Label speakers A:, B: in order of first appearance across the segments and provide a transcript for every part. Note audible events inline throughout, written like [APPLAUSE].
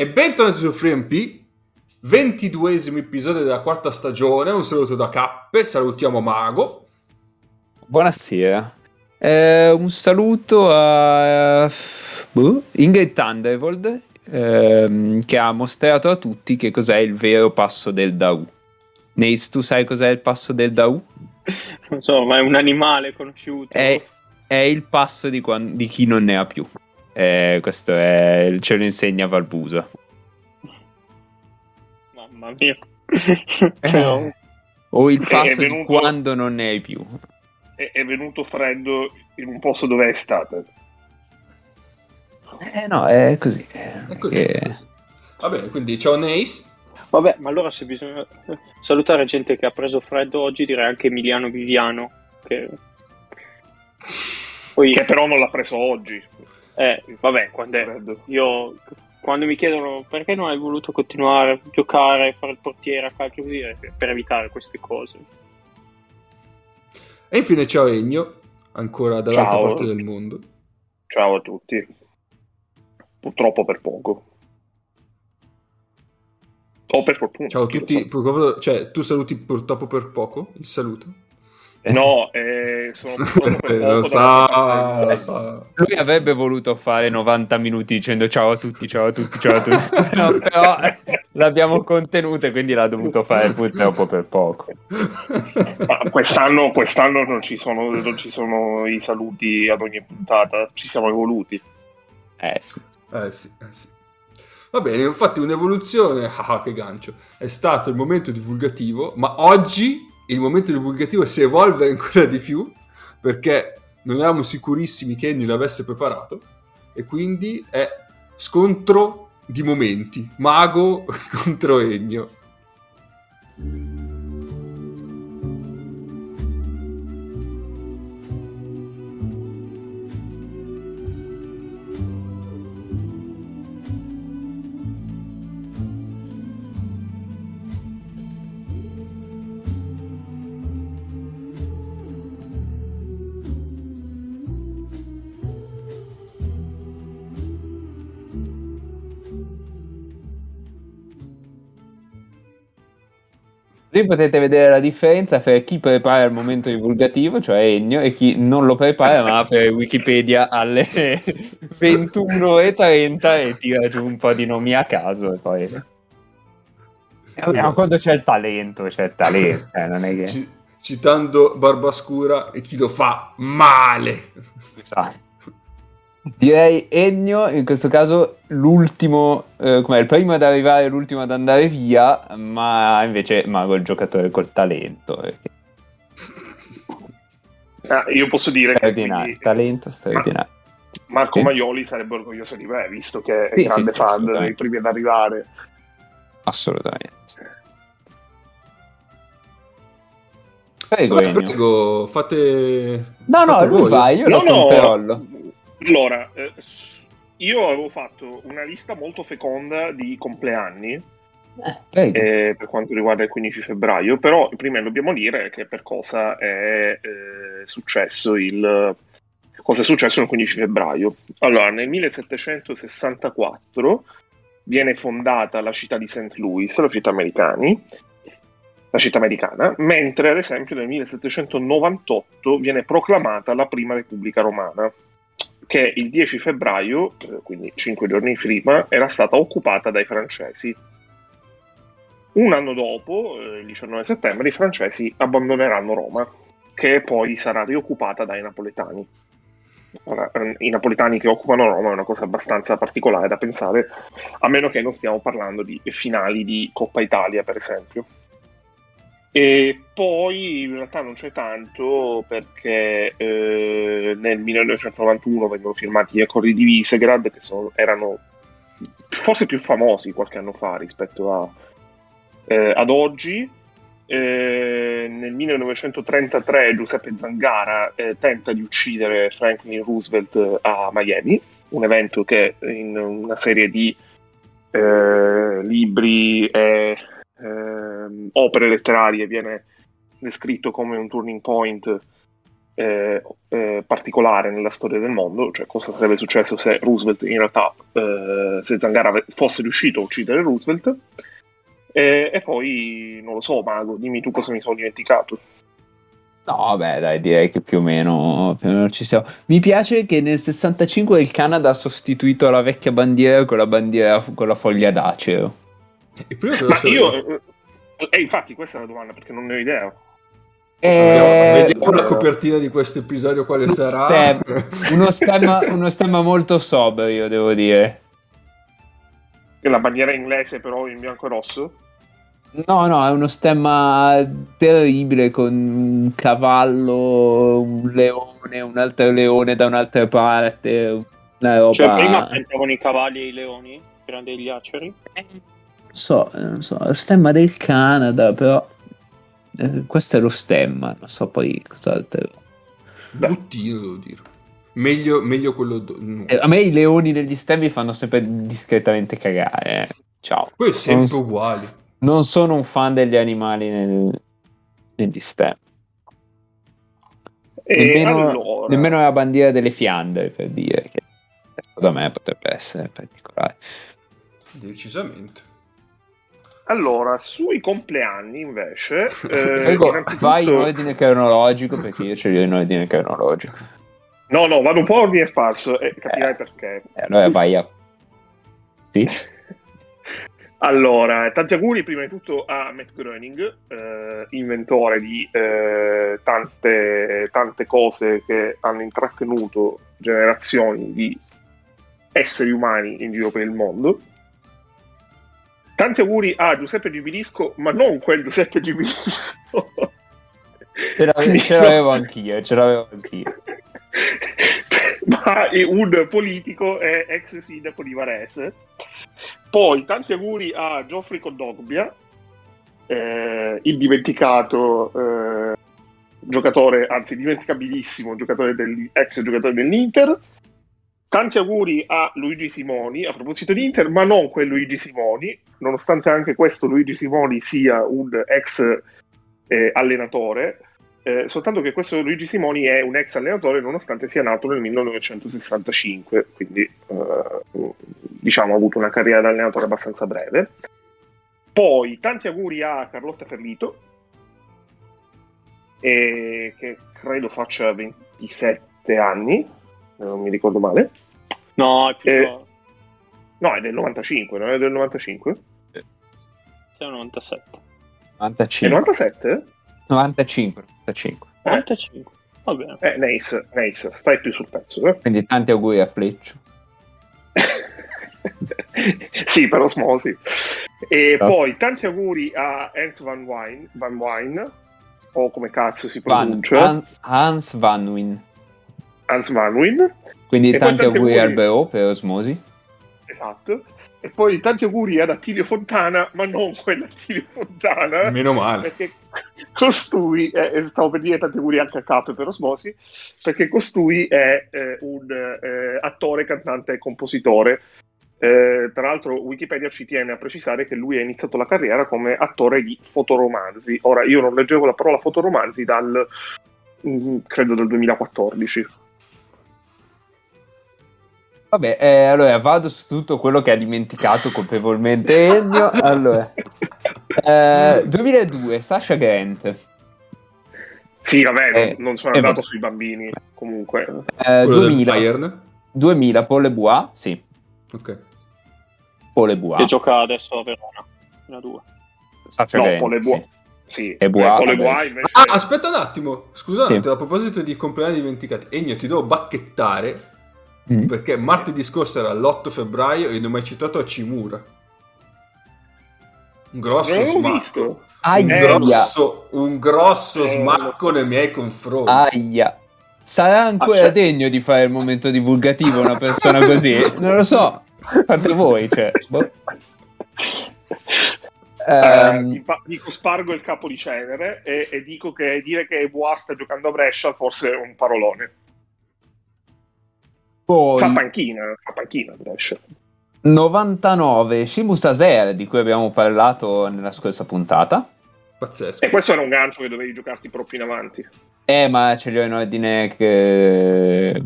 A: E bentornati su FreeMP, 22esimo episodio della quarta stagione. Un saluto da Cappe, salutiamo Mago.
B: Buonasera. Eh, un saluto a uh, Ingrid Thunderbolt eh, che ha mostrato a tutti che cos'è il vero passo del Dau. Neis, tu sai cos'è il passo del Dau?
C: Non so, ma è un animale conosciuto.
B: È, è il passo di, quando, di, chi non ne ha più. Eh, questo è, ce lo insegna Valbusa.
C: Mamma mia. [LAUGHS]
B: eh, o il passo venuto, di quando non ne hai più.
D: È, è venuto freddo in un posto dove è estate.
B: Eh no, è così.
A: È così, è così. Va bene, quindi ciao Nace.
C: Vabbè, ma allora se bisogna salutare gente che ha preso freddo oggi, direi anche Emiliano Viviano. Che,
D: Poi... che però non l'ha preso oggi.
C: Eh, vabbè, quando, è... io, quando mi chiedono perché non hai voluto continuare a giocare, fare il portiere a calcio così, per evitare queste cose.
A: E infine ciao Egno, ancora dall'altra ciao. parte del mondo.
D: Ciao a tutti. Purtroppo per poco. O per fortuna.
A: Ciao a tutti, cioè tu saluti purtroppo per poco, il saluto.
D: No, eh, sono [LAUGHS]
A: lo sa, lo sa.
B: Lui avrebbe voluto fare 90 minuti dicendo ciao a tutti, ciao a tutti, ciao a tutti. [LAUGHS] [LAUGHS] no, però l'abbiamo contenuto e quindi l'ha dovuto fare purtroppo per poco.
D: Quest'anno, quest'anno non, ci sono, non ci sono i saluti ad ogni puntata, ci siamo evoluti.
B: Eh sì.
A: Eh sì, eh sì. Va bene, infatti un'evoluzione, ah che gancio, è stato il momento divulgativo, ma oggi il momento divulgativo si evolve ancora di più perché non eravamo sicurissimi che Ennio l'avesse preparato e quindi è scontro di momenti, mago [LAUGHS] contro Ennio.
B: Così potete vedere la differenza tra chi prepara il momento divulgativo, cioè Ennio, e chi non lo prepara ma apre Wikipedia alle [LAUGHS] 21.30 e tira giù un po' di nomi a caso e poi... Vediamo quando c'è il talento, c'è il talento, eh, non è che... C-
A: citando Barbascura e chi lo fa male.
B: Esatto. Direi Ennio, in questo caso l'ultimo, eh, come il primo ad arrivare, l'ultimo ad andare via, ma invece Mago è il giocatore col talento. Perché...
D: Ah, io posso dire
B: straordinario, che... Quindi... Talento straordinario.
D: Marco sì. Maioli sarebbe orgoglioso di me, visto che è sì, grande sì, fan dei primi ad arrivare.
B: Assolutamente.
A: Prego, prego, fate...
B: No, fate no, lui vai, io no, lo no, controllo.
D: Allora, eh, io avevo fatto una lista molto feconda di compleanni eh, eh, per quanto riguarda il 15 febbraio, però prima dobbiamo dire che per cosa è eh, successo il cosa è successo il 15 febbraio. Allora, nel 1764 viene fondata la città di St. Louis, la città, la città americana, mentre ad esempio nel 1798 viene proclamata la prima Repubblica Romana che il 10 febbraio, eh, quindi cinque giorni prima, era stata occupata dai francesi. Un anno dopo, eh, il 19 settembre, i francesi abbandoneranno Roma, che poi sarà rioccupata dai napoletani. Ora, eh, I napoletani che occupano Roma è una cosa abbastanza particolare da pensare, a meno che non stiamo parlando di finali di Coppa Italia, per esempio. E poi in realtà non c'è tanto perché eh, nel 1991 vengono firmati gli accordi di Visegrad che sono, erano forse più famosi qualche anno fa rispetto a, eh, ad oggi. Eh, nel 1933 Giuseppe Zangara eh, tenta di uccidere Franklin Roosevelt a Miami, un evento che in una serie di eh, libri e eh, opere letterarie viene descritto come un turning point eh, eh, particolare nella storia del mondo, cioè cosa sarebbe successo se Roosevelt in realtà, eh, se Zangara fosse riuscito a uccidere Roosevelt. E, e poi, non lo so, Mago, dimmi tu cosa mi sono dimenticato.
B: No, vabbè, dai, direi che più o, meno, più o meno ci siamo. Mi piace che nel 65 il Canada ha sostituito la vecchia bandiera con la bandiera con la foglia d'acero.
A: E prima
D: Ma io... Eh, infatti questa è la domanda, perché non ne ho idea.
A: Eh, vediamo la copertina di questo episodio quale sarà.
B: Stem, [LAUGHS] uno, stemma, uno stemma molto sobrio, devo dire.
D: Che la bandiera inglese però in bianco e rosso?
B: No, no, è uno stemma terribile con un cavallo, un leone, un altro leone da un'altra parte. Una roba...
C: Cioè, prima pensavano i cavalli e i leoni, erano degli aceri.
B: Non so, non so, lo stemma del Canada, però eh, questo è lo stemma, non so poi cos'altro.
A: Bruttino, devo dire. Meglio, meglio quello. Do- no.
B: eh, a me i leoni degli stemmi fanno sempre discretamente cagare. Eh. Ciao.
A: Poi è sempre
B: non,
A: uguali.
B: Non sono un fan degli animali nel, negli stemmi. Nemmeno, allora... nemmeno, la bandiera delle Fiandre per dire che secondo me potrebbe essere particolare.
A: Decisamente.
D: Allora, sui compleanni invece... [LAUGHS]
B: Eh, Prego, innanzitutto... vai in ordine cronologico perché io ce li ho in ordine cronologico.
D: No, no, vado un po' ordine sparso e capirai eh, perché.
B: Eh, allora vai a... Sì? [LAUGHS]
D: allora, tanti auguri prima di tutto a Matt Groening, eh, inventore di eh, tante, tante cose che hanno intrattenuto generazioni di esseri umani in giro per il mondo. Tanti auguri a Giuseppe Gibilisco, ma non quel Giuseppe Gibilisco.
B: Ce l'avevo, ce l'avevo anch'io, ce l'avevo anch'io. [LAUGHS]
D: ma un politico e ex sindaco di Varese. Poi tanti auguri a Geoffrey Condogbia, eh, il dimenticato eh, giocatore, anzi dimenticabilissimo giocatore del, ex giocatore dell'Inter. Tanti auguri a Luigi Simoni, a proposito di Inter, ma non quel Luigi Simoni, nonostante anche questo Luigi Simoni sia un ex eh, allenatore, eh, soltanto che questo Luigi Simoni è un ex allenatore nonostante sia nato nel 1965, quindi eh, diciamo ha avuto una carriera da allenatore abbastanza breve. Poi tanti auguri a Carlotta Ferlito, che credo faccia 27 anni, non mi ricordo male.
C: No, è più eh,
D: No, è del 95, non è del 95?
C: Sì. È 97.
B: 95.
D: È 97?
B: 95. 95.
C: 95. Va bene.
D: Eh, nice, nice, stai più sul pezzo. Eh?
B: Quindi tanti auguri a Fleccio. [LAUGHS]
D: sì, per osmosi. E no. poi tanti auguri a Hans Van Wijn, Van Wijn o come cazzo si pronuncia?
B: Van, Hans Van Wijn.
D: Hans Van Wijn.
B: Quindi tanti, tanti, auguri, auguri al BO per osmosi.
D: Esatto. E poi tanti auguri ad Attilio Fontana, ma non quell'Attilio Fontana.
A: Meno male.
D: Perché costui, eh, stavo per dire tanti auguri anche a Capo per osmosi, perché costui è eh, un eh, attore, cantante e compositore. Eh, tra l'altro Wikipedia ci tiene a precisare che lui ha iniziato la carriera come attore di fotoromanzi. Ora, io non leggevo la parola fotoromanzi dal, mm, credo, dal 2014
B: Vabbè, eh, allora vado su tutto quello che ha dimenticato colpevolmente Ennio. [LAUGHS] Allora, eh, 2002, Sasha Grant.
D: Sì, vabbè, eh, non sono eh, andato sui bambini, comunque.
B: Eh, 2000, 2000, Paul Le Bois, sì.
A: Ok.
B: Paul Le Bois.
C: Che gioca adesso a Verona, a 2.
B: Sasha
D: no,
B: Grant,
D: Paul Le Bois.
B: Sì.
D: Sì,
B: e Bois,
D: eh, Bois invece...
A: ah, aspetta un attimo, scusate, sì. a proposito di compleanni dimenticati, Ennio, ti devo bacchettare Mm. Perché martedì scorso era l'8 febbraio e non ho mai citato a Cimura. Un grosso smacco. Un grosso, un grosso eh, smacco nei miei confronti.
B: Aia. Sarà ancora ah, degno di fare il momento divulgativo una persona così? non lo so. Fate voi, cioè. Boh.
D: Um, dico spargo il capo di cenere e, e dico che dire che Bois sta giocando a Brescia forse è un parolone.
B: Poi,
D: fa panchina, fa panchina Brescia.
B: 99 Shimu Saser di cui abbiamo parlato nella scorsa puntata
A: Pazzesco.
D: E questo era un gancio che dovevi giocarti proprio in avanti.
B: Eh, ma ce li ho in ordine che...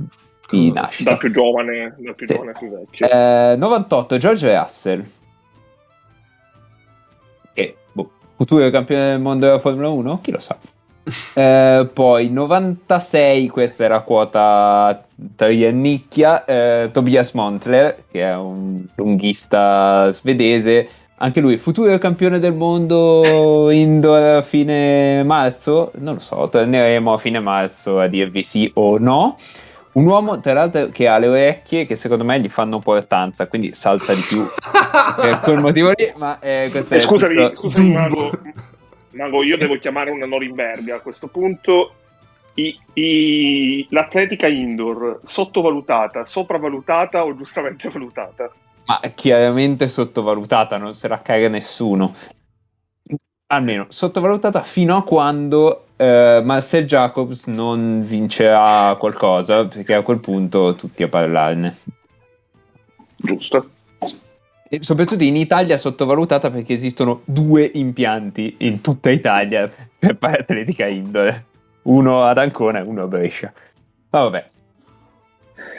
B: di nascita.
D: Dal più giovane, dal più
B: Sì.
D: giovane al più vecchio.
B: Eh, 98 George Russell. Che, boh, futuro campione del mondo della Formula 1? Chi lo sa. Eh, poi 96, questa era quota triennicchia, eh, Tobias Montler, che è un lunghista svedese, anche lui futuro campione del mondo indoor a fine marzo, non lo so, torneremo a fine marzo a dirvi sì o no. Un uomo, tra l'altro, che ha le orecchie che secondo me gli fanno portanza, quindi salta di più [LAUGHS] per quel motivo lì, ma eh, questo
D: Eh,
B: è
D: scusami,
B: tutto-
D: scusami. Mago, io devo chiamare una Norimberga a questo punto. I- i- l'atletica indoor sottovalutata, sopravvalutata o giustamente [LAUGHS] valutata?
B: ma chiaramente sottovalutata, non se la caga nessuno. Almeno sottovalutata fino a quando eh, Marcel Jacobs non vincerà qualcosa, perché a quel punto tutti a parlarne.
D: Giusto.
B: E soprattutto in Italia sottovalutata perché esistono due impianti in tutta Italia per fare atletica indoor. Uno ad Ancona e uno a Brescia. Ma vabbè.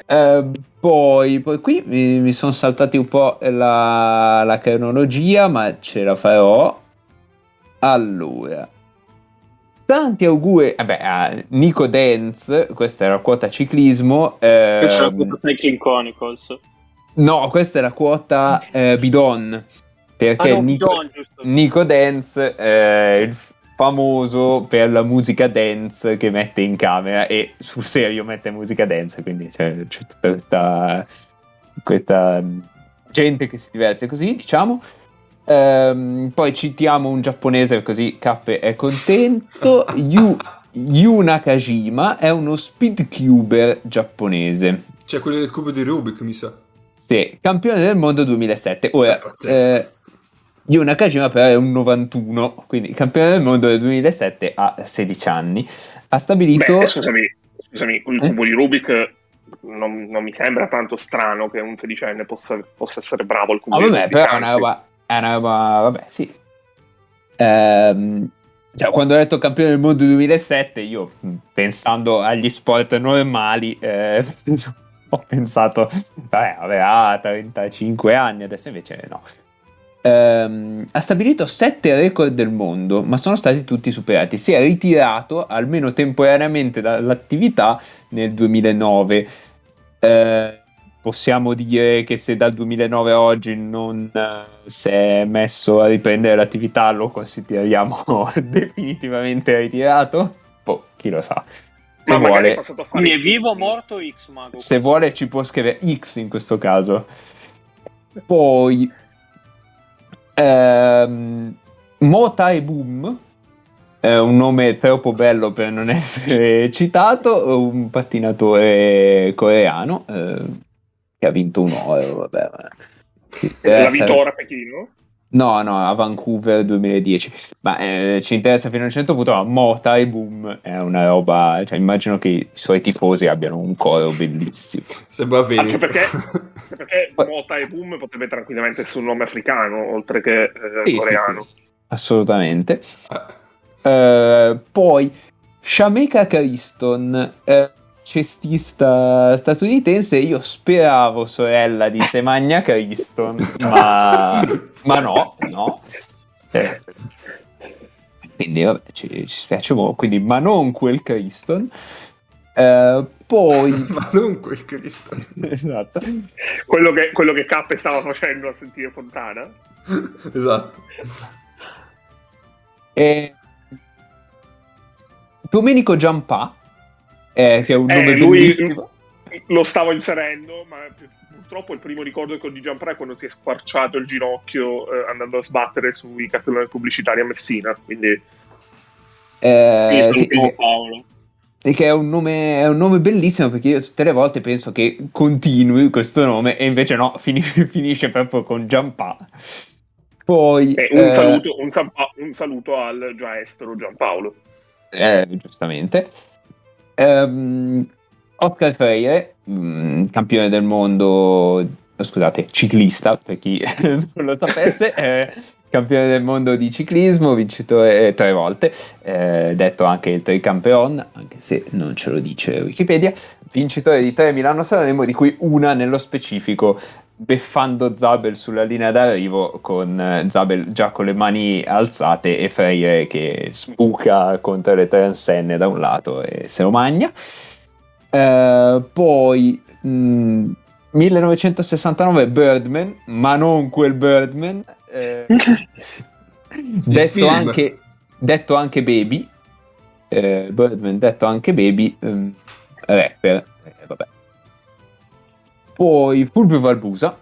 B: Eh, poi, poi qui mi, mi sono saltati un po' la, la cronologia, ma ce la farò. Allora, tanti auguri vabbè, a Nico Denz, questa era quota ciclismo. ehm,
C: Questa è la quota Cycling Chronicles.
B: No, questa è la quota eh, Bidon. Perché
C: Ah, no,
B: Nico,
C: Bidon.
B: Nico Dance è il famoso per la musica dance che mette in camera e sul serio mette musica dance, quindi c'è, c'è tutta questa, questa gente che si diverte così, diciamo. Ehm, poi citiamo un giapponese così K è contento. Yu, Yu Nakajima è uno speedcuber giapponese.
A: C'è quello del cubo di Rubik, mi sa.
B: Sì, campione del mondo 2007. Ora, eh, Yu Nakajima però è un 91, quindi campione del mondo del 2007 a 16 anni. Ha stabilito...
D: Beh, scusami, scusami, il
B: Eh?
D: cubo di Rubik non, non mi sembra tanto strano che un sedicenne possa, possa essere bravo al cubo
B: Ah,
D: di Rubik.
B: però è una roba... È una roba... Vabbè, sì. Ehm, cioè, quando ho detto campione del mondo 2007, io pensando agli sport normali, eh, [LAUGHS] ho pensato, vabbè, aveva 35 anni, adesso invece no. Ehm, ha stabilito 7 record del mondo, ma sono stati tutti superati. Si è ritirato almeno temporaneamente dall'attività nel 2009. Eh, possiamo dire che se dal 2009 a oggi non eh, si è messo a riprendere l'attività, lo consideriamo [LAUGHS] definitivamente ritirato? Boh, chi lo sa. Se
D: Ma
B: vuole,
C: Quindi è vivo o morto X Mago?
B: se vuole ci può scrivere X in questo caso. Poi ehm, Mota e Boom è un nome troppo bello per non [LAUGHS] essere citato, un pattinatore coreano eh, che ha vinto un oro, vabbè. sì,
D: la
B: essere-
D: vittoria a Pechino.
B: No, no, a Vancouver 2010. Ma eh, ci interessa fino a un certo punto, ma Mota e Boom è una roba, cioè immagino che i suoi tifosi abbiano un coro bellissimo.
A: Sembra
D: Anche
A: Veneto.
D: perché, [LAUGHS] anche perché Mota e Boom potrebbe tranquillamente essere un nome africano, oltre che eh,
B: Sì, sì,
D: coreano.
B: sì, assolutamente.
A: Ah,
B: Eh, poi Shameka Cariston, eh, cestista statunitense, io speravo sorella di Semagna Cariston, [LAUGHS] ma, ma no, no. Eh, quindi vabbè, ci, ci spiace molto, quindi ma non quel Cariston. Eh, poi [LAUGHS]
A: Ma non quel Cristo.
B: esatto.
D: Quello che, quello che K stava facendo a sentire Fontana.
A: esatto.
B: E... Domenico Giampà, eh, che è un
D: Eh,
B: nome
D: lui-
B: bellissimo.
D: Lo stavo inserendo, ma purtroppo il primo ricordo che ho di Giampra è quando si è squarciato il ginocchio eh, andando a sbattere sui cartelloni pubblicitari a Messina. Quindi
B: Eh, sì, che-
C: Paolo.
B: che è un, nome, è un nome bellissimo perché io tutte le volte penso che continui questo nome e invece no, [LAUGHS] fini- finisce proprio con Giampà. Poi
D: eh, un,
B: eh,
D: saluto, un, un saluto al già estero Giampaolo.
B: eh, giustamente. Ehm, Oscar Freire, mh, campione del mondo, scusate, ciclista per chi [LAUGHS] non lo sapesse, eh, campione del mondo di ciclismo, vincitore eh, tre volte, eh, detto anche il tricampeon, anche se non ce lo dice Wikipedia, vincitore di tre Milano Sanremo, di cui una nello specifico beffando Zabel sulla linea d'arrivo con eh, Zabel già con le mani alzate e Freire che sbuca contro le transenne da un lato e se lo magna. Eh, poi mh, 1969 Birdman, ma non quel Birdman, eh, [LAUGHS] detto, anche, detto, anche, Baby, eh, Birdman detto anche Baby, um, rapper. Poi Fulvio Valbusa,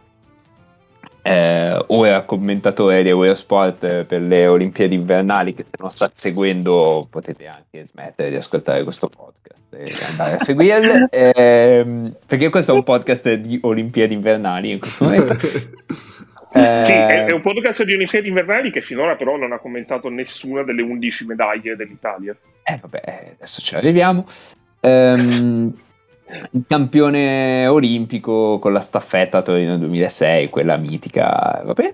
B: eh, ora commentatore di Eurosport per le Olimpiadi invernali che se non state seguendo potete anche smettere di ascoltare questo podcast e andare a seguirle [LAUGHS] eh, perché questo è un podcast di Olimpiadi invernali in questo momento.
D: Eh, [LAUGHS] sì, è, è, un podcast di Olimpiadi invernali che finora però non ha commentato nessuna delle 11 medaglie dell'Italia.
B: Eh vabbè adesso ci arriviamo. Ehm [LAUGHS] il campione olimpico con la staffetta Torino 2006, quella mitica, vabbè.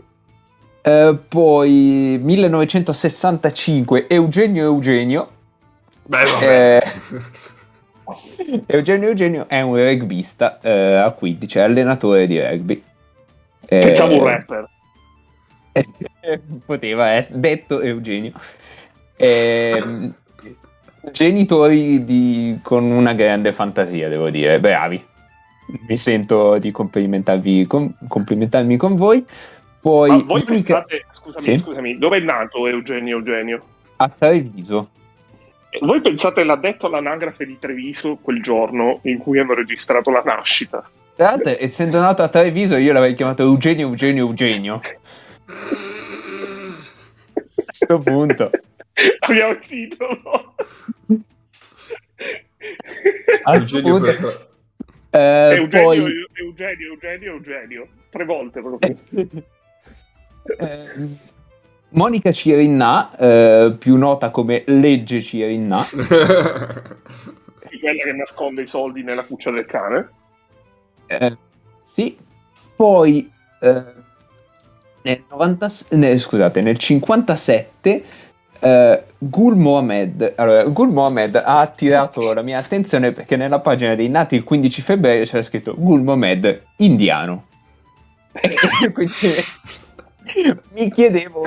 B: Eh, poi 1965 Eugenio Eugenio.
A: Beh, vabbè.
B: Eh, [LAUGHS] Eugenio Eugenio è un rugbista eh, a 15, è allenatore di rugby.
D: Eh, Pensavo un rapper. [LAUGHS]
B: poteva essere detto Eugenio. Eh, genitori di, con una grande fantasia, devo dire, bravi. Mi sento di complimentarvi con, complimentarmi con voi. Poi,
D: Ma voi unica... pensate, scusami, sì? scusami, dove è nato Eugenio Eugenio?
B: A Treviso.
D: Voi pensate l'ha detto all'anagrafe di Treviso quel giorno in cui hanno registrato la nascita?
B: Tra l'altro, essendo nato a Treviso, io l'avrei chiamato Eugenio Eugenio Eugenio. [LAUGHS] a questo punto. [LAUGHS]
D: Abbiamo il titolo.
A: Eugenio
D: punto, eh, Eugenio, poi... Eugenio, Eugenio, Eugenio, tre volte proprio. [LAUGHS]
B: eh, Monica Cirinna, eh, più nota come Legge Cirinna. [LAUGHS]
D: quella che nasconde i soldi nella cuccia del cane.
B: Eh, sì, poi eh, nel, 90, nel, scusate, nel 57 Uh, Gul Mohamed, allora, Gul Mohamed ha attirato la mia attenzione perché nella pagina dei nati il 15 febbraio c'era scritto Gul Mohamed indiano. [LAUGHS] Quindi [LAUGHS] mi chiedevo,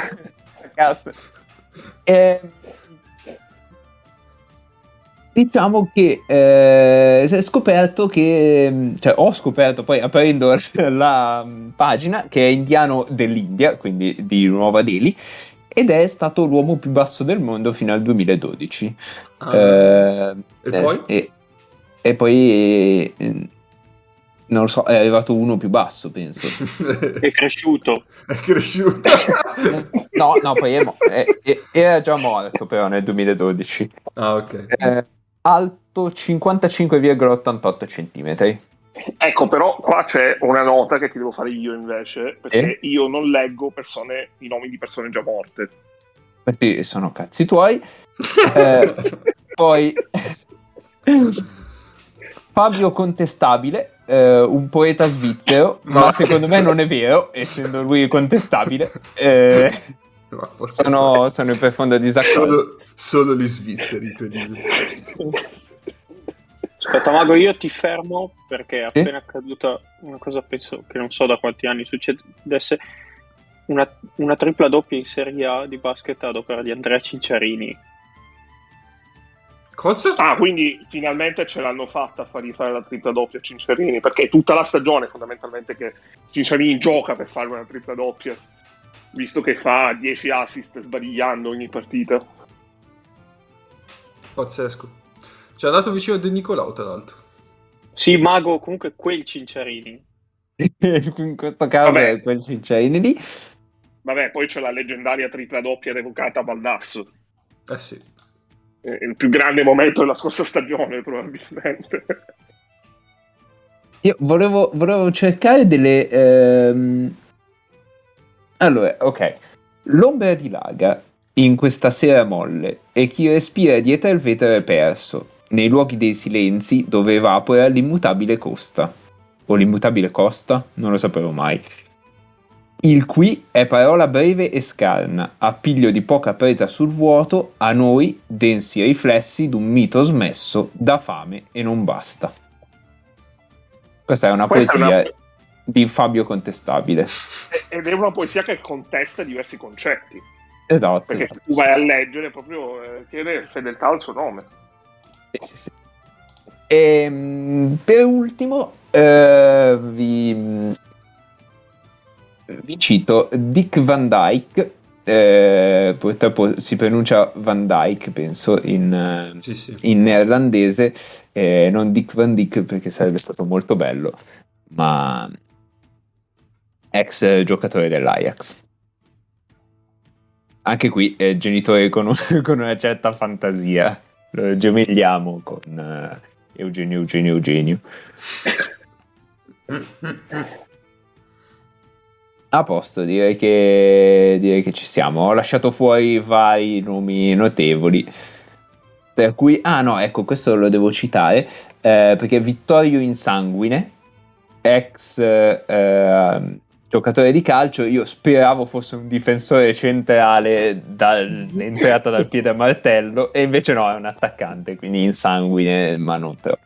B: cazzo. Eh, diciamo che eh, si è scoperto che, cioè ho scoperto poi aprendo [LAUGHS] la pagina che è indiano dell'India, quindi di Nuova Delhi, ed è stato l'uomo più basso del mondo fino al 2012.
A: Ah, eh, e,
B: eh,
A: poi?
B: E, e poi eh, non lo so, è arrivato uno più basso, penso. [LAUGHS]
C: è cresciuto.
A: È cresciuto. [LAUGHS]
B: no, no, poi è, è, era già morto però nel 2012.
A: Ah, ok.
B: Eh, alto 55,88 cm.
D: Ecco, però qua c'è una nota che ti devo fare io invece, perché eh? io non leggo persone, i nomi di persone già morte.
B: Perché sono cazzi tuoi. eh, [LAUGHS] poi Fabio Contestabile, eh, un poeta svizzero, ma... ma [LAUGHS] secondo me non è vero, essendo lui contestabile. Eh, [LAUGHS] sono, sono in profondo disaccordo.
A: Solo, solo gli svizzeri, incredibile.
C: Aspetta, Mago, io ti fermo perché è appena accaduta una cosa, penso che non so da quanti anni succedesse. Una, una tripla doppia in Serie A di basket ad opera di Andrea Cinciarini.
A: Cosa?
D: Ah, quindi finalmente ce l'hanno fatta a fargli fare la tripla doppia a Cinciarini, perché è tutta la stagione fondamentalmente che Cinciarini gioca per fare una tripla doppia, visto che fa 10 assist sbadigliando ogni partita.
A: Pazzesco. Ci è andato vicino De Nicolau, tra l'altro.
C: Sì, Mago, comunque quel Cinciarini. [LAUGHS]
B: In questo caso Vabbè. è quel Cinciarini lì.
D: Vabbè, poi c'è la leggendaria tripla doppia revocata a Baldasso.
A: Eh sì.
D: È il più grande momento della scorsa stagione, probabilmente.
B: Io volevo, volevo cercare delle... Ehm... Allora, ok. L'ombra di Laga in questa sera molle e chi respira dietro il vetro è perso nei luoghi dei silenzi dove evapora l'immutabile costa. O l'immutabile costa? Non lo sapevo mai. Il qui è parola breve e scarna, appiglio di poca presa sul vuoto, a noi densi riflessi d'un mito smesso da fame e non basta. Questa è una Questa poesia è una... di Fabio Contestabile. [LAUGHS]
D: Ed è una poesia che contesta diversi concetti.
B: Esatto.
D: Perché
B: esatto.
D: se tu vai a leggere proprio eh, tiene fedeltà al suo nome.
B: Sì, sì. E, ehm, per ultimo eh, vi, vi, cito Dick Van Dyke. Eh, purtroppo si pronuncia Van Dyke, penso, in, sì, sì. in neerlandese, eh, non Dick Van Dyke perché sarebbe stato molto bello, ma ex giocatore dell'Ajax anche qui è genitore con, un, [LAUGHS] con, una certa fantasia. Lo gemelliamo con uh, Eugenio, Eugenio, Eugenio. A posto, direi che, direi che ci siamo. Ho lasciato fuori vari nomi notevoli. Per cui, ah no, ecco, questo lo devo citare eh, perché Vittorio Insanguine, ex eh, giocatore di calcio, io speravo fosse un difensore centrale entrata dal piede a martello e invece no, è un attaccante, quindi in sanguine, ma non troppo.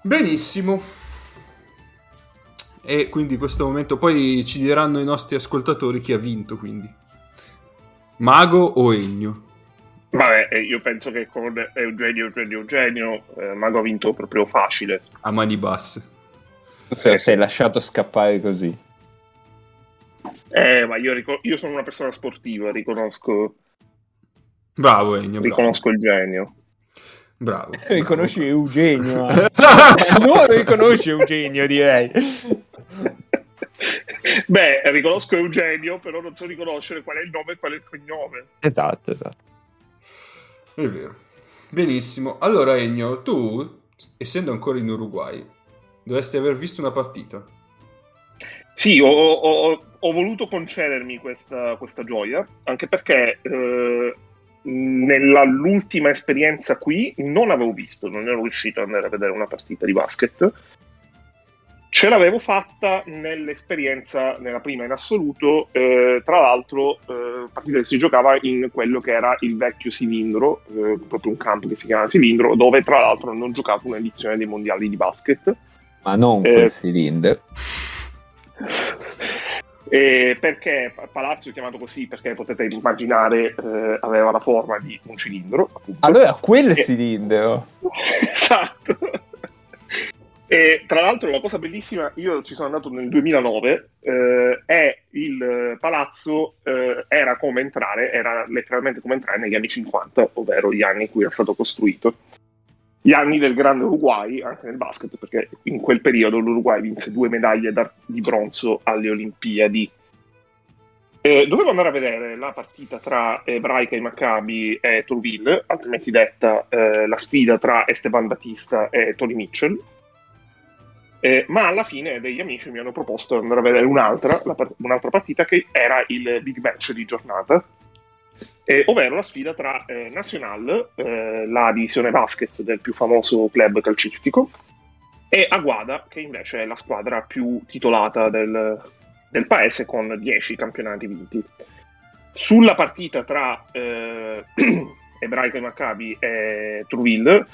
A: Benissimo. E quindi in questo momento poi ci diranno i nostri ascoltatori chi ha vinto, quindi. Mago o Egno?
D: Vabbè, eh, io penso che con Eugenio, Eugenio, Eugenio, eh, Mago ha vinto proprio facile.
A: A mani basse.
B: Se sei lasciato scappare così.
D: Eh, ma io, ricor- io sono una persona sportiva, riconosco...
A: Bravo Ennio,
D: Riconosco
A: bravo.
D: il genio.
A: Bravo. [LAUGHS]
B: Riconosci bravo. Eugenio. [LAUGHS] Eh. non riconosci Eugenio, direi.
D: Beh, riconosco Eugenio, però non so riconoscere qual è il nome e qual è il cognome.
B: Esatto, esatto.
A: È vero. Benissimo. Allora, Ennio, tu, essendo ancora in Uruguay, dovresti aver visto una partita.
D: Sì, ho, ho, ho voluto concedermi questa, questa, gioia, anche perché eh, nell'ultima esperienza qui non avevo visto, non ero riuscito ad andare a vedere una partita di basket Ce l'avevo fatta nell'esperienza, nella prima in assoluto, eh, tra l'altro eh, partita che si giocava in quello che era il vecchio Silindro, eh, proprio un campo che si chiama Silindro, dove tra l'altro hanno giocato un'edizione dei mondiali di basket.
B: Ma non quel Silindro.
D: E perché Palazzo è chiamato così? Perché potete immaginare eh, aveva la forma di un cilindro.
B: Appunto. Allora, quel e... cilindro. [LAUGHS]
D: esatto. E tra l'altro la cosa bellissima, io ci sono andato nel 2009, eh, è il palazzo eh, era come entrare, era letteralmente come entrare negli anni 50, ovvero gli anni in cui era stato costruito. Gli anni del grande Uruguay, anche nel basket, perché in quel periodo l'Uruguay vinse due medaglie di bronzo alle Olimpiadi. Eh, dovevo andare a vedere la partita tra Ebraica e Maccabi e Trouville, altrimenti detta eh, la sfida tra Esteban Battista e Tony Mitchell eh, ma alla fine degli amici mi hanno proposto di andare a vedere un'altra, part- un'altra partita che era il big match di giornata, eh, ovvero la sfida tra eh, Nacional, eh, la divisione basket del più famoso club calcistico, e Aguada, che invece è la squadra più titolata del, del paese con 10 campionati vinti. Sulla partita tra eh, [CLEARS THROAT] Ebraica e Maccabi e Trouville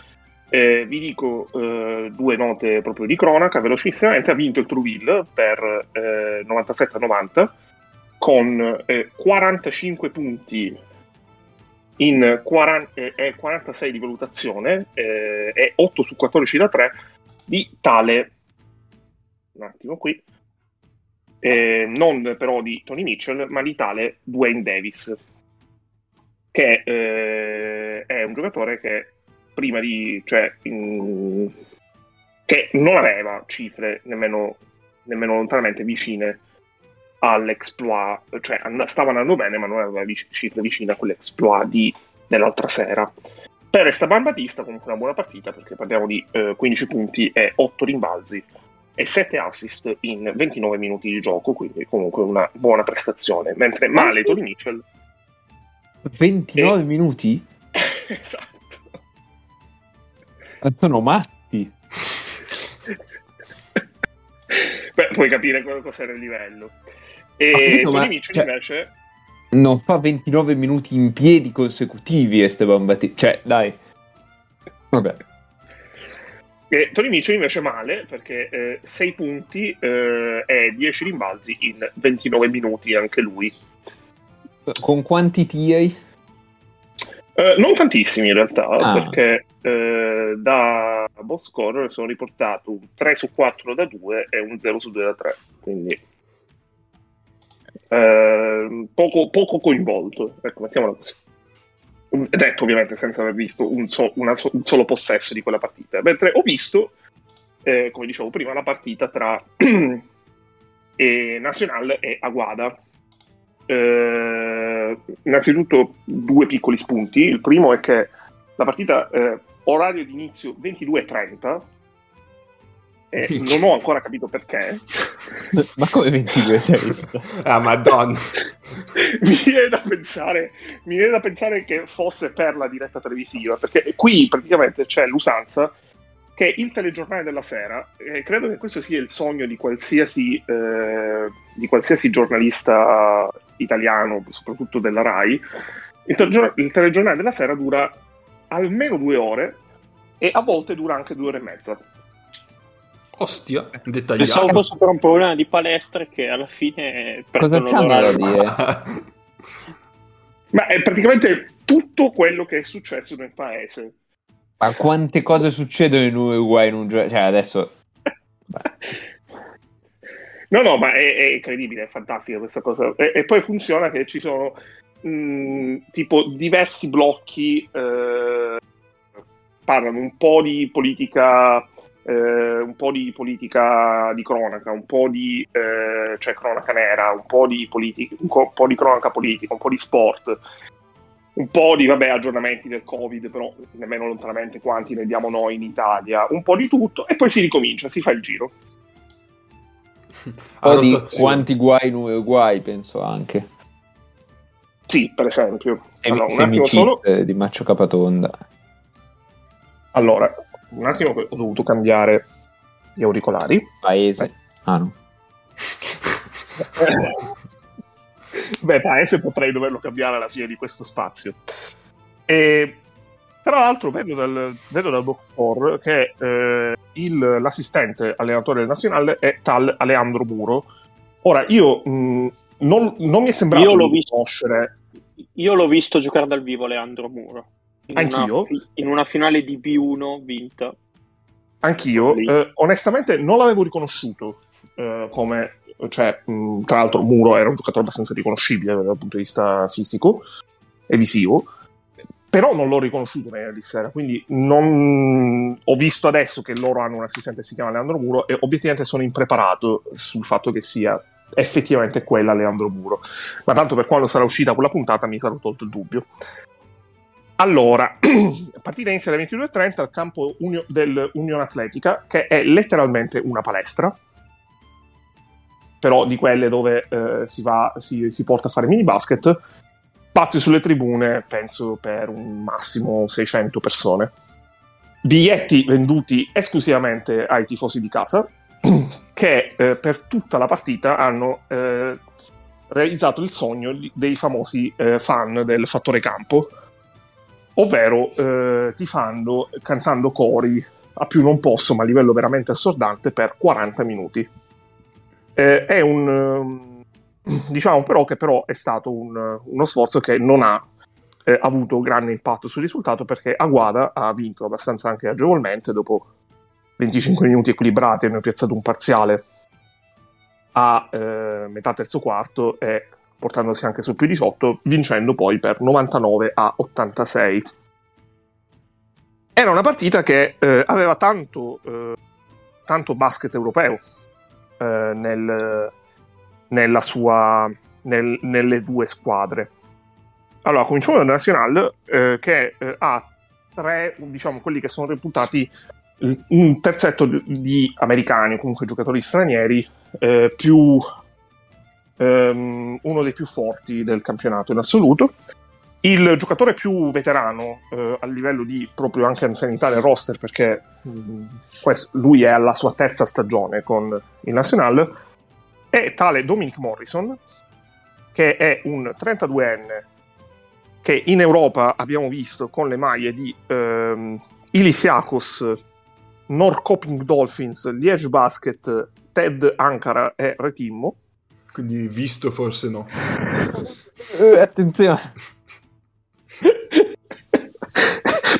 D: eh, vi dico eh, due note proprio di cronaca, velocissimamente. Ha vinto il Trouville per eh, 97-90 con 45 eh, punti in 40, eh, 46 di valutazione eh, e 8 su 14 da 3 di tale un attimo qui non però di Tony Mitchell ma di tale Dwayne Davis che è un giocatore che prima di... Cioè, in, che non aveva cifre nemmeno, nemmeno lontanamente vicine all'exploit, cioè stava andando bene ma non aveva vic- cifre vicine a quell'exploit di, dell'altra sera. Per Esteban Batista comunque una buona partita perché parliamo di eh, 15 punti e 8 rimbalzi e 7 assist in 29 minuti di gioco, quindi comunque una buona prestazione. Mentre male Tony Mitchell...
B: 29 e... minuti? [LAUGHS]
D: esatto.
B: Sono matti. [LAUGHS]
D: Beh, puoi capire cos'era il livello. E
B: capito, ma- cioè-
D: invece
B: Non fa 29 minuti in piedi consecutivi Esteban Battista. Cioè, dai. Vabbè.
D: E Tony Mitchell invece male perché 6 punti eh, e 10 rimbalzi in 29 minuti anche lui.
B: Con quanti tiri?
D: Eh, non tantissimi in realtà
B: Ah.
D: perché eh, da box scorer sono riportato un 3 su 4 da 2 e un 0 su 2 da 3. Quindi eh, poco, poco coinvolto, ecco, mettiamola così. Detto ovviamente senza aver visto un, so- so- un solo possesso di quella partita. Mentre ho visto, eh, come dicevo prima, la partita tra [CLEARS THROAT] Nacional e Aguada. Eh, innanzitutto due piccoli spunti. Il primo è che la partita eh, orario di inizio 22.30 e non ho ancora capito perché.
B: Ma come 22 testa?
A: Ah, madonna. [LAUGHS]
D: mi, viene da pensare, mi viene da pensare che fosse per la diretta televisiva, perché qui praticamente c'è l'usanza che il telegiornale della sera, e credo che questo sia il sogno di qualsiasi, eh, di qualsiasi giornalista italiano, soprattutto della RAI, il, telegior- il telegiornale della sera dura almeno due ore e a volte dura anche due ore e mezza.
A: Ostia,
C: Pensavo
A: dettagliato.
C: fosse per un problema di palestre che alla fine perdono l'orario.
B: dire? [LAUGHS]
D: Ma è praticamente tutto quello che è successo nel paese.
B: Ma quante cose succedono in Uruguay in un gioco? Cioè, adesso... [LAUGHS]
D: No, no, ma è, è incredibile, è fantastica questa cosa. E, e poi funziona che ci sono mh, tipo diversi blocchi, eh, parlano un po' di politica, eh, un po' di politica di cronaca, un po' di eh, cioè cronaca nera, un po' di politica, un co- po' di cronaca politica, un po' di sport, un po' di vabbè, aggiornamenti del Covid, però nemmeno lontanamente quanti ne diamo noi in Italia, un po' di tutto, e poi si ricomincia, si fa il giro. [LAUGHS]
B: Un po' di quanti guai in Uruguay, penso anche.
D: Sì, per esempio.
B: Semi,
D: Allora, un attimo solo.
B: eh, di Maccio Capatonda.
D: Allora, un attimo ho dovuto cambiare gli auricolari.
B: Paese. Ah no. [LAUGHS] [LAUGHS]
D: Beh, paese potrei doverlo cambiare alla fine di questo spazio. E tra l'altro vedo dal, vedo dal box score che eh, il- l'assistente allenatore del nazionale è tal Alejandro Muro. Ora, io mh, non, non mi è sembrato
C: Io l'ho
D: di
C: visto.
D: conoscere
C: Io l'ho visto giocare dal vivo Leandro Muro. In
D: Anch'io?
C: Una, in una finale di B1 vinta.
D: Anch'io, eh, onestamente, non l'avevo riconosciuto eh, come, cioè, mh, tra l'altro, Muro era un giocatore abbastanza riconoscibile dal punto di vista fisico e visivo, però non l'ho riconosciuto negli sera, quindi non... ho visto adesso che loro hanno un assistente che si chiama Leandro Muro e obiettivamente sono impreparato sul fatto che sia effettivamente quella Leandro Muro, ma tanto per quando sarà uscita quella puntata mi sarò tolto il dubbio. Allora, [CLEARS THROAT] partita inizia alle 22.30 al campo Unio- dell'Unione Atletica, che è letteralmente una palestra, però di quelle dove eh, si, va, si, si porta a fare mini basket. Spazio sulle tribune, penso per un massimo 600 persone. Biglietti venduti esclusivamente ai tifosi di casa, [CLEARS THROAT] che eh, per tutta la partita hanno eh, realizzato il sogno dei famosi eh, fan del fattore campo, ovvero eh, tifando, cantando cori a più non posso, ma a livello veramente assordante, per 40 minuti. Eh, è un ehm, diciamo però che però è stato un- uno sforzo che non ha eh, avuto grande impatto sul risultato perché Aguada ha vinto abbastanza anche agevolmente dopo 25 minuti equilibrati hanno piazzato un parziale a eh, metà terzo quarto e portandosi anche su più 18 vincendo poi per 99 a 86 era una partita che eh, aveva tanto, eh, tanto basket europeo eh, nel, nella sua, nel- nelle due squadre. Allora, cominciamo dal Nacional, eh, che eh, ha tre, diciamo, quelli che sono reputati un terzetto di, di americani, comunque giocatori stranieri, eh, più ehm, uno dei più forti del campionato in assoluto. Il giocatore più veterano eh, a livello di proprio anche anzianità del roster, perché mh, questo, lui è alla sua terza stagione con il Nacional, è tale Dominic Morrison, che è un 32enne che in Europa abbiamo visto con le maglie di ehm, Ilisiakos, Norrköping Dolphins, Liege Basket, Ted Ankara e Retimmo.
A: Quindi visto forse no. [LAUGHS]
B: Eh, attenzione.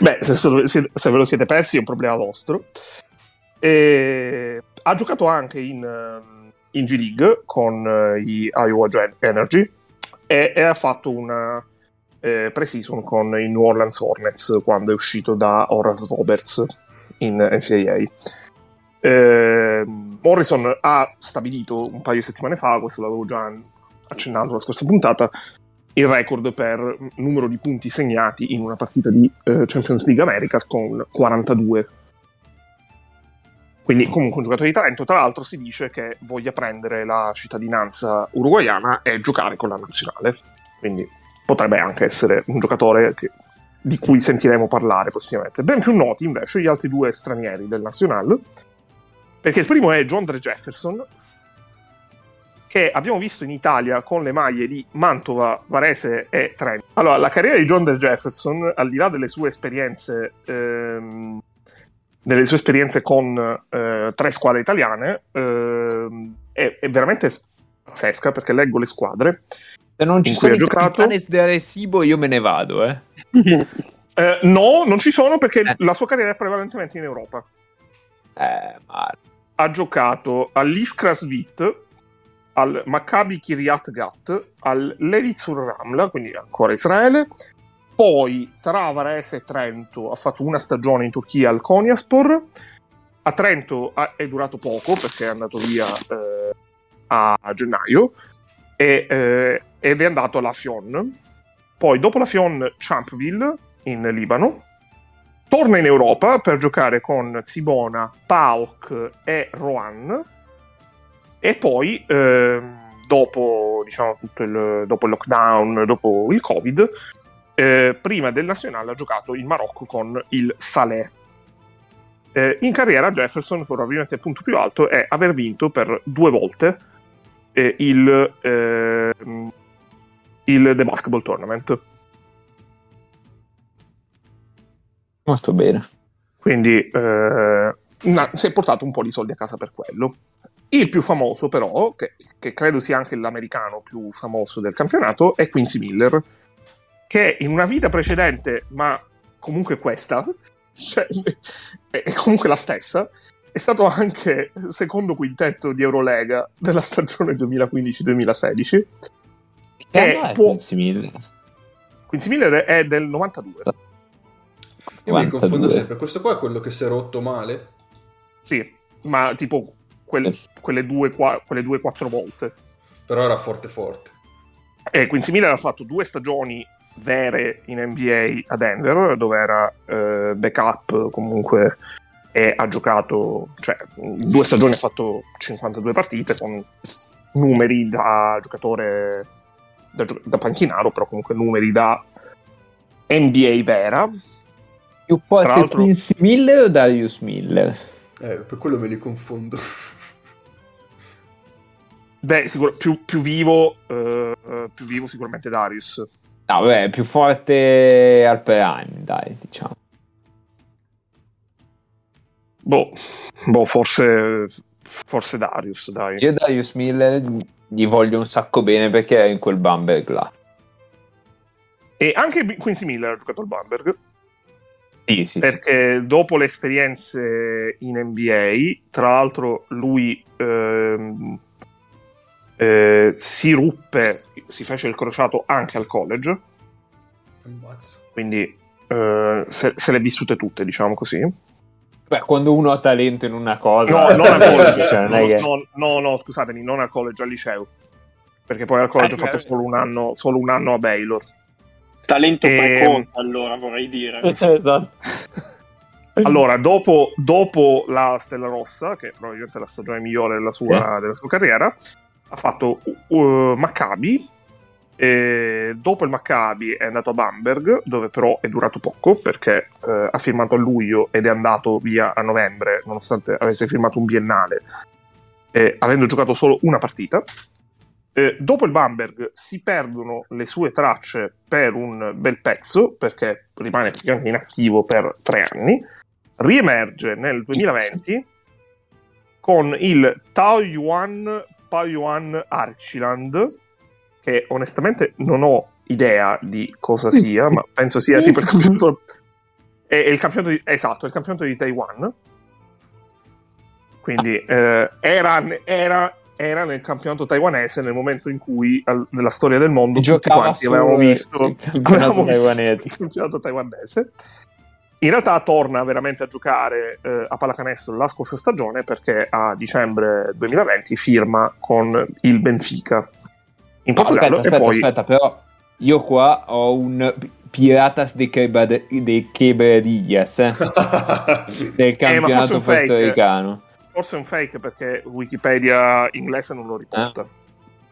D: Beh, se, se, se, ve lo siete persi è un problema vostro. E ha giocato anche in, in G League con gli Iowa Energy e, e, ha fatto una eh, pre-season con i New Orleans Hornets quando è uscito da Oral Roberts in NCAA. Eh, Morrison ha stabilito un paio di settimane fa, questo l'avevo già accennato la scorsa puntata, il record per numero di punti segnati in una partita di eh, Champions League Americas con 42. Quindi comunque un giocatore di talento, tra l'altro si dice che voglia prendere la cittadinanza uruguayana e giocare con la nazionale. Quindi potrebbe anche essere un giocatore che, di cui sentiremo parlare prossimamente. Ben più noti invece gli altri due stranieri del Nacional, perché il primo è John Dre Jefferson, che abbiamo visto in Italia con le maglie di Mantova, Varese e Trento. Allora, la carriera di John Del Jefferson, al di là delle sue esperienze, ehm, delle sue esperienze con eh, tre squadre italiane, ehm, è, è, veramente pazzesca perché leggo le squadre.
B: Se non ci sono i giocato... del Resibo, io me ne vado, eh. [LAUGHS]
D: eh no, non ci sono perché eh. la sua carriera è prevalentemente in Europa.
B: Eh, ma...
D: Ha giocato all'Iskra Svit, al Maccabi Kiryat Gat, al Levitsur Ramla, quindi ancora Israele. Poi tra Varese e Trento ha fatto una stagione in Turchia al Konyaspor. A Trento è durato poco perché è andato via eh, a gennaio e, eh, ed è andato alla Fion. Poi dopo la Fion, Champville in Libano. Torna in Europa per giocare con Zibona, PAOK e Rohan e poi, eh, dopo, diciamo, il, dopo, il, lockdown, dopo il Covid, eh, prima del nazionale ha giocato in Marocco con il Saleh. Eh, in carriera Jefferson, probabilmente il punto più alto, è aver vinto per due volte eh, il, ehm, il The Basketball Tournament.
B: Molto bene.
D: Quindi eh, si è portato un po' di soldi a casa per quello. Il più famoso, però, che, che, credo sia anche l'americano più famoso del campionato, è Quincy Miller, che in una vita precedente, ma comunque questa, [LAUGHS] cioè, è comunque la stessa, è stato anche secondo quintetto di Eurolega della stagione 2015-2016.
B: Che è può... Quincy Miller?
D: Quincy Miller è del 92.
A: Io mi confondo sempre, questo qua è quello che si è rotto male?
D: Sì, ma tipo quelle, quelle, due, quelle due quattro volte.
A: Però era forte forte.
D: E Quincy Miller ha fatto due stagioni vere in NBA a Denver, dove era eh, backup comunque e ha giocato, cioè due stagioni ha fatto 52 partite con numeri da giocatore da, da panchinaro, però comunque numeri da NBA vera.
B: Più forte Quincy Miller o Darius Miller?
A: Eh, per quello me li confondo.
D: Beh, sicur- più, più, vivo, uh, più vivo sicuramente Darius.
B: No, beh, più forte al prime, dai, diciamo.
D: Boh, boh forse, forse Darius, dai.
B: Io Darius Miller gli voglio un sacco bene perché è in quel Bamberg là.
D: E anche Quincy Miller ha giocato al Bamberg.
B: Sì, sì,
D: perché sì. dopo le esperienze in NBA, tra l'altro lui... Ehm, eh, si ruppe, si fece il crociato anche al college. Quindi eh, se, se, le vissute tutte, diciamo così.
B: Beh, quando uno ha talento in una cosa...
D: No, non al [LAUGHS] college. cioè, no, che... no, no, no, scusatemi, non al college, al liceo. Perché poi al college eh, ho fatto solo un, anno, solo un anno a Baylor.
C: Talento e... preconta, allora, vorrei dire. [LAUGHS] esatto. [LAUGHS]
D: Allora, dopo, dopo, la Stella Rossa, che probabilmente è la stagione migliore della sua, eh. della sua carriera, ha fatto uh, Maccabi, E dopo il Maccabi è andato a Bamberg, dove però è durato poco perché eh, ha firmato a luglio ed è andato via a novembre, nonostante avesse firmato un biennale, eh, avendo giocato solo una partita. Eh, dopo il Bamberg si perdono le sue tracce per un bel pezzo, perché rimane praticamente inattivo per tre anni. Riemerge nel 2020 con il Taoyuan Taoyuan Archiland che onestamente non ho idea di cosa sia, ma penso sia tipo il [LAUGHS] campionato. È, il campionato di, esatto, è il campionato di Taiwan. Quindi eh, era, era, era, nel campionato taiwanese nel momento in cui al, nella storia del mondo tutti quanti avevamo visto, il campionato, visto il campionato taiwanese. In realtà torna veramente a giocare eh, a pallacanestro la scorsa stagione perché a dicembre 2020 firma con il Benfica
B: in Portogallo aspetta, aspetta, poi... aspetta, però io qua ho un Piratas de, Quebad- de Quebradillas eh? [LAUGHS] del campionato eh, portoricano.
D: Forse è un fake perché Wikipedia inglese non lo riporta.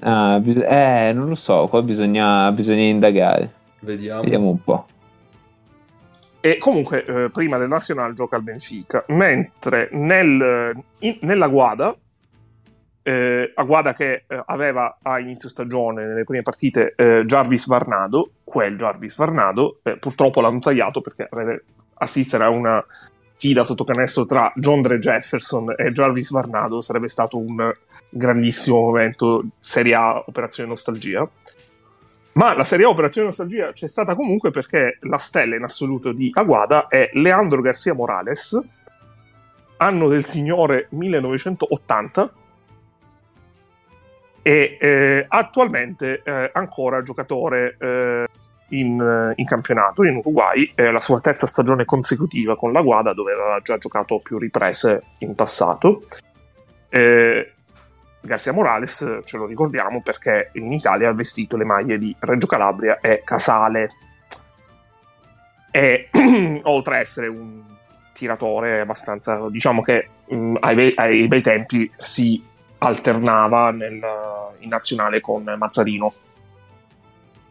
B: Ah, ah eh, non lo so, qua bisogna, bisogna indagare.
A: Vediamo.
B: Vediamo un po'.
D: E comunque, eh, prima del Nacional gioca al Benfica, mentre nel, in, nella Guada eh, Aguada che eh, aveva a inizio stagione, nelle prime partite, eh, Jarvis Varnado, quel Jarvis Varnado, eh, purtroppo l'hanno tagliato perché assistere a una fida sotto canestro tra John Dre Jefferson e Jarvis Varnado sarebbe stato un grandissimo momento Serie A Operazione Nostalgia. Ma la Serie Operazione Nostalgia c'è stata comunque perché la stella in assoluto di Aguada è Leandro Garcia Morales, anno del signore 1980, e eh, attualmente eh, ancora giocatore eh, in, in, campionato in Uruguay, è la sua terza stagione consecutiva con la Guada dove aveva già giocato più riprese in passato. Eh, Garcia Morales ce lo ricordiamo perché in Italia ha vestito le maglie di Reggio Calabria e Casale e [CLEARS THROAT] oltre a essere un tiratore abbastanza diciamo che mh, mm, ai, bei, ai bei tempi si alternava nel, in nazionale con Mazzarino.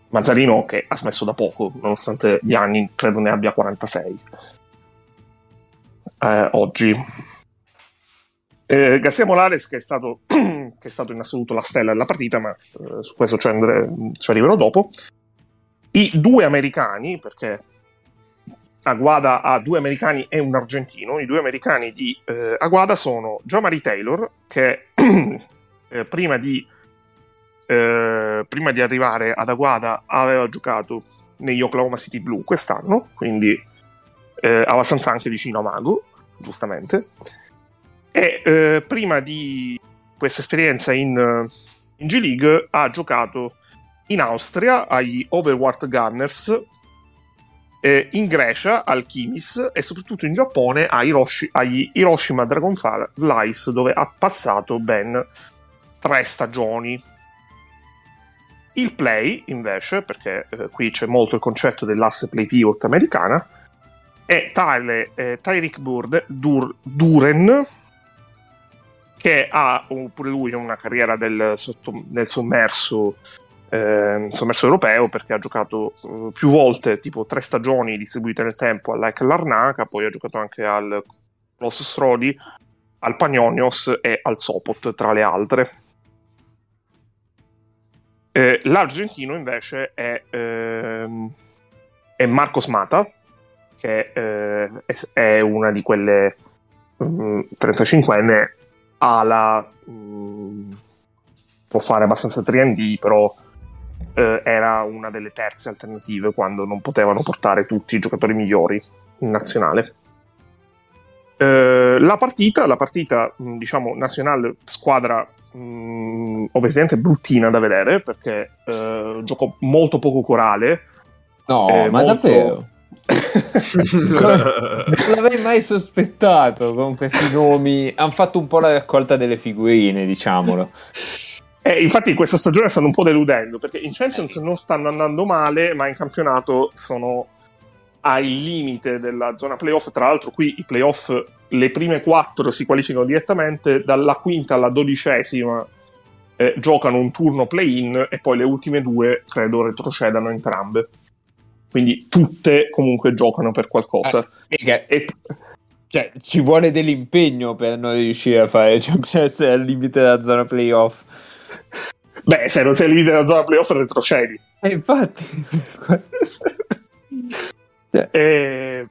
D: Mazzarino che ha smesso da poco, nonostante gli anni, credo ne abbia 46 eh, oggi. Eh, Garcia Morales, che è, stato, [CLEARS THROAT] che è, stato, in assoluto la stella della partita, ma eh, su questo ci, andre- ci arriverò dopo. I due americani, perché Aguada ha due americani e un argentino. I due americani di eh, Aguada sono Jamari Taylor, che [CLEARS THROAT] eh, prima, di, eh, prima, di, arrivare ad Aguada aveva giocato negli Oklahoma City Blue quest'anno, quindi eh, abbastanza anche vicino a Mago, giustamente. E eh, prima di questa esperienza in, in G League ha giocato in Austria agli Overwart Gunners eh, in Grecia al Kimis e soprattutto in Giappone Hiroshi, agli Hiroshima Dragonflies dove ha passato ben tre stagioni. Il play invece, perché eh, qui c'è molto il concetto dell'asse play pivot americana, è tale eh, Tyreek Dur, Duren che ha pure lui una carriera del, sotto, del sommerso eh, sommerso europeo perché ha giocato eh, più volte, tipo tre stagioni distribuite nel tempo all'Aik Larnaca, poi ha giocato anche al Los Strodi, al Panionios e al Sopot, tra le altre. Eh, l'argentino invece è, ehm, è Marcos Mata, che eh, è, è, una di quelle um, 35enne ala, um, può fare abbastanza 3D, però eh, era una delle terze alternative quando non potevano portare tutti i giocatori migliori in nazionale. Eh, la partita, la partita diciamo nazionale squadra mh, ovviamente bruttina da vedere perché eh, giocò molto poco corale.
B: No, eh, ma molto... davvero? [LAUGHS] non l'avrei mai sospettato con questi nomi. Hanno fatto un po' la raccolta delle figurine, diciamolo.
D: Eh, infatti questa stagione stanno un po' deludendo perché in Champions non stanno andando male, ma in campionato sono al limite della zona playoff. Tra l'altro, qui i playoff, le prime quattro si qualificano direttamente, dalla quinta alla dodicesima eh, giocano un turno play-in e poi le ultime due credo retrocedano entrambe. Quindi tutte comunque giocano per qualcosa.
B: Eh, e... cioè, ci vuole dell'impegno per non riuscire a fare, [LAUGHS] cioè per essere al limite della zona playoff.
D: Beh, se non sei al limite della zona playoff retrocedi.
B: Eh, infatti. [LAUGHS]
D: e, eh,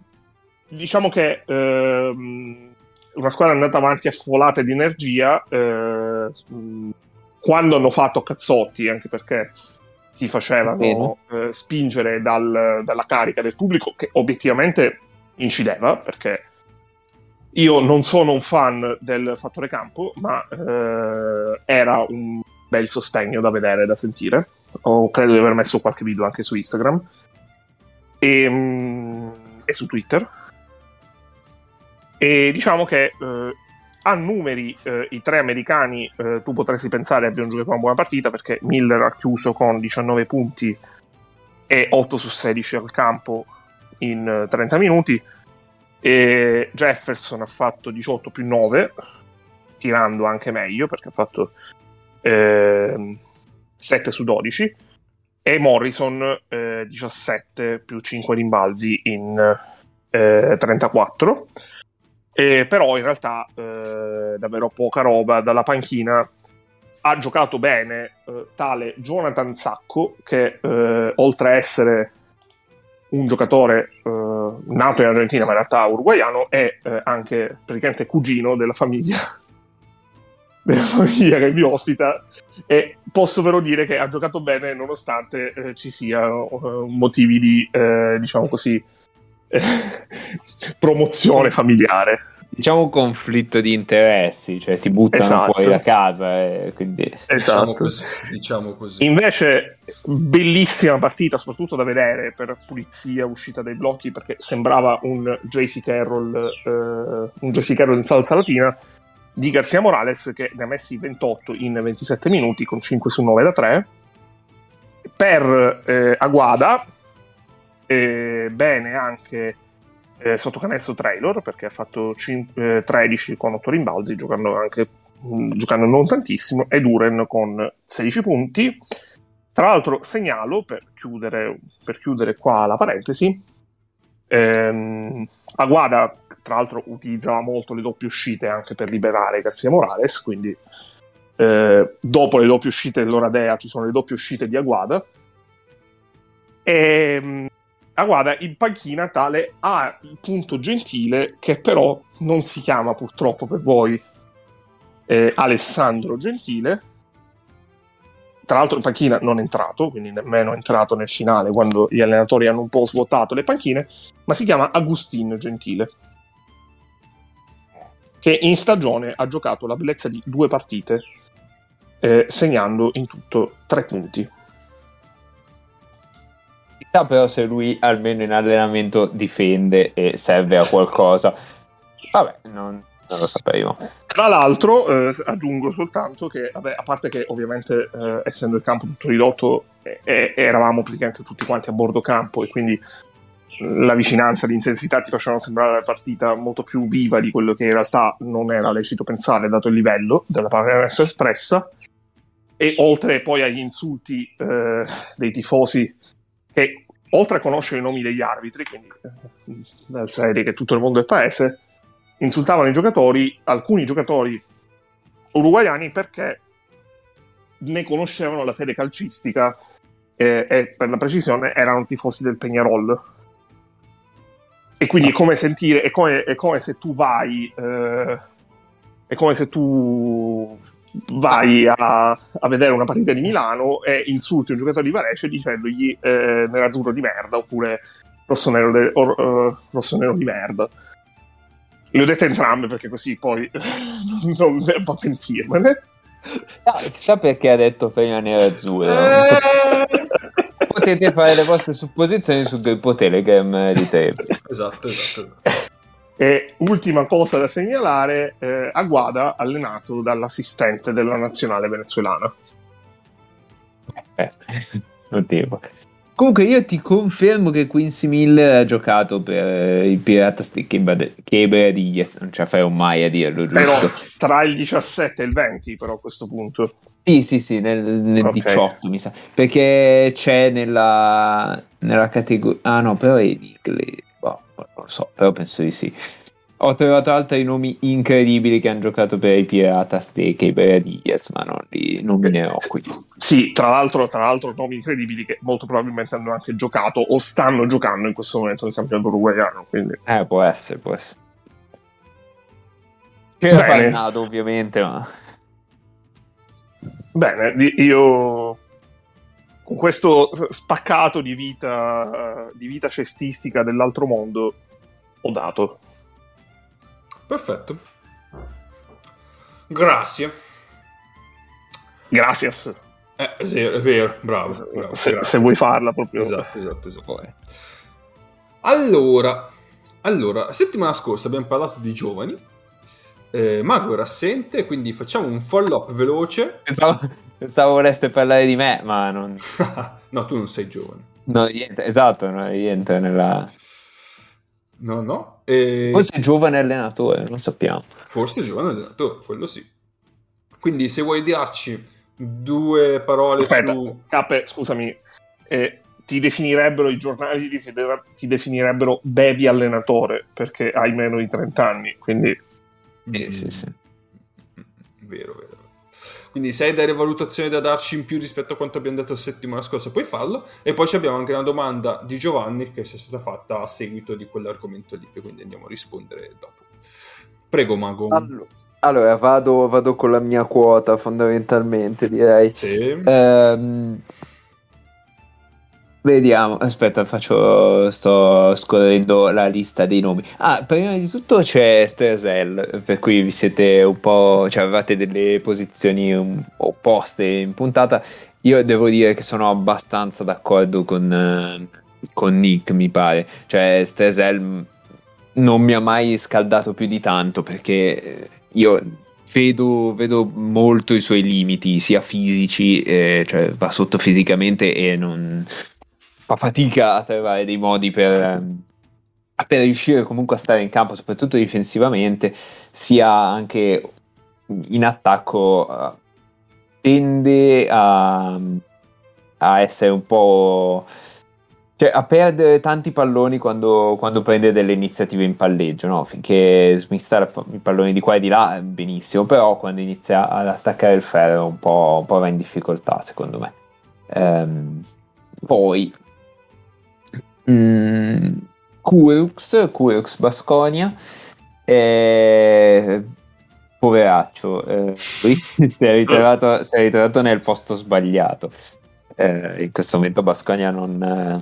D: diciamo che ehm, una squadra è andata avanti a folate di energia eh, quando hanno fatto cazzotti, anche perché si facevano eh, spingere dal, dalla carica del pubblico, che obiettivamente incideva, perché io non sono un fan del fattore campo, ma eh, era un bel sostegno da vedere, da sentire. O credo di aver messo qualche video anche su Instagram e, mm, e su Twitter. E diciamo che eh, a numeri eh, i tre americani eh, tu potresti pensare abbiano giocato una buona partita perché Miller ha chiuso con 19 punti e 8 su 16 al campo in 30 eh, minuti. E Jefferson ha fatto 18 più 9 tirando anche meglio perché ha fatto eh, 7 su 12 e Morrison eh, 17 più 5 rimbalzi in 34 eh, però in realtà eh, davvero poca roba dalla panchina. Ha giocato bene eh, tale Jonathan Sacco, che eh, oltre a essere un giocatore eh, nato in Argentina, ma in realtà uruguaiano, è eh, anche praticamente cugino della famiglia, [LAUGHS] della famiglia che mi ospita. E posso però dire che ha giocato bene nonostante ci siano motivi di, diciamo così, [LAUGHS] promozione familiare.
B: Diciamo un conflitto di interessi, cioè ti buttano esatto. fuori da casa. E quindi...
D: Esatto. Diciamo così, diciamo così. Invece, bellissima partita, soprattutto da vedere per pulizia, uscita dai blocchi, perché sembrava un JC Carroll, eh, un JC Carroll in salsa latina di Garzia Morales che ne ha messi 28 in 27 minuti con 5 su 9 da 3. Per eh, Aguada, eh, bene anche eh, sotto canestro Trailor perché ha fatto 5, eh, 13 con 8 rimbalzi giocando anche mh, mm, giocando non tantissimo e Duren con 16 punti. Tra l'altro segnalo per chiudere, per chiudere qua la parentesi ehm, Aguada tra l'altro utilizzava molto le doppie uscite anche per liberare Garzia Morales quindi eh, dopo le doppie uscite dell'Oradea ci sono le doppie uscite di Aguada. E ehm, Aguada in panchina tale a gentile che però non si chiama purtroppo per voi eh, Alessandro Gentile. Tra l'altro in panchina non è entrato quindi nemmeno è entrato nel finale quando gli allenatori hanno un po' svuotato le panchine ma si chiama Agustino Gentile che in stagione ha giocato la bellezza di due partite eh, segnando in tutto tre punti
B: Chissà però se lui almeno in allenamento difende e serve a qualcosa. Vabbè, non, non lo sapevo.
D: Tra l'altro, eh, aggiungo soltanto che, vabbè, a parte che ovviamente eh, essendo il campo tutto ridotto, eh eravamo praticamente tutti quanti a bordo campo e quindi la vicinanza, l'intensità ti facevano sembrare la partita molto più viva di quello che in realtà non era lecito pensare, dato il livello della pallacanestro espressa. E oltre poi agli insulti eh, dei tifosi che oltre a conoscere i nomi degli arbitri, quindi dal eh, serie che tutto il mondo è paese, insultavano i giocatori, alcuni giocatori uruguayani perché ne conoscevano la fede calcistica eh, e per la precisione erano tifosi del Peñarol. E quindi è come sentire, è come, è come se tu vai, eh, è come se tu vai a, a, vedere una partita di Milano e insulti un giocatore di Varese dicendogli eh, nerazzurro di merda oppure rosso-nero, de, or, uh, rosso-nero di merda. Le ho dette entrambe perché così poi [LAUGHS] non devo pentirmene.
B: No, chissà perché ha detto prima nerazzurro. Eh... Potete fare le vostre supposizioni sul gruppo Telegram di te.
A: esatto, esatto.
D: E ultima cosa da segnalare, eh, Aguada allenato dall'assistente della nazionale venezuelana.
B: Eh, oddio. Comunque io ti confermo che Quincy Miller ha giocato per il Piratas di Quebradillas, non ce la farò mai a dirlo, giusto?
D: Però tra il 17 e il 20 però a questo punto.
B: Sì, sì, sì, nel, nel
D: Ok.
B: 18 mi sa. Perché c'è nella, nella categoria... Ah no, però è boh, non lo so, però penso di sì. Ho trovato altri nomi incredibili che hanno giocato per i Piratas dei Caberadias, ma non li nominerò qui.
D: Sì, tra l'altro, tra l'altro nomi incredibili che molto probabilmente hanno anche giocato o stanno giocando in questo momento nel campionato uruguaiano. Quindi.
B: Eh, può essere, può essere. C'era
D: Bene.
B: Palnado, ovviamente, ma...
D: Bene, io con questo spaccato di vita, di vita cestistica dell'altro mondo ho dato.
A: Perfetto. Grazie.
D: Gracias.
A: Eh, sì, è vero, bravo. bravo,
D: se,
A: grazie.
D: se vuoi farla proprio.
A: Esatto, esatto, esatto. Allora, allora, settimana scorsa abbiamo parlato di giovani. Eh, Mago era assente, quindi facciamo un follow up veloce.
B: Pensavo, pensavo voleste parlare di me, ma non... [LAUGHS]
A: no, tu non sei giovane.
B: Non rientra, esatto, non rientra nella...
A: No, no. E...
B: Forse è giovane allenatore, non sappiamo.
A: Forse giovane allenatore, quello sì. Quindi se vuoi darci due parole
D: Aspetta,
A: su...
D: Cappe, scusami, eh, ti definirebbero i giornali, ti definirebbero- ti definirebbero baby allenatore perché hai meno di 30 anni, quindi
B: Sì, sì, sì.
A: Vero, vero. Quindi se hai delle valutazioni da darci in più rispetto a quanto abbiamo detto la settimana scorsa, puoi farlo. E poi ci abbiamo anche una domanda di Giovanni che ci è stata fatta a seguito di quell'argomento lì, che quindi andiamo a rispondere dopo. Prego, Mago.
B: Allo- Allora, vado, vado con la mia quota fondamentalmente, direi.
A: Sì.
B: Ehm, vediamo, aspetta, faccio, sto scorrendo la lista dei nomi. Ah, prima di tutto c'è Stersel, per cui vi siete un po', cioè avevate delle posizioni opposte in puntata. Io devo dire che sono abbastanza d'accordo con, con Nick, mi pare. Cioè, Stersel mh, non mi ha mai scaldato più di tanto perché io vedo, vedo molto i suoi limiti, sia fisici, eh, cioè va sotto fisicamente e non fa fatica a trovare dei modi per, ehm, per riuscire comunque a stare in campo, soprattutto difensivamente, sia anche in attacco. eh, tende a, a essere un po'. Cioè, a perdere tanti palloni quando, quando prende delle iniziative in palleggio, no? Finché smistare i palloni di qua e di là, benissimo, però quando inizia ad attaccare il ferro un po', un po' va in difficoltà, secondo me. Ehm, poi, mm, Kurux Basconia, eh, poveraccio, eh, si, è ritrovato, si è ritrovato nel posto sbagliato. Eh, in questo momento Basconia non, eh,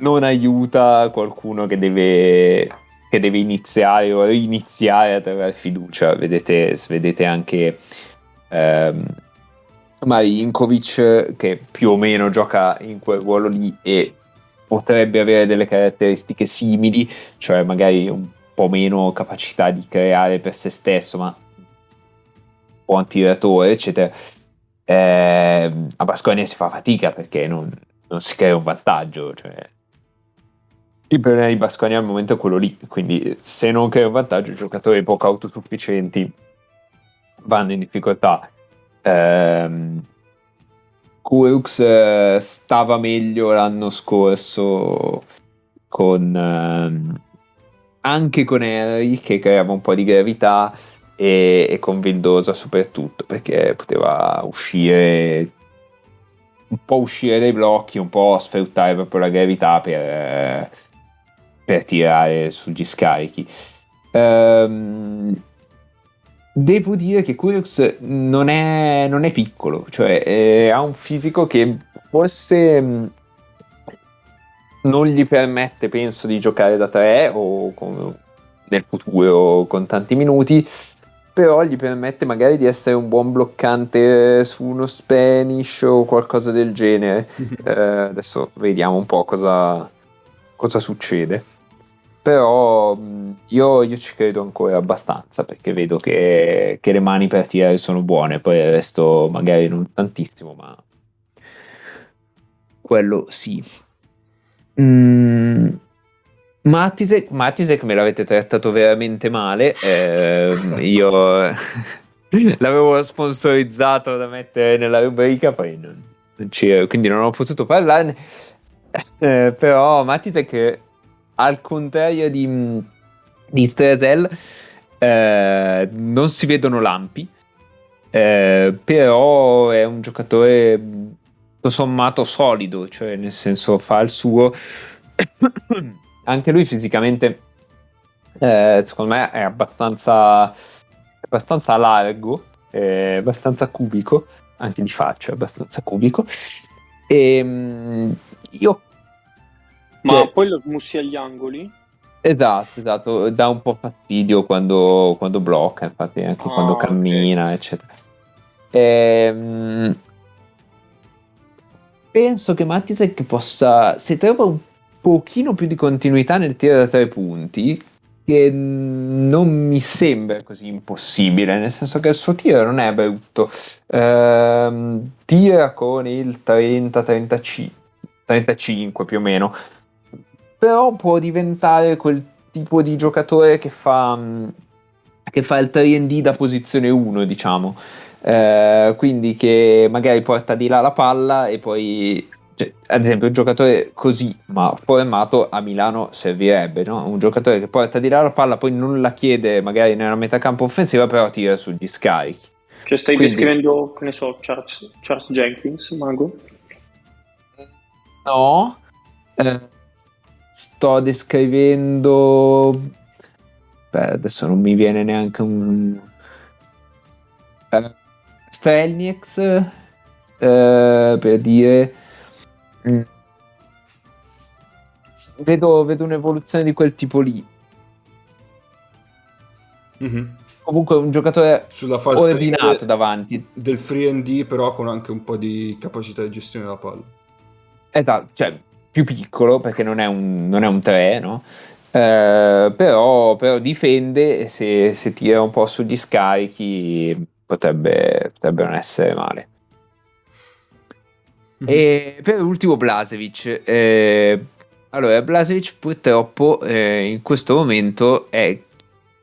B: non aiuta qualcuno che deve, che deve iniziare o riniziare a trovare fiducia. Vedete, vedete anche ehm, Marinkovic che più o meno gioca in quel ruolo lì e potrebbe avere delle caratteristiche simili, cioè magari un po' meno capacità di creare per se stesso, ma buon tiratore, eccetera. Eh, a Basconia si fa fatica perché non, non si crea un vantaggio. Cioè. Il problema di Basconia al momento è quello lì, quindi se non crea un vantaggio, i giocatori poco autosufficienti vanno in difficoltà. Ehm, Kurux eh, stava meglio l'anno scorso con ehm, anche con Henry che creava un po' di gravità e, e con Vildosa soprattutto perché poteva uscire un po' uscire dai blocchi, un po' sfruttare proprio la gravità per, per tirare sugli scarichi. Ehm, devo dire che Kurux non è, non è piccolo, cioè eh, ha un fisico che forse mh, non gli permette, penso, di giocare da 3 o con- nel futuro con tanti minuti, però gli permette magari di essere un buon bloccante su uno Spanish o qualcosa del genere. [LAUGHS] Eh, adesso vediamo un po' cosa, cosa succede. Però io, io ci credo ancora abbastanza perché vedo che, che le mani per tirare sono buone, poi il resto magari non tantissimo, ma quello sì. Mm, Matisek, Matisek me l'avete trattato veramente male. ehm, io [LAUGHS] l'avevo sponsorizzato da mettere nella rubrica, poi non, non quindi non ho potuto parlarne. Eh, però Matisek, al contrario di, di Stresel, eh, non si vedono lampi, eh, però è un giocatore tutto sommato solido, cioè nel senso fa il suo. [COUGHS] Anche lui fisicamente, eh, secondo me, è abbastanza, abbastanza largo, è abbastanza cubico, anche di faccia, abbastanza cubico. E ehm, io.
C: Ma che... poi lo smussi agli angoli?
B: Esatto, esatto, dà un po' fastidio quando, quando blocca, infatti, anche oh, quando cammina, okay. eccetera. Ehm, penso che Mattisek possa, se trova un pochino più di continuità nel tiro da tre punti, che non mi sembra così impossibile, nel senso che il suo tiro non è brutto. Ehm, tira con il 30-35 35 più o meno, però può diventare quel tipo di giocatore che fa, che fa il 3D da posizione 1, diciamo. Eh, quindi che magari porta di là la palla e poi cioè, ad esempio un giocatore così ma formato a Milano servirebbe no? un giocatore che porta di là la palla poi non la chiede magari nella metà campo offensiva però tira sugli scarichi
C: cioè stai Quindi... descrivendo che ne so Charles, Charles Jenkins Mago?
B: no eh, sto descrivendo Beh, adesso non mi viene neanche un eh, Strelnieks eh, per dire mm, vedo, vedo, un'evoluzione di quel tipo lì. Mm-hmm. comunque un giocatore ordinato davanti.
A: del free and però con anche un po' di capacità di gestione della palla.
B: Esatto cioè più piccolo perché non è un, non è un 3 no? Eh, però, però, difende se, se tira un po' sugli scarichi potrebbe, potrebbe non essere male. Mm-hmm. E per ultimo Blasevic. Eh, allora, Blasevic purtroppo eh, in questo momento è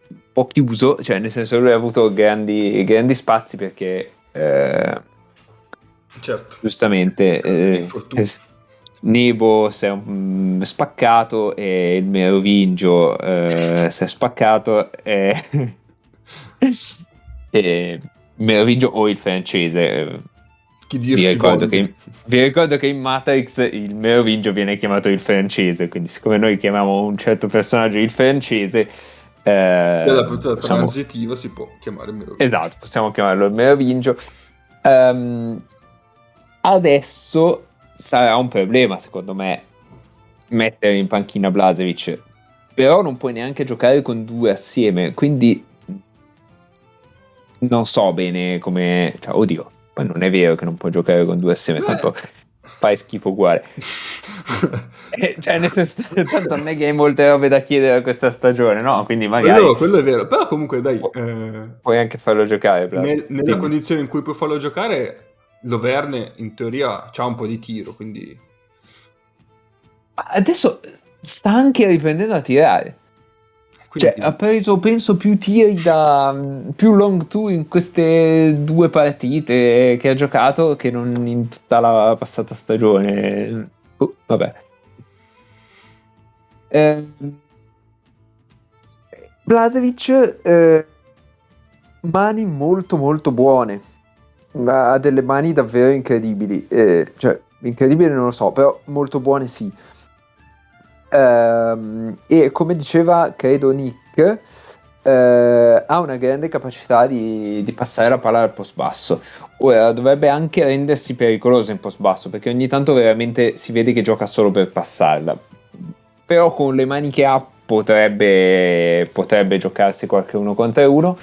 B: un po' chiuso, cioè nel senso lui ha avuto grandi, grandi spazi perché eh,
A: certo.
B: giustamente eh, Nebo si è um, spaccato e il Merovingio eh, si è spaccato e, [LAUGHS] e Merovingio o il francese.
A: Chi vi, ricordo
B: che, vi ricordo che in Matrix il Merovingio viene chiamato il francese, quindi siccome noi chiamiamo un certo personaggio il francese...
A: Eh, dalla possiamo... transitiva si può chiamare Merovingio.
B: Esatto, possiamo chiamarlo il Merovingio. Um, adesso sarà un problema, secondo me, mettere in panchina Blasevic. Però non puoi neanche giocare con due assieme, quindi non so bene come... Cioè, oddio, poi non è vero che non puoi giocare con due assieme, Beh. tanto fai schifo uguale. [LAUGHS] eh, cioè, nel senso, tanto non è che hai molte robe da chiedere a questa stagione, no? Quindi magari...
A: Quello, quello è vero, però comunque dai...
B: Pu- eh... Puoi anche farlo giocare.
A: Nel, nella quindi... condizione in cui puoi farlo giocare, Loverne in teoria ha un po' di tiro, quindi...
B: Adesso sta anche riprendendo a tirare. Quindi... Cioè, ha preso, penso, più tiri da più long two in queste due partite che ha giocato che non in tutta la passata stagione. Uh, vabbè. Eh, Blasevic, eh, mani molto molto buone. Ha delle mani davvero incredibili. Eh, cioè, incredibili non lo so, però molto buone sì. Ehm, e come diceva, credo Nick, eh, ha una grande capacità di, di, passare la palla al post basso. Ora dovrebbe anche rendersi pericoloso in post basso perché ogni tanto veramente si vede che gioca solo per passarla. Però con le mani che ha potrebbe, potrebbe giocarsi qualche uno contro uno.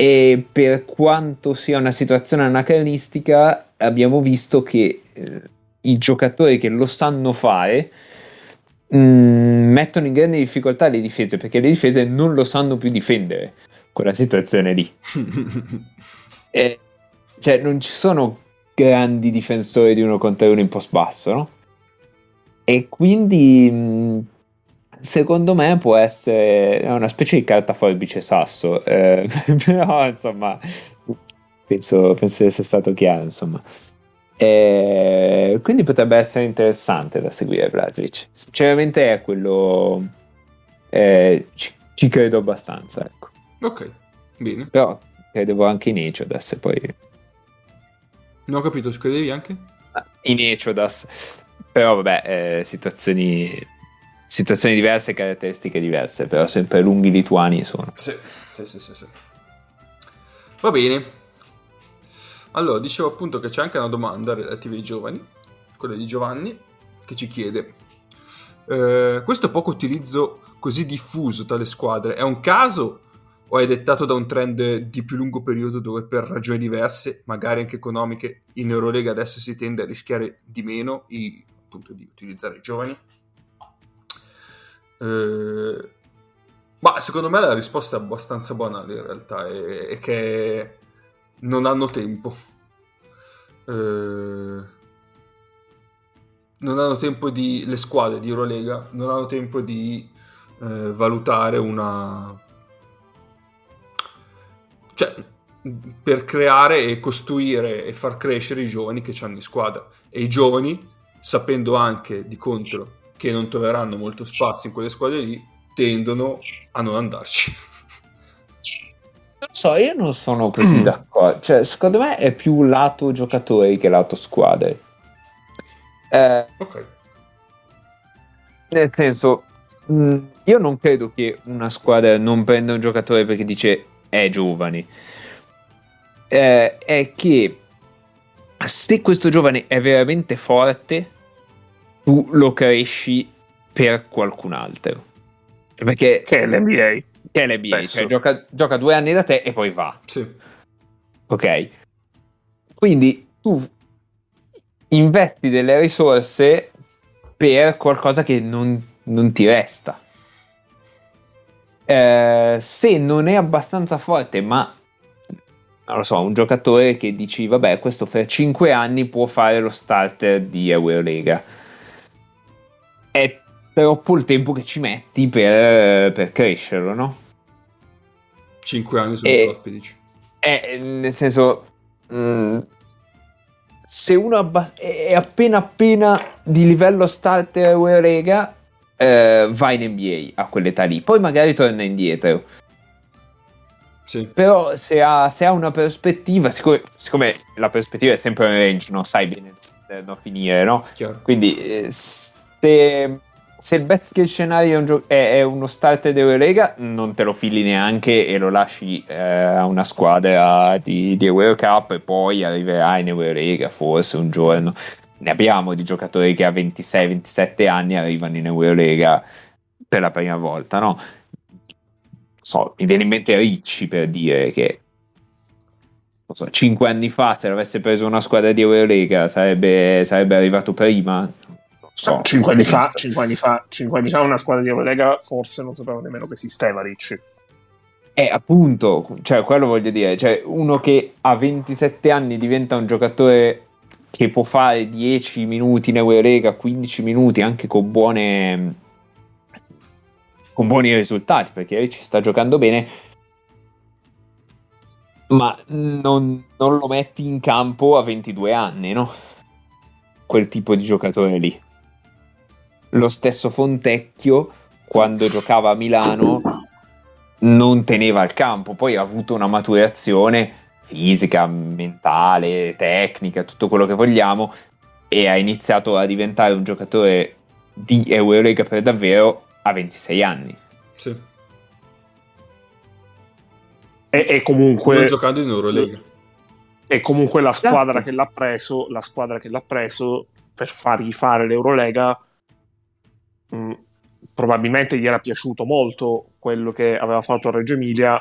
B: E per quanto sia una situazione anacronistica, abbiamo visto che eh, i giocatori che lo sanno fare mh, mm, mettono in grande difficoltà le difese perché le difese non lo sanno più difendere quella situazione lì. [LAUGHS] e, cioè, non ci sono grandi difensori di uno contro uno in post basso, no? E quindi mh, mm, secondo me può essere una specie di carta forbice sasso, eh, [LAUGHS] però insomma penso, penso di essere stato chiaro, insomma. E quindi potrebbe essere interessante da seguire Vladic. Sinceramente è quello... Eh, ci, ci, credo abbastanza, ecco.
A: Ok, bene.
B: Però credevo anche in Echodas, poi...
A: Non ho capito, ci credevi anche?
B: Ah, in Echodas. Però vabbè, eh, situazioni, situazioni diverse, caratteristiche diverse, però sempre lunghi lituani sono.
A: Sì, sì, sì, sì. sì. Va bene. Allora, dicevo appunto che c'è anche una domanda relativa ai giovani, quella di Giovanni, che ci chiede: eh, Questo poco utilizzo così diffuso tra le squadre è un caso o è dettato da un trend di più lungo periodo dove per ragioni diverse, magari anche economiche, in Eurolega adesso si tende a rischiare di meno i, appunto di utilizzare i giovani? Eh, ma secondo me la risposta è abbastanza banale in realtà, è, è che non hanno tempo. Eh, non hanno tempo di... le squadre di Eurolega non hanno tempo di eh, valutare una... Cioè, per creare e costruire e far crescere i giovani che hanno in squadra. E i giovani, sapendo anche di contro che non troveranno molto spazio in quelle squadre lì, tendono a non andarci.
B: Non so, io non sono così mm. d'accordo. Cioè, secondo me è più lato giocatori che lato squadre. Eh, ok. Nel senso, mh, mm, io non credo che una squadra non prenda un giocatore perché dice è giovane. Eh, è che se questo giovane è veramente forte, tu lo cresci per qualcun altro. Perché
D: che è l'NBA
B: che è l'NBA, cioè gioca, gioca, due anni da te e poi va.
A: Sì.
B: Ok. Quindi tu investi delle risorse per qualcosa che non, non ti resta. Eh, se non è abbastanza forte, ma non lo so, un giocatore che dici, vabbè, questo fra 5 anni può fare lo starter di Eurolega. È troppo il tempo che ci metti per, per crescerlo, no?
A: 5 anni sono e, troppi, dici.
B: Eh, nel senso, mh, mm, se uno abba- è appena appena di livello starter Eurolega, eh, va in NBA a quell'età lì, poi magari torna indietro. Sì. Però se ha, se ha, una prospettiva, siccome, siccome, la prospettiva è sempre un range, no? sai bene da finire, no?
A: Chiaro.
B: Quindi eh, se se il best case scenario è, un gio- è, è uno starter dell'Eurolega, non te lo fili neanche e lo lasci eh, a una squadra di, di Euro Cup e poi arriverai in Eurolega forse un giorno. Ne abbiamo di giocatori che a 26-27 anni arrivano in Eurolega per la prima volta, no? So, mi viene in mente Ricci per dire che so, 5 anni fa se l'avesse preso una squadra di Eurolega sarebbe, sarebbe arrivato prima
D: so. 5 anni, fa, 5 anni fa, 5 anni fa una squadra di Eurolega forse non sapevano nemmeno che esisteva Ricci.
B: Eh, appunto, cioè, quello voglio dire, cioè, uno che a 27 anni diventa un giocatore che può fare 10 minuti in Eurolega, 15 minuti anche con buone con buoni risultati, perché ci sta giocando bene, ma non, non lo metti in campo a 22 anni, no? Quel tipo di giocatore lì lo stesso Fontecchio quando giocava a Milano non teneva il campo, poi ha avuto una maturazione fisica, mentale, tecnica, tutto quello che vogliamo e ha iniziato a diventare un giocatore di Eurolega per davvero a 26 anni.
A: Sì.
D: E, e comunque... Non
A: giocando in Eurolega.
D: E comunque la squadra esatto. che l'ha preso, la squadra che l'ha preso per fargli fare l'Eurolega mh, mm, probabilmente gli era piaciuto molto quello che aveva fatto a Reggio Emilia,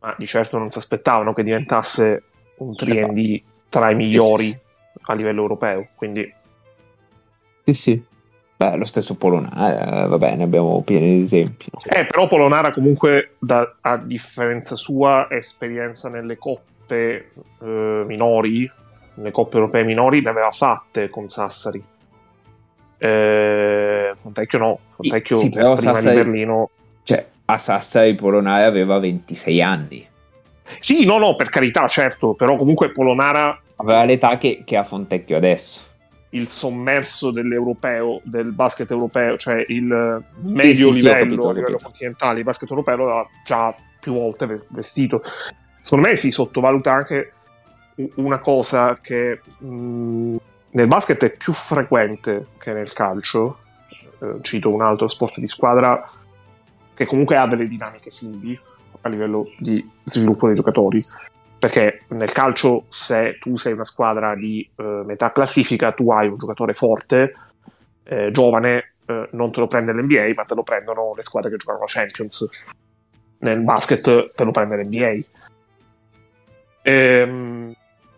D: ma di certo non si aspettavano che diventasse un triendy tra i migliori a livello europeo. Quindi...
B: Sì, sì. Beh, lo stesso Polonara, eh, va bene, abbiamo pieni di esempi.
D: Eh, però Polonara comunque, da, a differenza sua, esperienza nelle coppe eh, minori, nelle coppe europee minori, le aveva fatte con Sassari. Eh, Fontecchio no, Fontecchio sì, prima Sassari, di Berlino.
B: Cioè, a Sassari Polonare aveva 26 anni.
D: Sì, no, no, per carità, certo, però comunque Polonara
B: aveva l'età che, che ha Fontecchio adesso.
D: Il sommerso dell'europeo, del basket europeo, cioè il medio sì, livello, sì, capito, livello continentale, il basket europeo l'ha già più volte vestito. Secondo me si sottovaluta anche una cosa che mh, nel basket è più frequente che nel calcio. Eh, cito un altro sport di squadra che comunque ha delle dinamiche simili a livello di sviluppo dei giocatori. Perché nel calcio se tu sei una squadra di eh, metà classifica tu hai un giocatore forte eh, giovane eh, non te lo prende l'NBA ma te lo prendono le squadre che giocano la Champions. Nel basket te lo prende l'NBA ehm,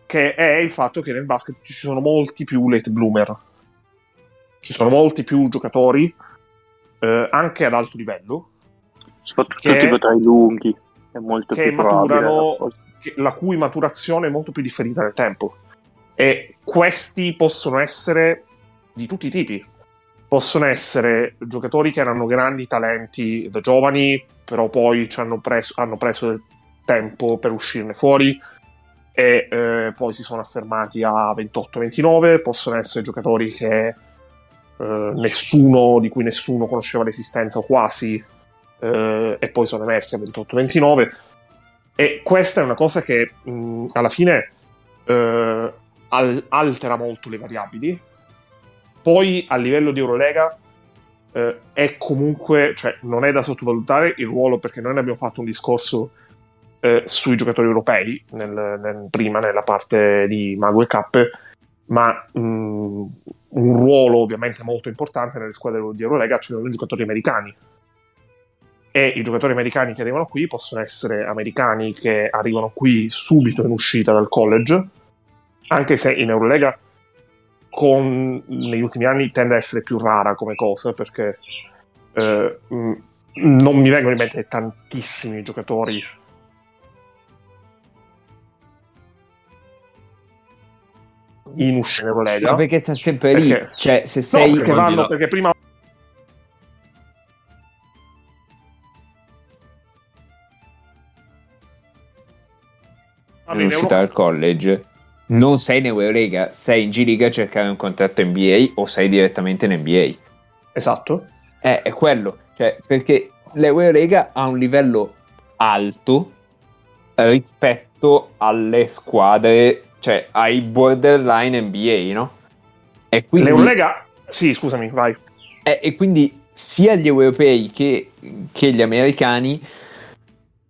D: che è il fatto che nel basket ci sono molti più late bloomer ci sono molti più giocatori eh, anche ad alto livello
C: soprattutto che, tipo tra i lunghi è molto
D: che
C: più
D: maturano la cui maturazione è molto più differita nel tempo. E questi possono essere di tutti i tipi. Possono essere giocatori che erano grandi talenti da giovani, però poi hanno preso, hanno preso del tempo per uscirne fuori e eh, poi si sono affermati a 28-29. Possono essere giocatori che eh, nessuno, di cui nessuno conosceva l'esistenza o quasi, eh, e poi sono emersi a 28-29 e questa è una cosa che mh, alla fine eh, al- altera molto le variabili. Poi a livello di Eurolega eh, è comunque, cioè non è da sottovalutare il ruolo perché noi ne abbiamo fatto un discorso eh, sui giocatori europei nel, nel, prima nella parte di Mago e Cap, ma mh, un ruolo ovviamente molto importante nelle squadre di Eurolega ce l'hanno i giocatori americani. E i giocatori americani che arrivano qui possono essere americani che arrivano qui subito in uscita dal college, anche se in Eurolega con, negli ultimi anni tende a essere più rara come cosa perché eh, non mi vengono in mente tantissimi giocatori in uscita in Eurolega.
B: Ma perché sta sempre lì, perché? cioè se sei...
D: No, perché, vanno, perché prima
B: in uscita dal college, non sei in Eurolega, sei in G-League a cercare un contratto NBA o sei direttamente in NBA.
D: Esatto.
B: Eh, è quello, cioè, perché l'Eurolega ha un livello alto rispetto alle squadre, cioè ai borderline NBA, no?
D: E quindi, L'Eurolega, sì, scusami, vai.
B: Eh, e quindi sia gli europei che, che gli americani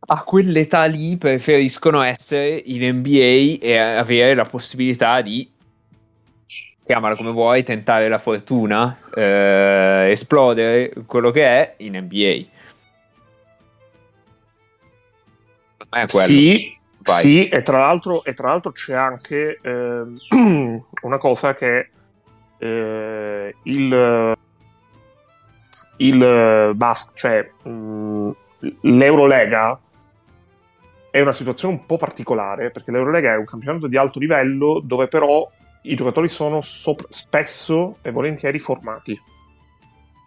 B: a quell'età lì preferiscono essere in NBA e avere la possibilità di chiamala come vuoi, tentare la fortuna, eh, esplodere quello che è in NBA.
D: È sì, sì e, tra l'altro, e tra l'altro c'è anche eh, [CLEARS THROAT] una cosa che eh, il, il basket, cioè mh, mm, l'Eurolega è una situazione un po' particolare perché l'Eurolega è un campionato di alto livello dove però i giocatori sono sopra- spesso e volentieri formati.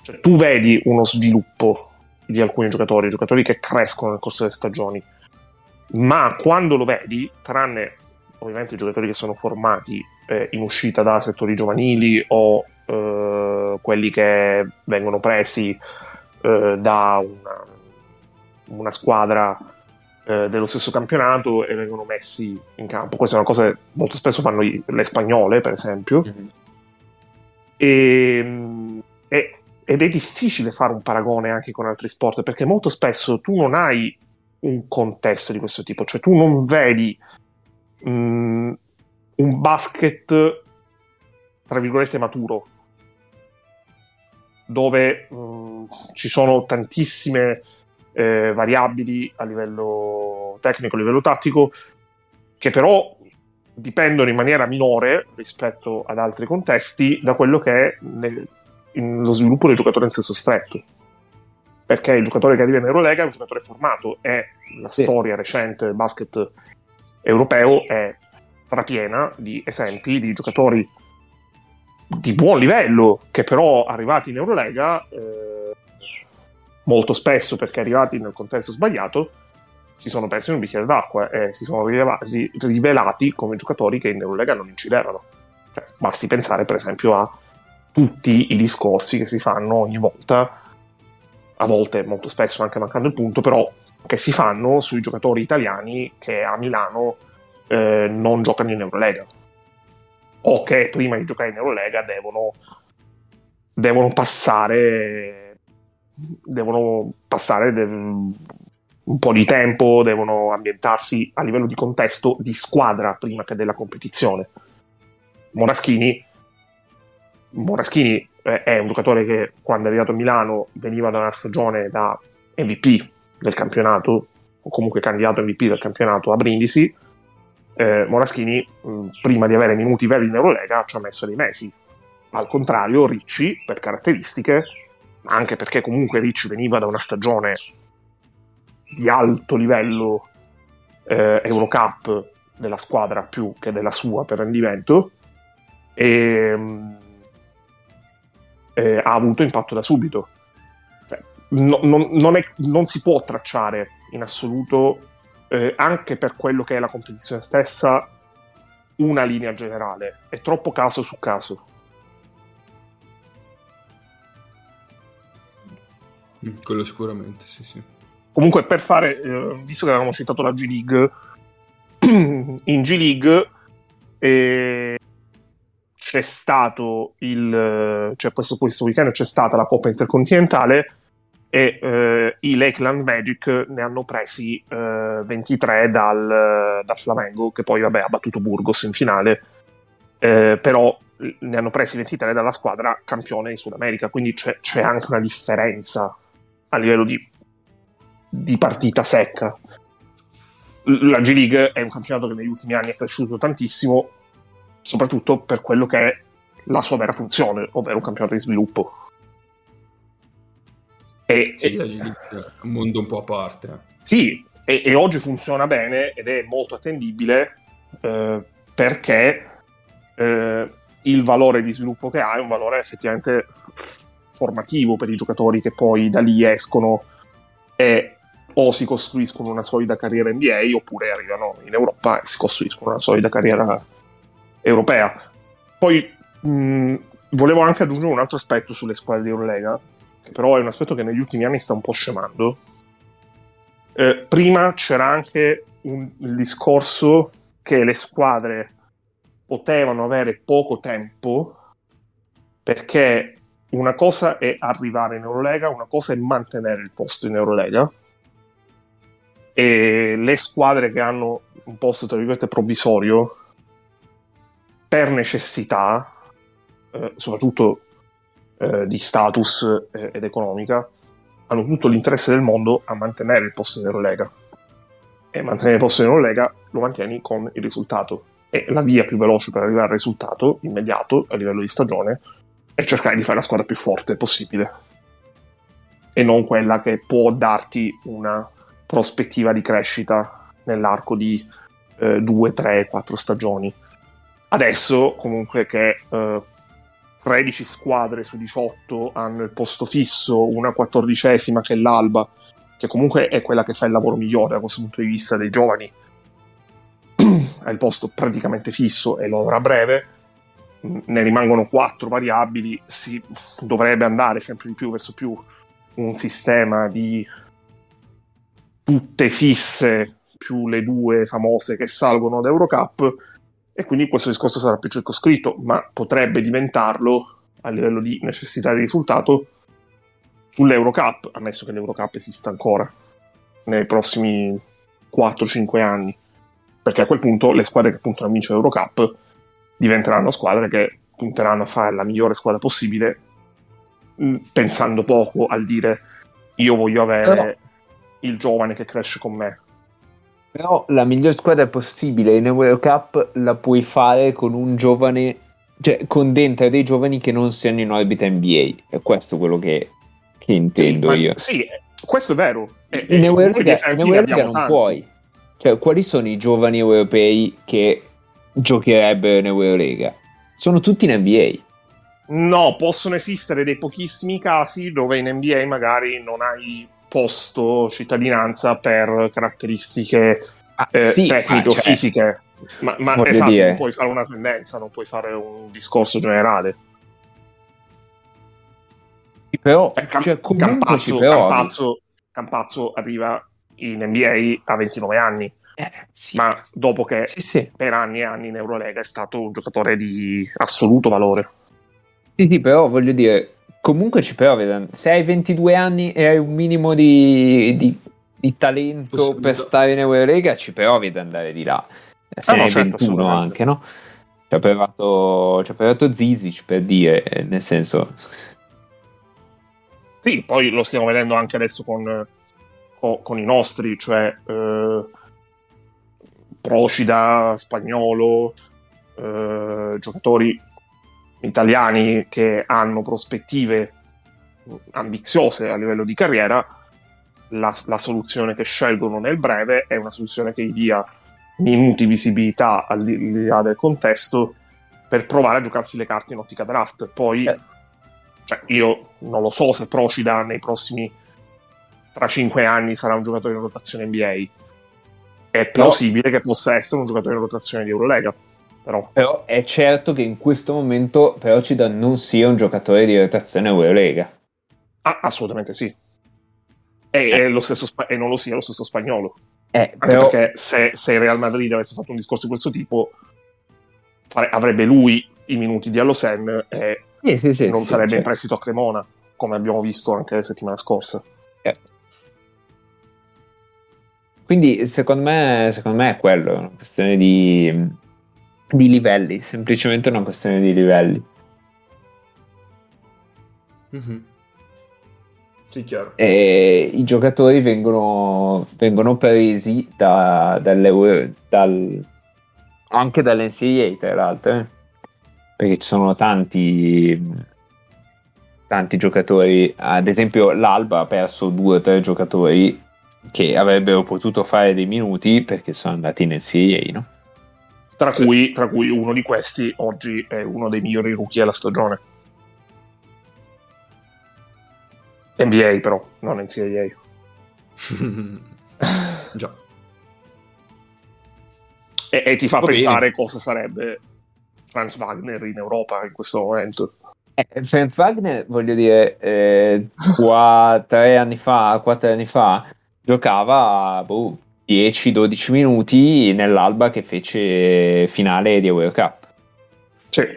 D: Cioè, tu vedi uno sviluppo di alcuni giocatori, giocatori che crescono nel corso delle stagioni, ma quando lo vedi, tranne ovviamente i giocatori che sono formati eh, in uscita da settori giovanili o eh, quelli che vengono presi eh, da una, una squadra eh, dello stesso campionato e vengono messi in campo. Questa è una cosa che molto spesso fanno le spagnole, per esempio. Mm-hmm. E, e, ed è difficile fare un paragone anche con altri sport perché molto spesso tu non hai un contesto di questo tipo, cioè tu non vedi um, un basket tra virgolette maturo dove um, ci sono tantissime eh, variabili a livello tecnico, a livello tattico, che però dipendono in maniera minore rispetto ad altri contesti da quello che è nel, lo sviluppo del giocatore in senso stretto. Perché il giocatore che arriva in Eurolega è un giocatore formato e la sì. storia recente del basket europeo è strapiena di esempi di giocatori di buon livello che però arrivati in Eurolega eh, molto spesso perché arrivati nel contesto sbagliato, si sono persi in un bicchiere d'acqua e si sono rivelati, rivelati come giocatori che in Eurolega non incidevano. Cioè, basti pensare per esempio a tutti i discorsi che si fanno ogni volta, a volte molto spesso anche mancando il punto, però che si fanno sui giocatori italiani che a Milano eh, non giocano in Eurolega o che prima di giocare in Eurolega devono, devono passare devono passare de- un po' di tempo, devono ambientarsi a livello di contesto di squadra prima che della competizione. Moraschini, Moraschini è un giocatore che quando è arrivato a Milano veniva da una stagione da MVP del campionato, o comunque candidato MVP del campionato a Brindisi. Eh, Moraschini, mh, prima di avere minuti veri in Eurolega, ci ha messo dei mesi. Al contrario, Ricci, per caratteristiche, anche perché comunque Ricci veniva da una stagione di alto livello eh, Eurocup della squadra più che della sua per rendimento e, e ha avuto impatto da subito. Cioè, no, non, non, è, non, si può tracciare in assoluto, eh, anche per quello che è la competizione stessa, una linea generale. È troppo caso su caso.
A: Mm, quello sicuramente, sì, sì.
D: Comunque, per fare, eh, visto che avevamo citato la G League, [CLEARS THROAT] in G League eh, c'è stato il, cioè questo, questo weekend c'è stata la Coppa Intercontinentale e eh, i Lakeland Magic ne hanno presi eh, 23 dal, dal, Flamengo, che poi vabbè, ha battuto Burgos in finale, eh, però ne hanno presi 23 dalla squadra campione in Sud America, quindi c'è, c'è anche una differenza a livello di di partita secca. La G League è un campionato che negli ultimi anni è cresciuto tantissimo, soprattutto per quello che è la sua vera funzione, ovvero un campionato di sviluppo.
A: E, sì, è un mondo un po' a parte.
D: Sì, e, e oggi funziona bene ed è molto attendibile eh, perché eh, il valore di sviluppo che ha è un valore effettivamente f- formativo per i giocatori che poi da lì escono e o si costruiscono una solida carriera NBA oppure arrivano in Europa e si costruiscono una solida carriera europea. Poi mh, volevo anche aggiungere un altro aspetto sulle squadre di Eurolega, che però è un aspetto che negli ultimi anni sta un po' scemando. Eh, prima c'era anche un, il discorso che le squadre potevano avere poco tempo perché una cosa è arrivare in Eurolega, una cosa è mantenere il posto in Eurolega e le squadre che hanno un posto tra virgolette provvisorio per necessità, eh, soprattutto eh, di status eh, ed economica, hanno tutto l'interesse del mondo a mantenere il posto in Eurolega. E mantenere il posto in Eurolega lo mantieni con il risultato. E la via più veloce per arrivare al risultato immediato a livello di stagione è cercare di fare la squadra più forte possibile. E non quella che può darti una prospettiva di crescita nell'arco di eh, 2, 3, 4 stagioni. Adesso comunque che eh, 13 squadre su 18 hanno il posto fisso, una quattordicesima che è l'Alba, che comunque è quella che fa il lavoro migliore da questo punto di vista dei giovani, [CLEARS THROAT] ha il posto praticamente fisso e lo avrà a breve, ne rimangono 4 variabili, si dovrebbe andare sempre di più verso più un sistema di tutte fisse più le due famose che salgono ad Eurocup e quindi questo discorso sarà più circoscritto, ma potrebbe diventarlo a livello di necessità di risultato sull'Eurocup, ammesso che l'Eurocup esista ancora nei prossimi 4-5 anni, perché a quel punto le squadre che puntano a vincere l'Eurocup diventeranno squadre che punteranno a fare la migliore squadra possibile, pensando poco al dire io voglio avere il giovane che cresce con me.
B: Però la miglior squadra possibile in Eurocup la puoi fare con un giovane, cioè con dentro dei giovani che non siano in orbita NBA. È questo quello che, che intendo
D: sì,
B: io.
D: sì, questo è vero.
B: E, in in Eurolega non tanti. puoi. Cioè, quali sono i giovani europei che giocherebbero in Eurolega? Sono tutti in NBA.
D: No, possono esistere dei pochissimi casi dove in NBA magari non hai posto cittadinanza per caratteristiche
B: Ah,
D: eh,
B: sì,
D: tecnico-fisiche.
B: ah, cioè,
D: ma ma esatto,
B: dire-
D: non puoi fare una tendenza, non puoi fare un discorso generale.
B: però,
D: Eh, Cam-
B: cioè,
D: Campazzo. Campazzo- Campazzo arriva in NBA a 29 anni,
B: Eh, sì.
D: ma dopo che
B: Sì, sì.
D: per anni e anni in Eurolega è stato un giocatore di assoluto valore.
B: Sì, sì, però voglio dire, comunque ci provi. Se hai 22 anni e hai un minimo di, di- di talento per stare in Eurolega, ci provi ad andare di là. Eh, Se
D: Ah, no,
B: hai
D: certo,
B: 21
D: assolutamente.
B: anche, no? Ci ha provato, ci ha provato Zizic per dire, nel senso...
D: Sì, poi lo stiamo vedendo anche adesso con, co- con i nostri, cioè eh, Procida, Spagnolo, eh, giocatori italiani che hanno prospettive ambiziose a livello di carriera. La, la soluzione che scelgono nel breve è una soluzione che gli dia minuti, visibilità al di, là del contesto per provare a giocarsi le carte in ottica draft. Poi
B: Eh.
D: cioè, io non lo so se Procida nei prossimi tra 5 anni sarà un giocatore in rotazione NBA. È plausibile che possa essere un giocatore in rotazione di Eurolega. Però
B: Però è certo che in questo momento Procida non sia un giocatore di rotazione Eurolega.
D: ah, assolutamente sì. E, è lo stesso e non lo sia lo stesso spagnolo.
B: Eh,
D: Anche
B: però,
D: perché se, se il Real Madrid avesse fatto un discorso di questo tipo, fare- avrebbe lui i minuti di Allosen e
B: sì, sì, sì,
D: non
B: sì,
D: sarebbe
B: cioè,
D: in prestito a Cremona, come abbiamo visto anche la settimana scorsa.
B: Quindi secondo me, secondo me è quello, è una questione di, di livelli, semplicemente una questione di livelli.
A: Mhm. Sì, chiaro.
B: E i giocatori vengono, vengono presi da, dalle- dal, anche dall'NCAA tra l'altro, eh. perché ci sono tanti, tanti giocatori, ad esempio l'Alba ha perso due o tre giocatori che avrebbero potuto fare dei minuti perché sono andati in NCAA, no?
D: Tra cui, tra cui uno di questi oggi è uno dei migliori rookie della stagione. NBA però, non NCAA. [LAUGHS]
A: Già.
D: E, e ti fa
B: Va bene.
D: pensare cosa sarebbe Franz Wagner in Europa in questo momento.
B: Eh, Franz Wagner, voglio dire, eh, qua, tre anni fa, quattro anni fa, giocava boh, 10-12 minuti nell'Alba che fece finale di Euro Cup,
D: Sì,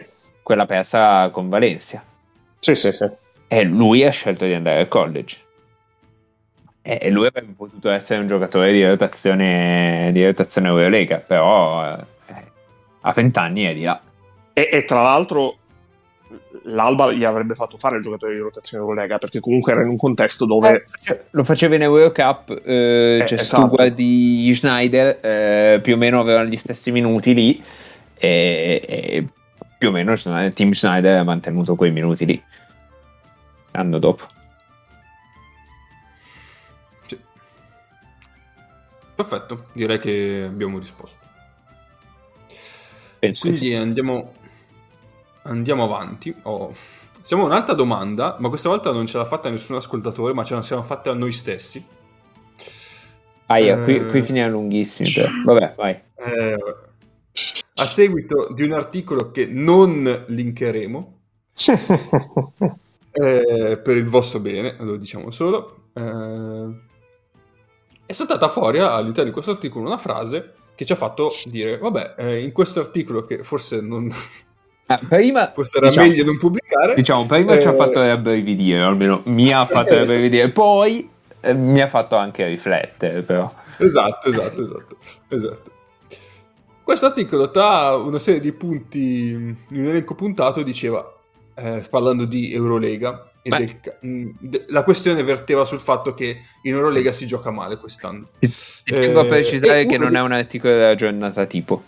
B: quella persa con Valencia.
D: sì, sì. sì.
B: E lui ha scelto di andare al college. E lui avrebbe potuto essere un giocatore di rotazione, di rotazione Eurolega, però eh, a 20 anni è di là.
D: E, e tra l'altro l'Alba gli avrebbe fatto fare il giocatore di rotazione Eurolega perché comunque era in un contesto dove
B: Eh, lo faceva in Eurocup, eh,
D: Eh,
B: cioè se
D: esatto.
B: tu guardi Schneider eh, più o meno avevano gli stessi minuti lì e, e più o meno il team Schneider ha mantenuto quei minuti lì l'anno dopo.
A: Sì. Perfetto, direi che abbiamo risposto.
B: Penso di
A: Quindi andiamo, andiamo avanti. Oh. Siamo a un'altra domanda, ma questa volta non ce l'ha fatta nessun ascoltatore, ma ce la siamo fatta noi stessi.
B: Aia, qui,
A: Eh.
B: qui finiamo lunghissimi però. Vabbè, vai.
A: Eh, a seguito di un articolo che non linkeremo, [LAUGHS] eh, per il vostro bene, lo diciamo solo, eh, è saltata fuori all'interno di questo articolo una frase che ci ha fatto dire, vabbè, eh, in questo articolo che forse, non,
B: Ah, prima,
A: forse era
B: diciamo,
A: meglio non pubblicare,
B: diciamo, prima ci ha
A: eh,
B: fatto rabbrividire, almeno mi ha fatto rabbrividire, poi eh, mi ha fatto anche riflettere però.
A: Esatto, esatto, esatto, esatto. Questo articolo, tra una serie di punti in un elenco puntato, diceva, eh, parlando di Eurolega, e del mh, de- la questione verteva sul fatto che in Eurolega si gioca male quest'anno.
B: Ci tengo a
A: Eh,
B: precisare
A: e
B: che non è un articolo della giornata tipo.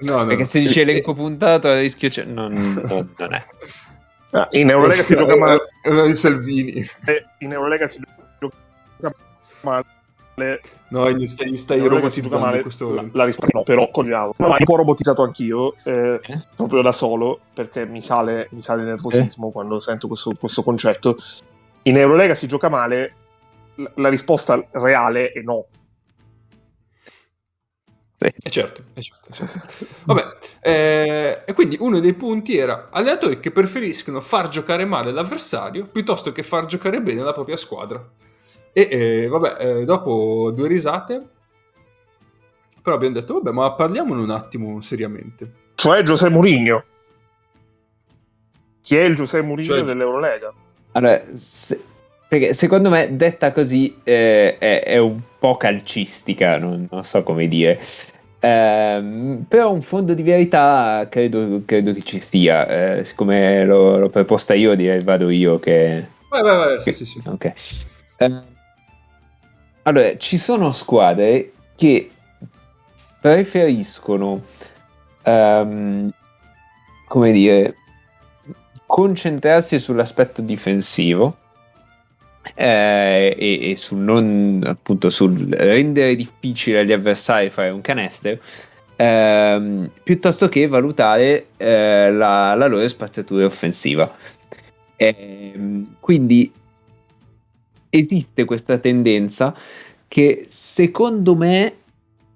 A: No, no,
B: Perché
A: no.
B: se dice elenco puntato a rischio c'è... Non, non- non è.
D: Ah, in Eurolega si gioca male.
A: È una di Salvini.
D: eh, In Eurolega si gioca male.
A: No, gli stai, gli stai robotizzando
D: male.
A: questo
D: La, la risposta no, però cogliamo. Ma un po' robotizzato anch'io, eh,
B: Eh?
D: proprio da solo, perché mi sale, mi sale il nervosismo quando sento questo, questo concetto. In Eurolega si gioca male. la risposta reale è no.
A: Sì. E eh, certo, è certo, è certo. Vabbè, eh, e quindi uno dei punti era allenatori che preferiscono far giocare male l'avversario piuttosto che far giocare bene la propria squadra. E eh, vabbè, eh, dopo due risate, però abbiamo detto, vabbè, ma parliamone un attimo seriamente.
D: Cioè Giuseppe Mourinho. Chi è il Giuseppe Mourinho cioè... dell'Eurolega?
B: Allora, se, perché secondo me detta così eh, è, è, un po' calcistica, non, non so come dire. Eh, però un fondo di verità credo, credo che ci sia. Eh, siccome l'ho, l'ho, proposta io, direi vado io che...
A: Vai, vai, vai, che, sì, sì, sì.
B: Ok. Eh, allora, ci sono squadre che preferiscono, um, come dire, concentrarsi sull'aspetto difensivo eh, e, e sul non appunto sul rendere difficile agli avversari fare un canestro ehm, piuttosto che valutare eh, la, la, loro spaziatura offensiva. Ehm, quindi esiste questa tendenza che secondo me,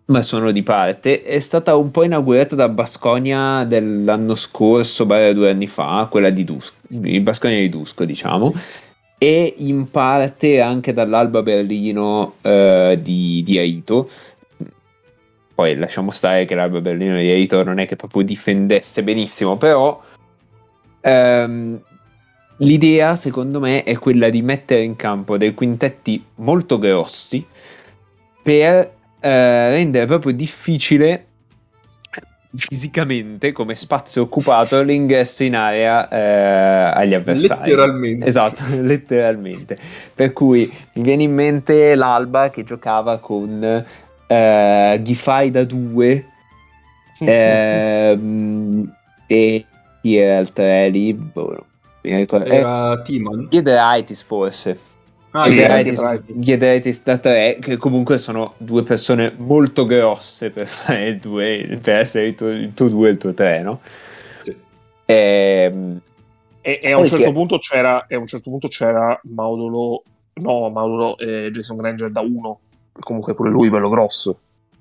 B: ma sono di parte, è stata un po' inaugurata da Basconia dell'anno scorso, due anni fa, quella di Dusko, Basconia di Dusko, diciamo, e in parte anche dall'Alba Berlino eh, di, di Aito. Poi lasciamo stare che l'Alba Berlino di Aito non è che proprio difendesse benissimo, però ehm, L'idea, secondo me, è quella di mettere in campo dei quintetti molto grossi per eh, rendere proprio difficile fisicamente come spazio occupato l'ingresso in area eh, agli avversari.
A: Letteralmente.
B: Esatto, [LAUGHS] letteralmente. Per cui mi viene in mente l'Alba che giocava con eh, Gifai da 2 eh, e chi era il 3 lì? Boh,
A: era eh, Timon?
B: Chiederaitis forse. Ah, Chiederaitis da 3, che comunque sono due persone molto grosse per fare il 2, per essere il tuo, il tuo 2 e il tuo 3, no? Sì.
D: Ehm, e, e, a un certo punto c'era, e a un certo punto c'era Maudolo, no, Maudolo e Jason Granger da 1, comunque pure lui bello grosso.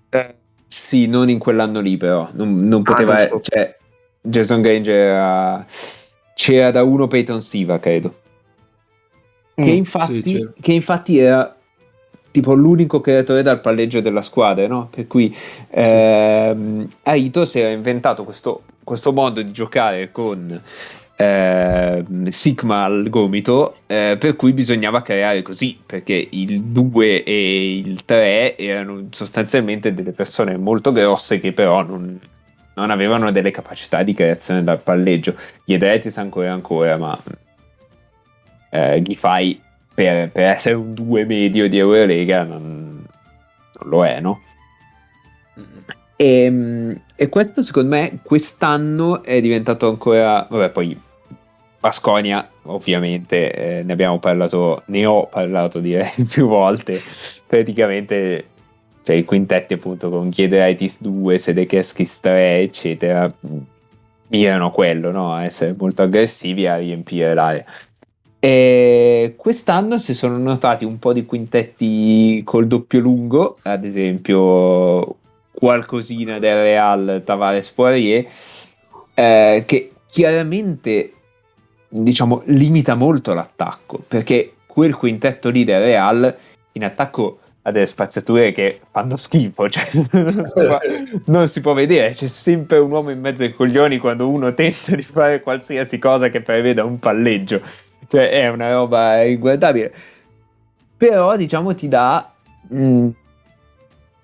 B: Eh, sì, non in quell'anno lì però, non, non ah, poteva... Ah, cioè, Jason Granger era c'era da uno Peyton Siva, credo. Mm, che, infatti, sì, che infatti era tipo l'unico creatore dal palleggio della squadra, no? Per cui ehm, Aito si era inventato questo, questo, modo di giocare con eh, Sigma al gomito, eh, per cui bisognava creare così, perché il 2 e il 3 erano sostanzialmente delle persone molto grosse che però non, non avevano delle capacità di creazione dal palleggio. Gli Edretis ancora ancora, ma eh, Gifai per, per essere un 2 medio di Eurolega non, non lo è, no? E, ehm, e, questo secondo me quest'anno è diventato ancora, vabbè poi Basconia ovviamente eh, ne abbiamo parlato, ne ho parlato direi [LAUGHS] più volte, praticamente cioè i quintetti appunto con Chiederitis 2, Sedekeskis 3 eccetera mirano a quello, no? a essere molto aggressivi a riempire l'area e quest'anno si sono notati un po' di quintetti col doppio lungo ad esempio qualcosina del Real Tavares Poirier eh, che chiaramente diciamo limita molto l'attacco perché quel quintetto lì del Real in attacco a delle spaziature che fanno schifo, cioè [LAUGHS] non si può vedere, c'è sempre un uomo in mezzo ai coglioni quando uno tenta di fare qualsiasi cosa che preveda un palleggio, cioè è una roba inguardabile. Però diciamo ti dà, mm,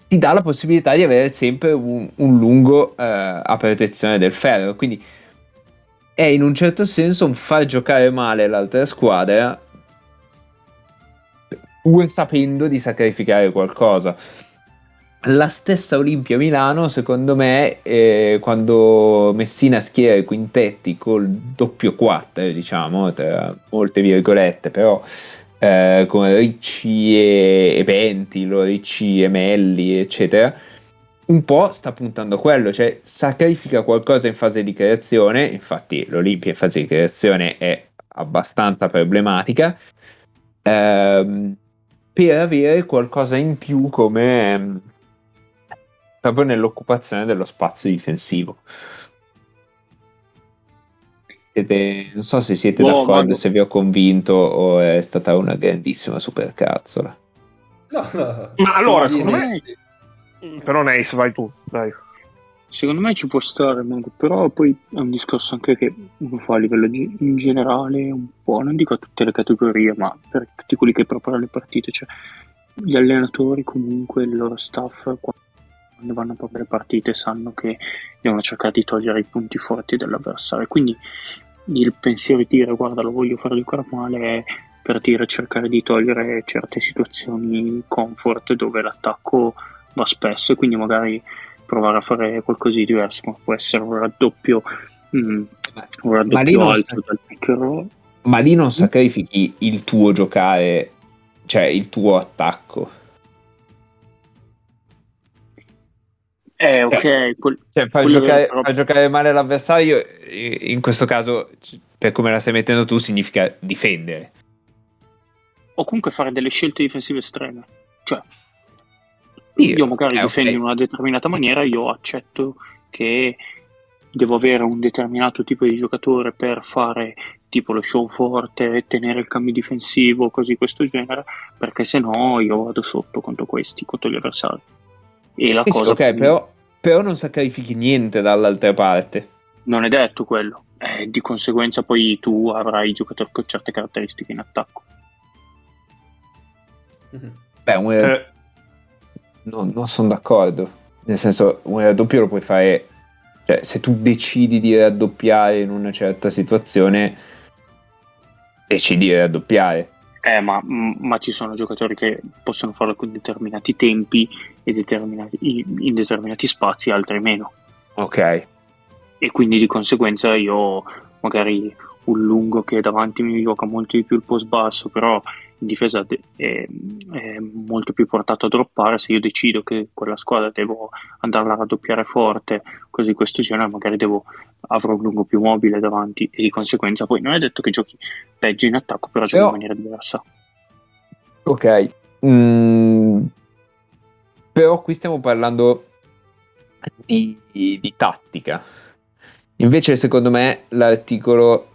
B: ti dà la possibilità di avere sempre un, un lungo eh, a protezione del ferro, quindi è in un certo senso un far giocare male l'altra squadra pur sapendo di sacrificare qualcosa. La stessa Olimpia Milano, secondo me, eh, quando Messina schiera i quintetti col doppio 4, diciamo, tra molte virgolette, però eh, con Ricci e, e Pentilo, Ricci e Melli, eccetera, un po' sta puntando a quello, cioè sacrifica qualcosa in fase di creazione, infatti l'Olimpia in fase di creazione è abbastanza problematica. Ehm, per avere qualcosa in più come proprio nell'occupazione dello spazio difensivo. Siete, non so se siete
C: Boh,
B: d'accordo,
C: ma-
B: se vi ho convinto o è stata una grandissima supercazzola.
E: No, no.
D: Ma allora,
E: No,
D: secondo me-
E: sì.
D: Però Nace, vai tu, dai.
C: Secondo me ci può stare, Mago, però poi è un discorso anche che uno fa a livello ge- in generale un po', non dico a tutte le categorie, ma per tutti quelli che preparano le partite, cioè gli allenatori comunque, il loro staff, quando vanno a proprio le partite sanno che devono cercare di togliere i punti forti dell'avversario, quindi il pensiero di dire guarda lo voglio fare giocare male è per dire cercare di togliere certe situazioni comfort dove l'attacco va spesso e quindi magari provare a fare qualcosa di diverso, come può essere un raddoppio, mm, un
B: Ma
C: raddoppio alto
B: sta-
C: dal pick roll.
B: Ma lì non sacrifichi il tuo giocare, cioè il tuo attacco.
C: Eh, ok, quel-
B: Cioè, far
C: Quello
B: giocare,
C: però-
B: far giocare male l'avversario, eh, in questo caso, per come la stai mettendo tu, significa difendere.
C: o comunque fare delle scelte difensive estreme. Cioè,
B: Sì,
C: io magari
B: eh,
C: difendo
B: ok.
C: in una determinata maniera, io accetto che devo avere un determinato tipo di giocatore per fare tipo lo show forte, tenere il cambio difensivo, così questo genere, perché se no io vado sotto contro questi, contro gli avversari. E la
B: Sì, sì,
C: cosa
B: ok,
C: più-
B: però, però non sacrifichi niente dall'altra parte.
C: non è detto quello. Eh, di conseguenza poi tu avrai giocatori con certe caratteristiche in attacco.
E: Mhm.
B: Beh, un
D: Eh,
B: no, non sono d'accordo. Nel senso, un raddoppio lo puoi fare. Cioè, se tu decidi di raddoppiare in una certa situazione, decidi di raddoppiare.
C: Eh, ma, ma ci sono giocatori che possono farlo con determinati tempi in determinati spazi, altri meno.
B: Ok.
C: E quindi di conseguenza io magari un lungo che davanti mi gioca molto di più il post basso, però in difesa è, è molto più portato a droppare. Se io decido che quella squadra devo andarla a raddoppiare forte, così di questo genere, magari devo avrò un lungo più mobile davanti e di conseguenza poi non è detto che giochi peggio in attacco, però giochi
B: Però-
C: in maniera diversa.
B: Ok. Mm, però qui stiamo parlando di, di tattica. Invece, secondo me, l'articolo.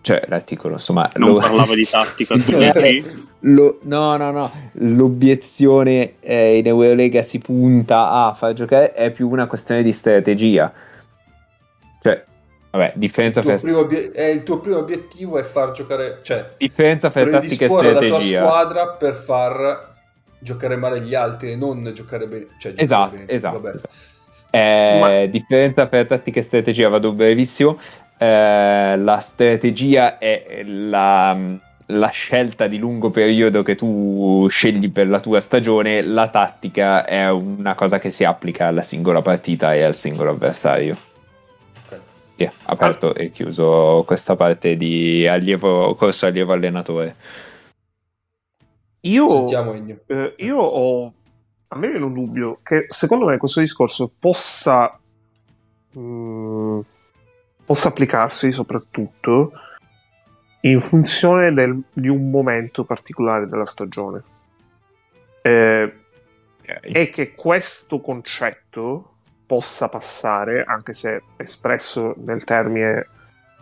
B: Cioè, l'articolo, insomma.
C: Non
B: lo-
C: parlava di tattica, tu [LAUGHS]
B: lo- no, no, no. L'obiezione eh, in Eurolega si punta a far giocare è più una questione di strategia. Cioè, vabbè, differenza
E: Il tuo,
B: fra,
E: primo obie- eh, il tuo primo obiettivo è far giocare, cioè
B: differenza fra tattica e
E: predisporre la tua
B: strategia.
E: squadra per far giocare male gli altri e non giocare bene. Cioè, giocare
B: Esatto,
E: bene.
B: esatto. Esatto. Eh,
D: Ma-
B: Differenza per tattica e strategia, vado brevissimo. Eh, la strategia è la, la scelta di lungo periodo che tu scegli per la tua stagione, la tattica è una cosa che si applica alla singola partita e al singolo avversario.
E: Ok.
B: Via, aperto e chiuso questa parte di allievo, corso allievo allenatore.
D: Io,
E: Sentiamo
D: eh, io ho. A me viene un dubbio che secondo me questo discorso possa. mm, possa applicarsi soprattutto in funzione del- di un momento particolare della stagione. Eh, e che questo concetto possa passare, anche se espresso nel termine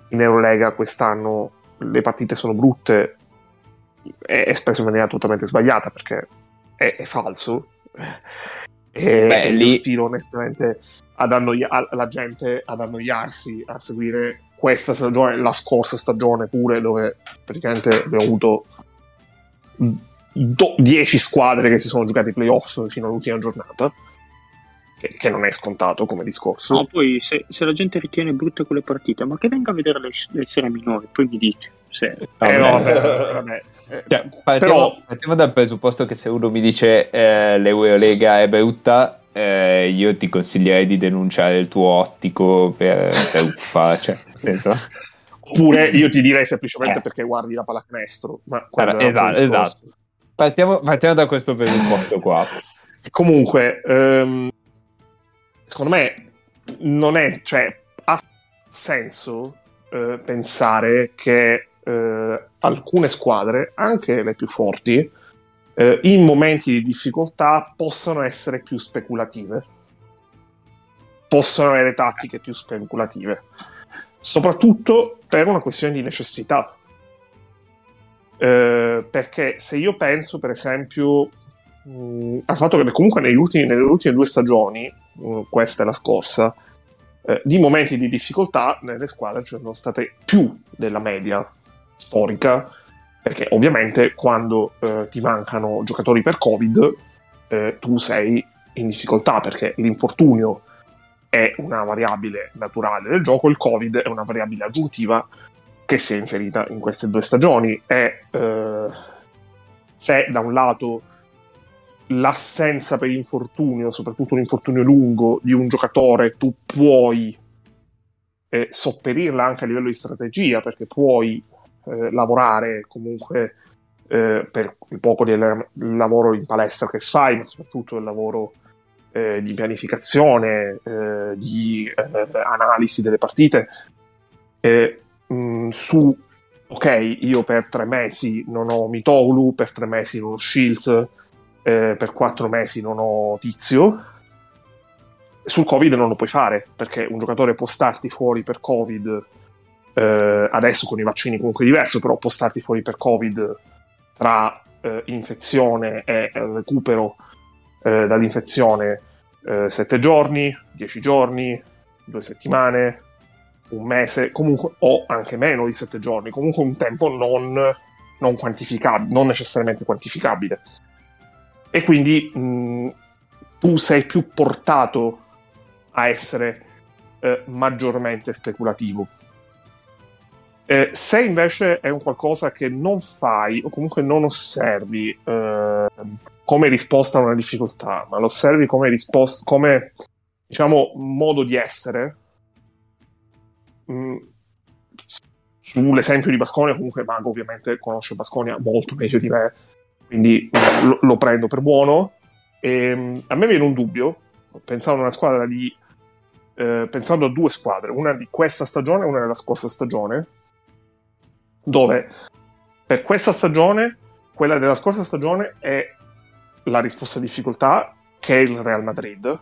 D: in Eurolega quest'anno le partite sono brutte, è espresso in maniera totalmente sbagliata perché è, è falso. E
B: Beh,
D: io
B: lì-
D: sfilo onestamente ad annoia- la gente ad annoiarsi a seguire questa stagione, la scorsa stagione pure, dove praticamente abbiamo avuto 10 squadre che si sono giocate i playoff fino all'ultima giornata, che, che non è scontato come discorso.
C: No, poi se, se la gente ritiene brutte quelle partite, ma che venga a vedere le, le serie minori, poi mi dice. Se,
D: Eh, no,
B: Vabbè.
D: vabbè,
B: Cioè, partiamo,
D: però
B: partiamo dal presupposto che se uno mi dice eh, l'Eurolega è brutta, eh, io ti consiglierei di denunciare il tuo ottico per, per [LAUGHS] uffa, cioè, nel senso-
D: Oppure io ti direi semplicemente
B: Eh.
D: perché guardi la pallacanestro. Ma
B: Allora, esatto,
D: discorso.
B: Partiamo, partiamo da questo presupposto qua.
D: Comunque, ehm, secondo me non è, cioè, ha senso eh, pensare che eh, alcune squadre, anche le più forti, eh, in momenti di difficoltà possono essere più speculative, possono avere tattiche più speculative, soprattutto per una questione di necessità. Eh, perché se io penso, per esempio, mh, al fatto che comunque ultimi, nelle ultime due stagioni, mh, questa e la scorsa, eh, di momenti di difficoltà nelle squadre ci sono state più della media storica, perché ovviamente quando eh, ti mancano giocatori per Covid, eh, tu sei in difficoltà perché l'infortunio è una variabile naturale del gioco, il Covid è una variabile aggiuntiva che si è inserita in queste due stagioni. E eh, se da un lato l'assenza per infortunio, soprattutto un infortunio lungo di un giocatore, tu puoi eh, sopperirla anche a livello di strategia, perché puoi eh, lavorare comunque eh, per il poco del lavoro in palestra che fai, ma soprattutto il lavoro eh, di pianificazione, eh, di eh, analisi delle partite, mh, mm, su ok, io per tre mesi non ho Mitoglu, per tre mesi non ho Shields, eh, per quattro mesi non ho Tizio. Sul Covid non lo puoi fare perché un giocatore può starti fuori per Covid eh, adesso con i vaccini comunque diverso, però può starti fuori per Covid tra eh, infezione e recupero eh, dall'infezione eh, sette giorni, dieci giorni, due settimane, un mese, comunque, o anche meno di sette giorni, comunque un tempo non, non quantificabile, non necessariamente quantificabile. E quindi mh, tu sei più portato a essere eh, maggiormente speculativo. Eh, se invece è un qualcosa che non fai o comunque non osservi eh, come risposta a una difficoltà, ma lo osservi come risposta, come diciamo modo di essere, mh, mm, sull'esempio di Basconia, comunque Mago ovviamente conosce Basconia molto meglio di me, quindi mm, lo, lo prendo per buono. E, mm, a me viene un dubbio, pensando a una squadra di. Eh, pensando a due squadre, una di questa stagione e una della scorsa stagione, dove per questa stagione, quella della scorsa stagione è la risposta a difficoltà che è il Real Madrid.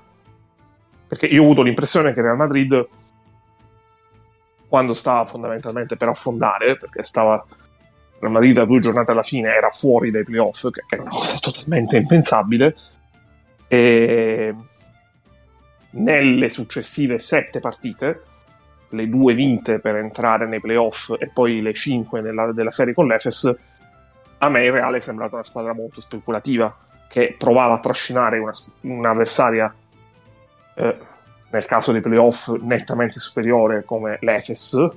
D: Perché io ho avuto l'impressione che il Real Madrid, quando stava fondamentalmente per affondare, perché stava Real Madrid a due giornate alla fine era fuori dai playoff, che è una cosa totalmente impensabile, e nelle successive sette partite le due vinte per entrare nei playoff e poi le cinque nella, della serie con l'Efes, a me il Reale è sembrata una squadra molto speculativa che provava a trascinare una, un'avversaria, eh, nel caso dei playoff, nettamente superiore come l'Efes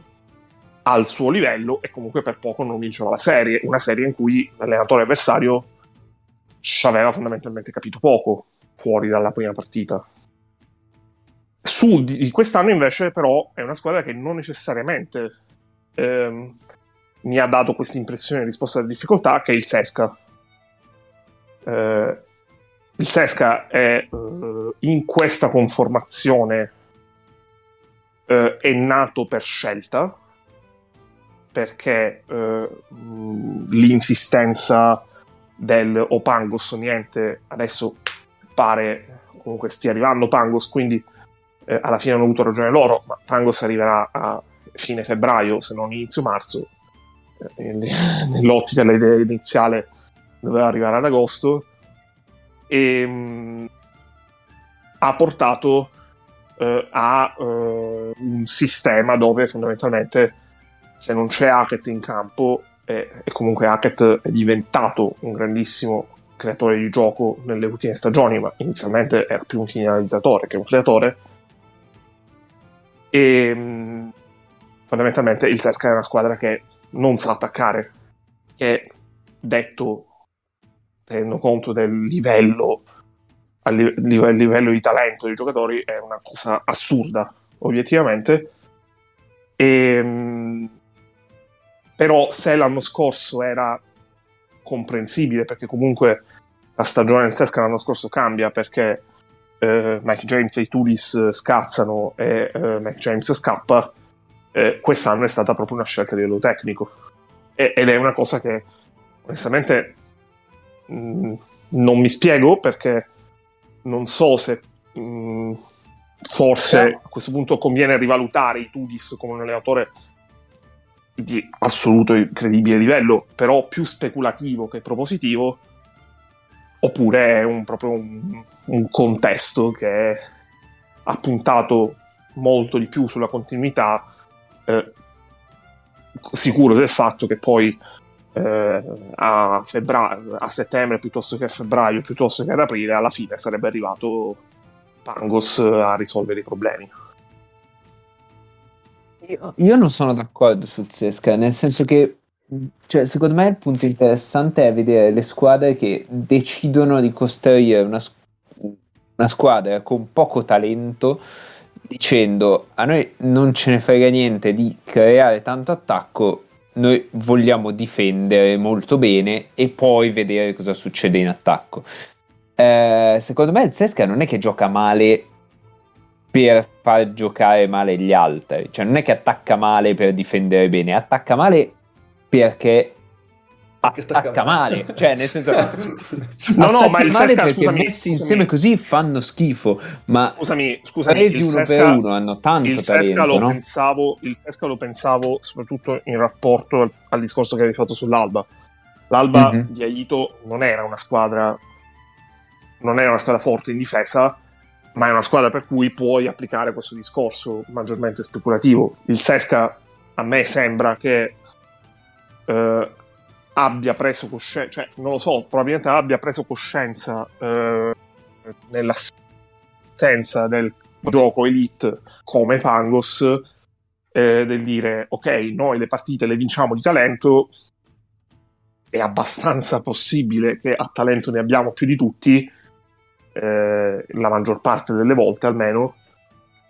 D: al suo livello e comunque per poco non vinceva la serie, una serie in cui l'allenatore avversario ci aveva fondamentalmente capito poco fuori dalla prima partita. Su di quest'anno invece però è una squadra che non necessariamente ehm, mi ha dato questa impressione di risposta alle difficoltà, che è il Sesca. Eh, il Sesca è eh, in questa conformazione eh, è nato per scelta, perché eh, l'insistenza del o Pangos niente adesso pare comunque stia arrivando Pangos, quindi eh, alla fine hanno avuto ragione loro, ma Tangos arriverà a fine febbraio, se non inizio marzo. Eh, [LAUGHS] nell'ottica l'idea iniziale doveva arrivare ad agosto. E mh, mm, ha portato eh, a uh, un sistema dove fondamentalmente se non c'è Hackett in campo e, e comunque Hackett è diventato un grandissimo creatore di gioco nelle ultime stagioni, ma inizialmente era più un finalizzatore che un creatore e mm, fondamentalmente il Sesca è una squadra che non sa attaccare, che detto tenendo conto del livello, a livello di talento dei giocatori, è una cosa assurda, obiettivamente. E, mm, però se l'anno scorso era comprensibile, perché comunque la stagione del Sesca l'anno scorso cambia, perché eh, Mike James e i Tulis scazzano e eh, Mike James scappa, eh, quest'anno è stata proprio una scelta di livello tecnico. E, ed è una cosa che onestamente mh, non mi spiego perché non so se mh, forse a questo punto conviene rivalutare i Tudis come un allenatore di assoluto e credibile livello, però più speculativo che propositivo, oppure è un, proprio un, un contesto che ha puntato molto di più sulla continuità, eh, sicuro del fatto che poi eh, a, febbraio, a settembre piuttosto che a febbraio, piuttosto che ad aprile, alla fine sarebbe arrivato Pangos a risolvere i problemi.
B: Io, io non sono d'accordo sul Sesca, nel senso che cioè, secondo me il punto interessante è vedere le squadre che decidono di costruire una, una squadra con poco talento dicendo a noi non ce ne frega niente di creare tanto attacco, noi vogliamo difendere molto bene e poi vedere cosa succede in attacco. Eh, secondo me il Sesca non è che gioca male per far giocare male gli altri, cioè non è che attacca male per difendere bene, attacca male perché attacca, attacca male. cioè nel senso [LAUGHS]
D: no no ma il Sesca scusami,
B: messi insieme così fanno schifo ma
D: scusami scusami
B: presi uno
D: Sesca,
B: per uno hanno tanto
D: il
B: talento
D: Sesca lo
B: no?
D: pensavo il Sesca lo pensavo soprattutto in rapporto al, al discorso che avevi fatto sull'Alba l'Alba
B: Mhm.
D: di Aito non era una squadra non era una squadra forte in difesa ma è una squadra per cui puoi applicare questo discorso maggiormente speculativo il Sesca a me sembra che eh, abbia preso coscienza, cioè non lo so, probabilmente abbia preso coscienza eh, nell'assenza del gioco elite come Pangos eh, del dire ok, noi le partite le vinciamo di talento, è abbastanza possibile che a talento ne abbiamo più di tutti, eh, la maggior parte delle volte almeno,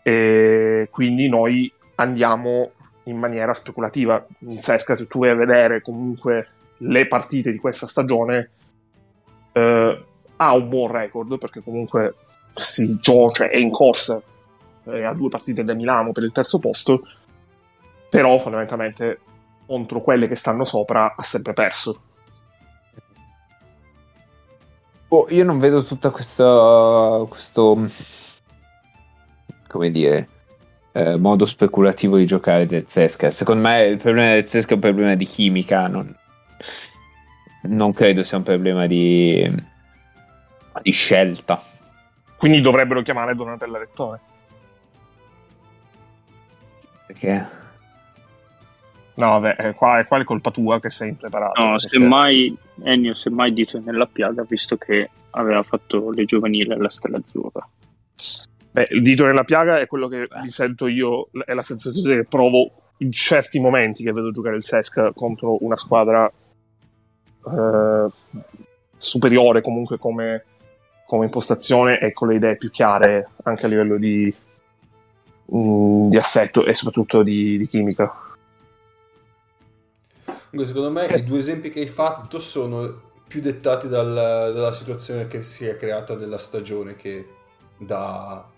D: e quindi noi andiamo in maniera speculativa. In Sesca, se tu vai a vedere comunque le partite di questa stagione, eh, ha un buon record perché comunque si gioca, cioè è in corsa è a due partite da Milano per il terzo posto, però fondamentalmente contro quelle che stanno sopra ha sempre perso.
B: Boh, io non vedo tutta questa questo come dire eh, modo speculativo di giocare del Zesca. Secondo me il problema del Zesca è un problema di chimica, non, non credo sia un problema di, di scelta.
D: Quindi dovrebbero chiamare Donatella Lettone.
B: Perché
D: No, vabbè, è qua, è qua è colpa tua che sei impreparato.
C: No,
D: perché-
C: semmai Ennio, semmai dito nella piaga, visto che aveva fatto le giovanili alla Stella Azzurra.
D: Beh, il dito nella piaga è quello che mi sento io, è la sensazione che provo in certi momenti che vedo giocare il Sesca contro una squadra eh, superiore comunque come, come impostazione e con le idee più chiare anche a livello di, mm, di assetto e soprattutto di, di chimica.
E: Secondo me i due esempi che hai fatto sono più dettati dal- dalla situazione che si è creata nella stagione che da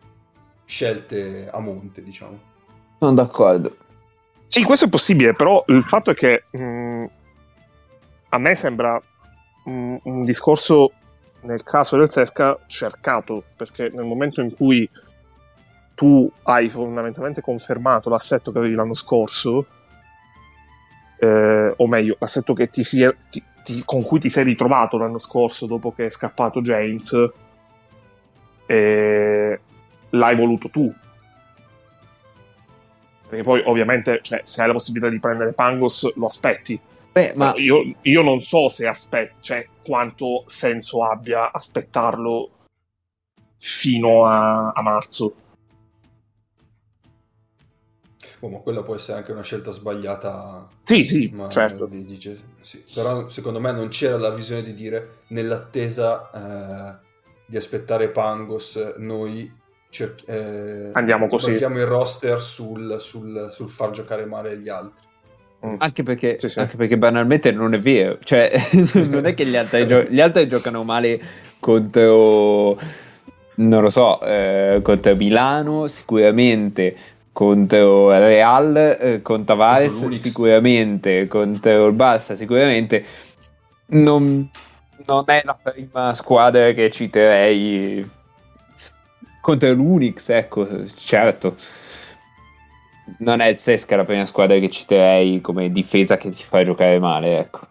E: scelte a monte, diciamo.
B: sono d'accordo.
D: Sì, questo è possibile, però il fatto è che mh, a me sembra mh, un discorso nel caso del Sesca cercato, perché nel momento in cui tu hai fondamentalmente confermato l'assetto che avevi l'anno scorso, eh, o meglio, l'assetto che ti si ti- ti- con cui ti sei ritrovato l'anno scorso dopo che è scappato James, eh, l'hai voluto tu, perché poi ovviamente cioè, se hai la possibilità di prendere Pangos lo aspetti
B: Beh, ma
D: io, io non so se aspetti cioè quanto senso abbia aspettarlo fino a, a marzo
E: Oh, ma quella può essere anche una scelta sbagliata.
D: sì sì
E: ma-
D: certo
E: di- di Ges- sì. Però secondo me non c'era la visione di dire nell'attesa eh, di aspettare Pangos, noi cer- eh,
D: Andiamo così.
E: Basiamo il roster sul, sul- sul far giocare male gli altri.
B: anche perché,
D: Sì, sì.
B: anche perché banalmente non è vero, cioè [LAUGHS] non è che gli altri, gio- gli altri giocano male contro, non lo so, eh, contro Milano sicuramente, contro Real, eh, con Tavares sicuramente, contro il Barça sicuramente. Non, non è la prima squadra che citerei contro l'Unix, ecco, certo. Non è il Sesca la prima squadra che citerei come difesa che ti fa giocare male, ecco.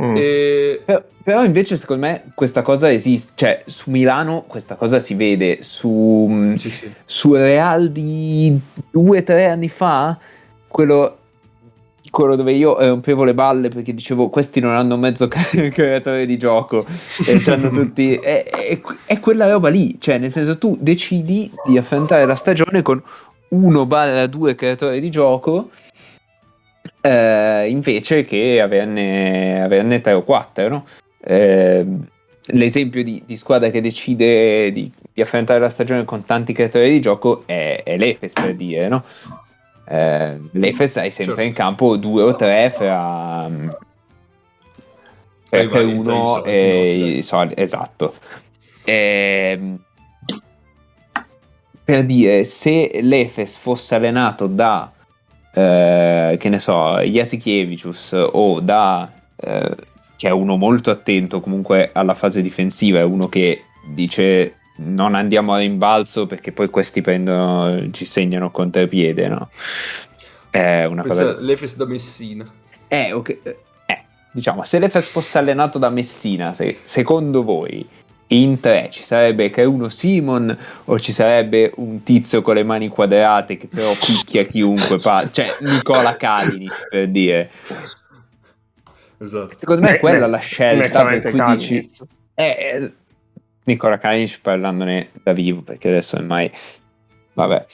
E: Mm.
A: E...
B: Però, però, invece secondo me questa cosa esiste, cioè su Milano questa cosa si vede, su,
A: Sì, sì.
B: su Real di due o tre anni fa, quello, quello dove io eh, rompevo le balle perché dicevo questi non hanno mezzo [LAUGHS] creatore di gioco e c'hanno tutti... È, è- è quella roba lì, cioè nel senso tu decidi di affrontare la stagione con uno barra due creatori di gioco eh, invece che averne, averne 3 o 4, no? Eh, l'esempio di, di squadra che decide di, di affrontare la stagione con tanti creatori di gioco è, è l'Efes, per dire, no? Eh, L'Efes hai sempre
A: Certo.
B: in campo due o tre fra... Per, per
A: tra i
B: uno e i soliti, esatto. Ehm, per dire, se l'Efes fosse allenato da eh, che ne so, Jasikevicius o da eh, che è uno molto attento comunque alla fase difensiva, è uno che dice non andiamo a rimbalzo perché poi questi prendono, ci segnano contropiede, no? È una
A: Questa
B: cosa...
A: l'Efes da Messina.
B: Eh, ok, eh, diciamo, se l'Efes fosse allenato da Messina, se- secondo voi in tre ci sarebbe che uno Simon o ci sarebbe un tizio con le mani quadrate che però picchia chiunque, pa- cioè Nicola Kalinic per dire.
A: Esatto.
B: Secondo me è quella la scelta per cui dici eh, Nicola Kalinic parlandone da vivo perché adesso ormai vabbè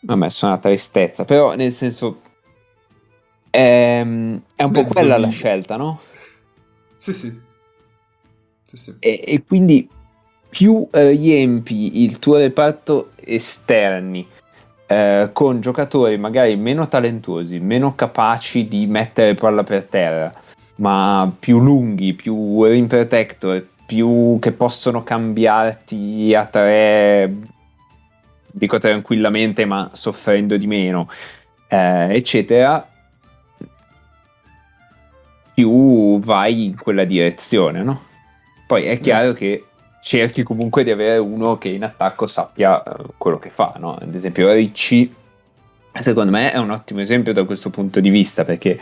B: mi ha messo una tristezza però nel senso ehm, è un po'
A: Mezzo
B: quella la
A: vivo.
B: scelta no?
A: Sì, sì. Sì, sì.
B: e, e quindi più eh, riempi il tuo reparto esterni eh, con giocatori magari meno talentuosi, meno capaci di mettere palla per terra, ma più lunghi, più rim protector, più che possono cambiarti a tre, dico tranquillamente, ma soffrendo di meno, eh, eccetera, più vai in quella direzione, no? Poi è chiaro che cerchi comunque di avere uno che in attacco sappia eh, quello che fa, no? Ad esempio Ricci, secondo me è un ottimo esempio da questo punto di vista, perché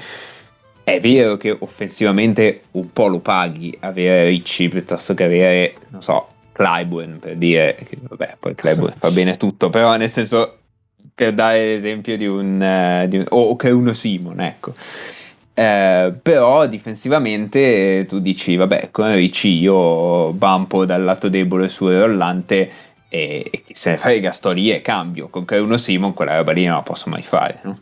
B: è vero che offensivamente un po' lo paghi avere Ricci piuttosto che avere, non so, Clyburn, per dire, che, vabbè, poi Clyburn fa bene tutto, però nel senso, per dare l'esempio di un... eh, di un- o che uno Simon, ecco. Eh, però difensivamente tu dici vabbè con Ricci io bampo dal lato debole sul rollante e, e chi se ne frega sto lì e cambio con che uno Simon quella roba lì non la posso mai fare no?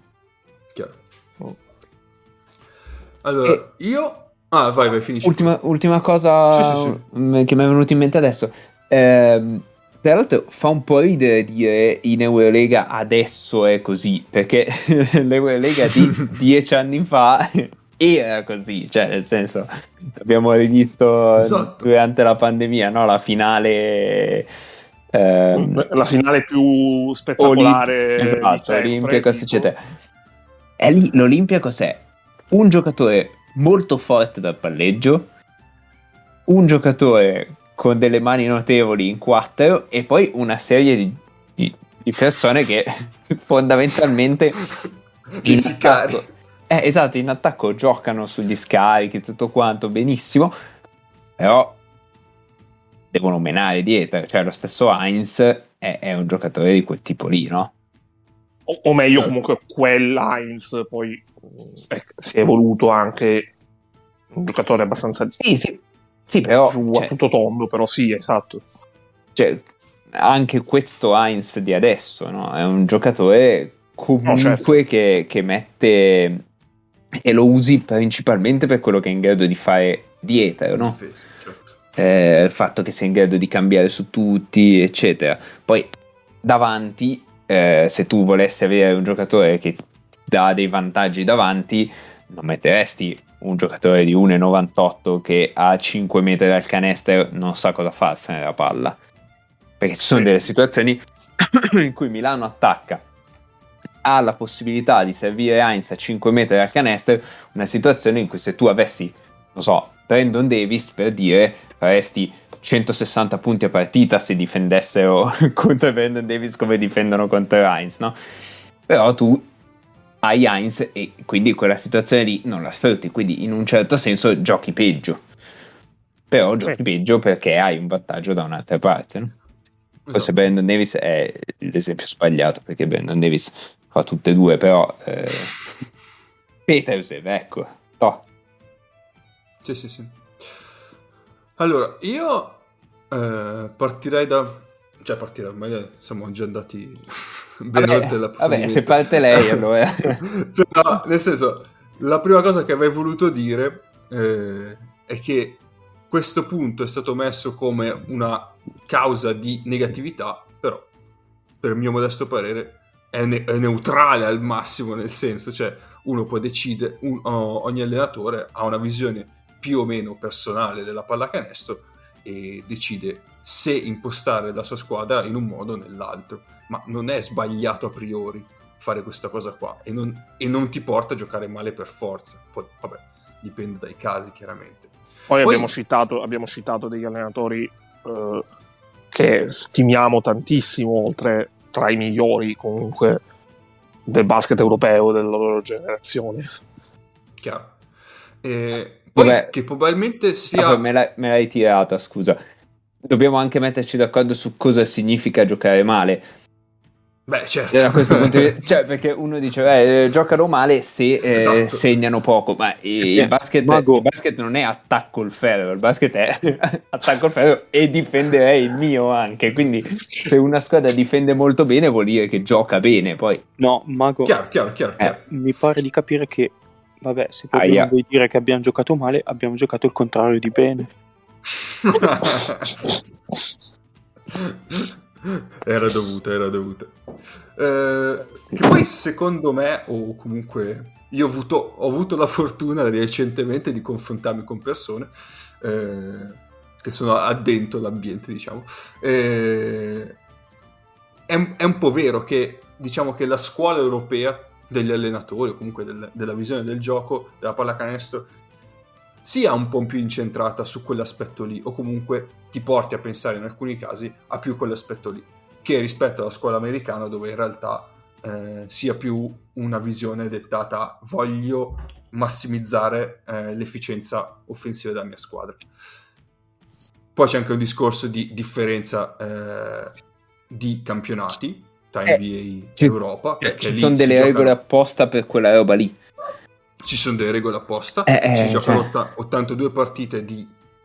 A: Allora, io... Ah, vai, vai, finisci.
B: ultima, ultima cosa
A: Sì, sì, sì.
B: mm, che mi è venuta in mente adesso Ehm, tra l'altro fa un po' ridere dire in Eurolega adesso è così perché [LAUGHS] l'Eurolega di [LAUGHS] dieci anni fa era così cioè nel senso abbiamo rivisto
A: Esatto.
B: durante la pandemia no? la finale ehm,
D: La finale più spettacolare
B: Olimpi-
D: di
B: esatto,
D: tipo.
B: eccetera. E lì l'Olympiacos è un giocatore molto forte dal palleggio, un giocatore con delle mani notevoli in quattro e poi una serie di, di- di persone che [LAUGHS] fondamentalmente
E: Di sicari.
B: attacco, eh, esatto, in attacco giocano sugli scarichi tutto quanto benissimo, però devono menare dietro, cioè lo stesso Heinz è, è un giocatore di quel tipo lì, no?
D: O, o meglio, comunque, quel Heinz poi eh, si è evoluto anche un giocatore abbastanza
B: Sì, sì, sì però
D: più a
B: cioè,
D: tutto tondo, però sì, esatto.
B: cioè, anche questo Heinz di adesso no? è un giocatore comunque
D: No, certo.
B: che, che mette e lo usi principalmente per quello che è in grado di fare dietro, no?
A: Difesa, certo.
B: eh, il fatto che sia in grado di cambiare su tutti, eccetera. Poi davanti, eh, se tu volessi avere un giocatore che dà dei vantaggi davanti, non metteresti un giocatore di 1,98 che a 5 metri dal canestro non sa cosa farsene la palla. Perché ci sono
D: Sì.
B: delle situazioni [CLEARS THROAT] in cui Milano attacca ha la possibilità di servire Heinz a 5 metri dal canestro, una situazione in cui se tu avessi non so, Brandon Davis per dire faresti 160 punti a partita se difendessero [LAUGHS] contro Brandon Davis come difendono contro Heinz, no? Però tu hai Heinz e quindi quella situazione lì non la sfrutti, quindi in un certo senso giochi peggio. Però giochi
F: Sì.
B: peggio perché hai un vantaggio da un'altra parte, no? Forse
A: Esatto.
B: Brandon Davis è l'esempio sbagliato perché Brandon Davis fa tutte e due, però eh, [LAUGHS] Petersen, ecco, toh.
A: Sì, sì, sì. Allora, io eh, partirei da... Cioè, partirei, ormai siamo già andati [LAUGHS] ben
B: Vabbè,
A: oltre la
B: vabbè, se parte lei allora. [LAUGHS]
A: Però, nel senso, la prima cosa che avrei voluto dire eh, è che questo punto è stato messo come una causa di negatività, però, per il mio modesto parere, è, ne- è neutrale al massimo, nel senso, cioè, uno può decidere, un- ogni allenatore ha una visione più o meno personale della pallacanestro e decide se impostare la sua squadra in un modo o nell'altro, ma non è sbagliato a priori fare questa cosa qua e non, e non ti porta a giocare male per forza. Poi, vabbè, dipende dai casi, chiaramente.
F: Poi,
A: Poi-
F: abbiamo, citato, abbiamo citato degli allenatori eh, che stimiamo tantissimo, oltre tra i migliori comunque del basket europeo della loro generazione.
A: Chiaro. E poi
B: Vabbè.
A: che probabilmente sia...
B: Ah, me, l'hai, me l'hai tirata, scusa. Dobbiamo anche metterci d'accordo su cosa significa giocare male.
A: Beh, certo.
B: Da questo punto di [LAUGHS] vista, cioè, perché uno dice, eh, giocano male se eh,
A: Esatto.
B: segnano poco, ma il,
C: Eh,
B: basket,
C: Mago.
B: il basket non è attacco il ferro, il basket è [LAUGHS] attacco il ferro e difenderei il mio anche. Quindi, se una squadra difende molto bene, vuol dire che gioca bene. Poi,
C: No, Mago,
A: Chiaro, chiaro, chiaro.
B: Eh.
A: chiaro.
C: mi pare di capire che, vabbè, se proprio
B: Aia.
C: non vuoi dire che abbiamo giocato male, abbiamo giocato il contrario di bene. [LAUGHS]
A: era dovuta, era dovuta. Eh, che poi secondo me, o comunque io ho avuto, ho avuto la fortuna recentemente di confrontarmi con persone eh, che sono addentro all'ambiente, diciamo. Eh, è, un- è un po' vero che diciamo che la scuola europea degli allenatori o comunque del- della visione del gioco della pallacanestro sia un po' più incentrata su quell'aspetto lì o comunque ti porti a pensare in alcuni casi a più quell'aspetto lì che rispetto alla scuola americana dove in realtà eh, sia più una visione dettata voglio massimizzare eh, l'efficienza offensiva della mia squadra poi c'è anche un discorso di differenza eh, di campionati tra
B: Eh,
A: NBA
B: ci-
A: Europa perché
B: ci
A: lì
B: sono delle
A: giocano-
B: regole apposta per quella roba lì.
A: ci sono delle regole apposta,
B: Eh, eh,
A: si giocano
B: cioè.
A: otta- 82 partite di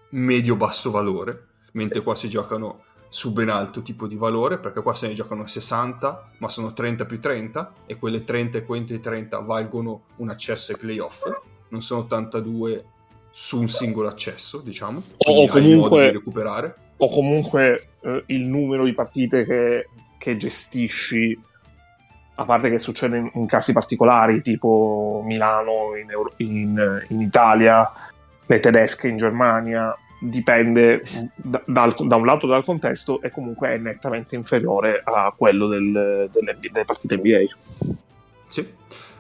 A: medio-basso valore, mentre qua si giocano su ben alto tipo di valore, perché qua se ne giocano 60, ma sono 30 più 30, e quelle 30 e quelle 30 valgono un accesso ai playoff, non sono 82 su un singolo accesso, diciamo,
F: O
A: quindi hai modo
F: comunque-
A: di recuperare.
F: O comunque eh, il numero di partite che, che gestisci, a parte che succede in, in casi particolari, tipo Milano in, Euro- in- in Italia, le tedesche in Germania, dipende da, dal- da un lato dal contesto e comunque è nettamente inferiore a quello del- delle, delle partite NBA.
A: Sì.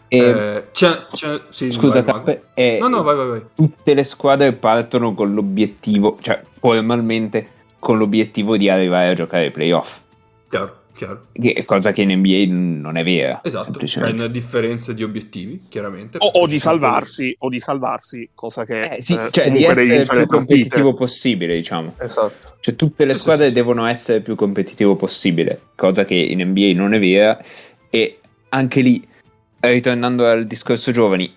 B: E,
A: Eh, c'è, c'è- sì,
B: scusa,
A: vai.
B: Tappe, e
A: No, no, vai, vai, vai.
B: tutte le squadre partono con l'obiettivo, cioè formalmente con l'obiettivo di arrivare a giocare ai playoff,
A: Chiaro, chiaro.
B: che è cosa che in NBA non è vera.
A: Esatto, c'è
B: semplicemente.
A: una differenza di obiettivi, chiaramente.
F: O, o di salvarsi, o di salvarsi, cosa che
B: Eh, sì,
F: eh,
B: cioè di essere più competitivo possibile, diciamo.
F: Esatto.
B: Cioè tutte le
A: Sì,
B: squadre
A: sì, sì.
B: devono essere il più competitivo possibile, cosa che in NBA non è vera. E anche lì, ritornando al discorso giovani,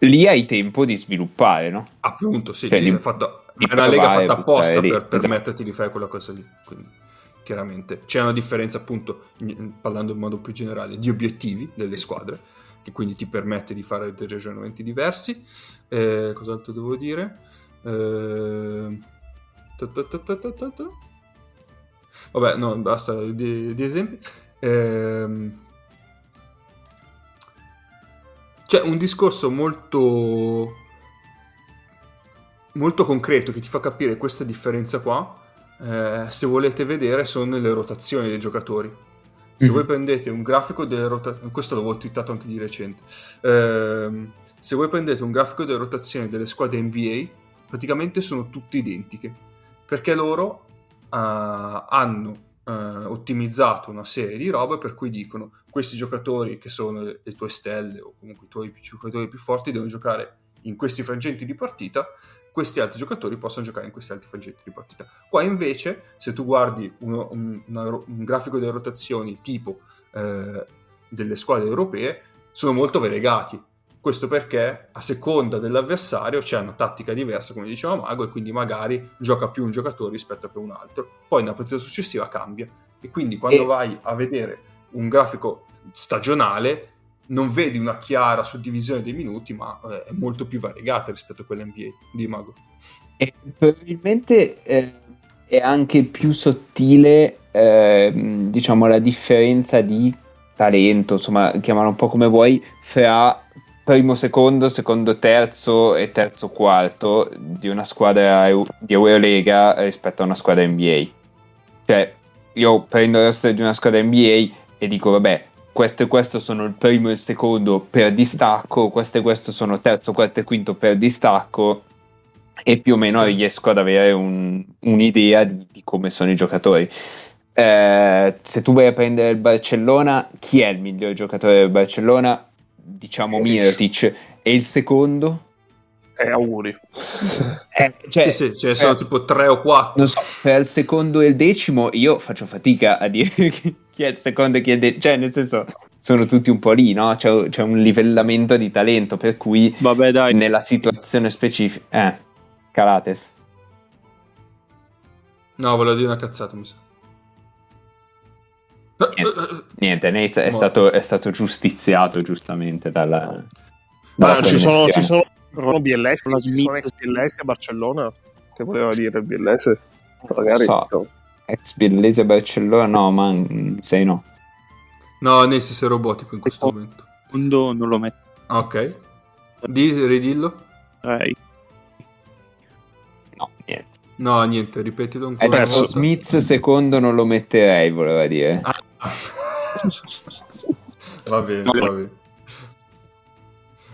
B: lì hai tempo di sviluppare, no?
A: Appunto, sì,
B: Cioè, di-
A: è, fatto-
B: di
A: è una lega fatta apposta per
B: esatto.
A: permetterti di fare quella cosa lì. Quindi, chiaramente c'è una differenza, appunto, parlando in modo più generale, di obiettivi delle squadre, che quindi ti permette di fare dei ragionamenti diversi. Eh, cos'altro devo dire? Eh. Vabbè, no, basta di, di esempi. Ehm, c'è un discorso molto molto concreto che ti fa capire questa differenza qua eh, se volete vedere sono nelle rotazioni dei giocatori Se
B: Mhm.
A: voi prendete un grafico delle rotazioni, questo l'avevo twittato anche di recente, Ehm, se voi prendete un grafico delle rotazioni delle squadre NBA, praticamente sono tutte identiche, perché loro eh, hanno eh, ottimizzato una serie di robe per cui dicono questi giocatori che sono le, le tue stelle o comunque i tuoi giocatori più forti devono giocare in questi frangenti di partita, questi altri giocatori possono giocare in questi altri frangenti di partita. Qua invece, se tu guardi uno- un, una- un grafico delle rotazioni tipo eh, delle squadre europee, sono molto variegati. Questo perché a seconda dell'avversario c'è una tattica diversa, come diceva Mago, e quindi magari gioca più un giocatore rispetto che un altro. Poi nella partita successiva cambia. E quindi quando
B: E-
A: vai a vedere un grafico stagionale, non vedi una chiara suddivisione dei minuti, ma eh, è molto più variegata rispetto a quella NBA di Mago.
B: E probabilmente eh, è anche più sottile, ehm, diciamo, la differenza di talento, insomma, chiamala un po' come vuoi, fra primo, secondo, secondo, terzo e terzo, quarto di una squadra Eu- di Eurolega rispetto a una squadra NBA. Cioè, io prendo il roster di una squadra NBA e dico, vabbè, questo e questo sono il primo e il secondo per distacco, questo e questo sono terzo, quarto e quinto per distacco e più o meno riesco ad avere un- un'idea di, di come sono i giocatori. Eh, se tu vai a prendere il Barcellona, chi è il migliore giocatore del Barcellona? Diciamo.
D: Mirotic.
B: E il secondo?
D: Eh, auguri. [LAUGHS]
B: Eh, cioè,
A: sì, sì, ce ne sono
B: eh,
A: tipo tre o quattro.
B: non so, per il secondo e il decimo io faccio fatica a dire chi chi è il secondo e chi è il decimo, cioè nel senso sono tutti un po' lì, no? C'è, c'è un livellamento di talento per cui
C: Vabbè, dai.
B: nella situazione specifica... Eh, Calates.
A: No, volevo dire una cazzata, mi sa.
B: Niente. Niente, Neis è stato, è stato giustiziato giustamente dalla...
D: Ma
B: dalla
D: ci sono, ci sono, sono BLS,
C: La
D: ci sono BLS a Barcellona. Che voleva dire BLS? Magari.
B: so. Ex Bellese Barcellona, no, ma mm, sei no.
A: No, Nessi sei robotico in questo momento.
C: Secondo non lo metto.
A: Ah, Ok. Di, ridillo?
B: No, niente.
A: No, niente, ripetilo ancora.
B: detto
A: volta.
B: Smith secondo non lo metterei, voleva dire.
A: Ah. va bene,
C: No,
A: va bene.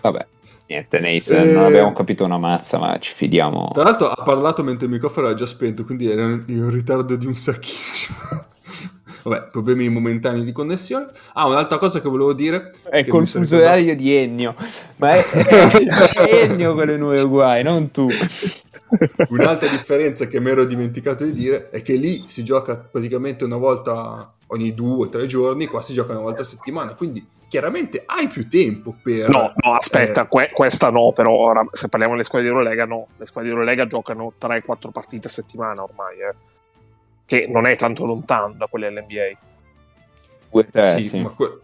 B: Vabbè, niente, Neis,
A: Eh.
B: non abbiamo capito una mazza, ma ci fidiamo.
A: Tra l'altro ha parlato mentre il microfono era già spento, quindi era in ritardo di un sacchissimo. [LAUGHS] Vabbè, problemi momentanei di connessione. Ah, un'altra cosa che volevo dire.
B: È col fuso orario di Ennio, ma è, è Ennio quello in Uruguay, non tu. [LAUGHS]
A: Un'altra differenza che mi ero dimenticato di dire è che lì si gioca praticamente una volta ogni due o tre giorni, qua si gioca una volta a settimana, quindi chiaramente hai più tempo per...
D: No, no, aspetta,
A: eh,
D: que- questa no, però ora, se parliamo delle squadre di Eurolega, no. Le squadre di Eurolega giocano 3-4 partite a settimana ormai, eh. Che non è tanto lontano da quelle dell'NBA.
B: Tre,
A: sì,
B: sì.
A: ma que-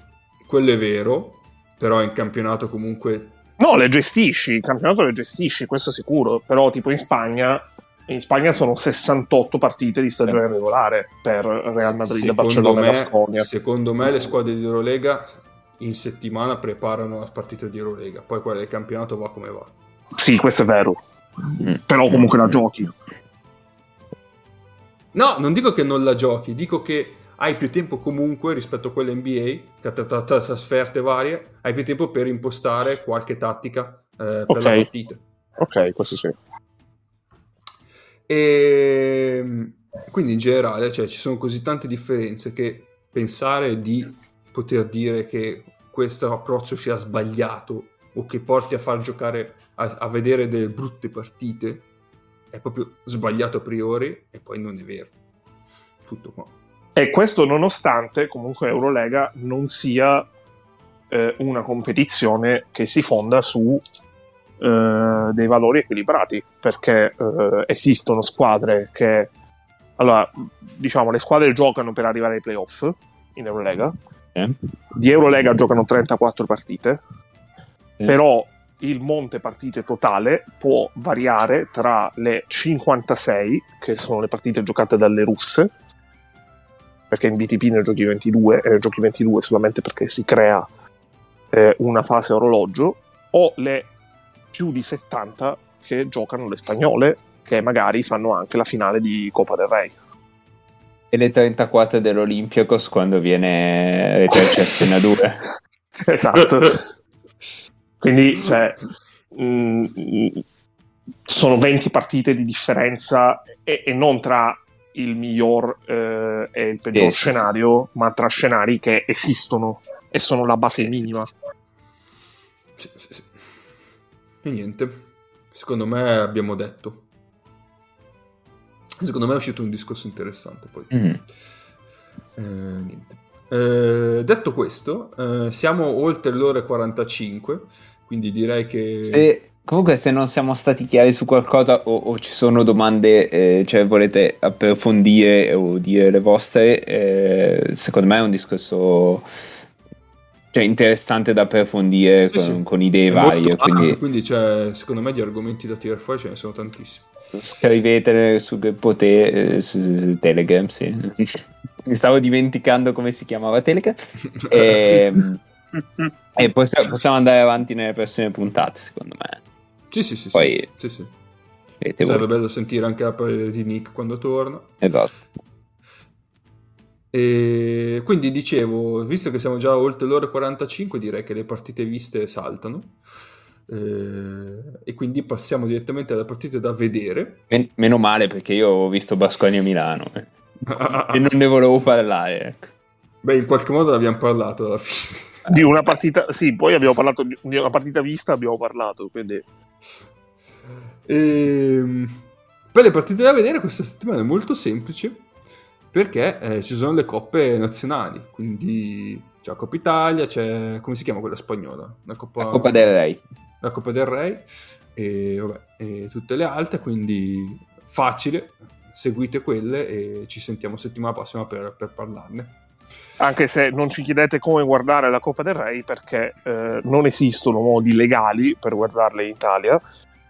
A: quello è vero, però in campionato comunque...
D: No, le gestisci, il campionato le gestisci, questo sicuro. Però, tipo in Spagna, in Spagna sono 68 partite di stagione regolare per Real Madrid,
A: secondo
D: Barcellona e
A: me,
D: Basconia.
A: secondo me le squadre di Eurolega in settimana preparano la partita di Eurolega, poi quella del campionato va come va.
D: Sì, questo è vero.
B: Mm.
D: Però comunque la giochi.
A: No, non dico che non la giochi, dico che hai più tempo comunque rispetto a quella NBA, che tra trasferte varie, hai più tempo per impostare qualche tattica eh, per
D: Ok.
A: la partita.
D: Ok, questo sì.
A: E Ehm, quindi in generale cioè, ci sono così tante differenze che pensare di poter dire che questo approccio sia sbagliato o che porti a far giocare a, a vedere delle brutte partite è proprio sbagliato a priori e poi non è vero. Tutto qua.
D: E questo nonostante comunque Eurolega non sia eh, una competizione che si fonda su eh, dei valori equilibrati, perché eh, esistono squadre che... Allora, diciamo, le squadre giocano per arrivare ai playoff in Eurolega.
B: Eh?
D: Di Eurolega giocano 34 partite,
B: Eh.
D: però il monte partite totale può variare tra le 56, che sono le partite giocate dalle russe, perché in BTP ne giochi 22 e ne giochi 22 solamente perché si crea eh, una fase orologio, o le più di 70 che giocano le spagnole, che magari fanno anche la finale di Coppa del Rey.
B: E le 34 dell'Olympiacos quando viene retrocessione a [LAUGHS] 2.
D: esatto. Quindi, cioè, mh, sono 20 partite di differenza e, e non tra il miglior eh, e il peggior
B: Yes.
D: scenario, ma tra scenari che esistono e sono la base minima.
A: Sì, sì, sì. E niente, secondo me abbiamo detto. Secondo me è uscito un discorso interessante poi.
B: Mm.
A: Eh, niente. Eh, detto questo, eh, siamo oltre l'ora e 45, quindi direi che...
B: Se, comunque, se non siamo stati chiari su qualcosa o, o ci sono domande, eh, cioè volete approfondire o dire le vostre, eh, secondo me è un discorso cioè, interessante da approfondire
A: Sì,
B: con,
A: sì.
B: con idee
A: È
B: varie. Quindi
A: quindi c'è, secondo me di argomenti da tirare fuori ce ne sono tantissimi.
B: Scrivetele su Pote, eh, su Telegram. Sì. [LAUGHS] Mi stavo dimenticando come si chiamava Telegram. [LAUGHS] E, e possiamo, possiamo andare avanti nelle prossime puntate, secondo me.
A: Sì, sì, sì.
B: Poi-
A: sì, sì. Sarebbe bello sentire anche la parere di Nick quando torna.
B: Esatto.
A: E quindi dicevo, visto che siamo già oltre l'ora e 45, direi che le partite viste saltano. Eh, e quindi passiamo direttamente alle partite da vedere.
B: Men- meno male perché io ho visto Basconia Milano eh. [LAUGHS] e non ne volevo parlare. ecco.
A: Beh, in qualche modo ne abbiamo parlato alla fine. [LAUGHS]
D: Di una partita, sì, poi abbiamo parlato di una partita vista, abbiamo parlato, quindi
A: Ehm, per le partite da vedere questa settimana è molto semplice perché eh, ci sono le coppe nazionali, quindi c'è la Coppa Italia, c'è come si chiama quella spagnola? La Coppa,
B: La Coppa del Re.
A: La Coppa del Re e, vabbè, e tutte le altre, quindi facile, seguite quelle e ci sentiamo settimana prossima per, per parlarne.
D: anche se non ci chiedete come guardare la Coppa del Re perché eh, non esistono modi legali per guardarle in Italia,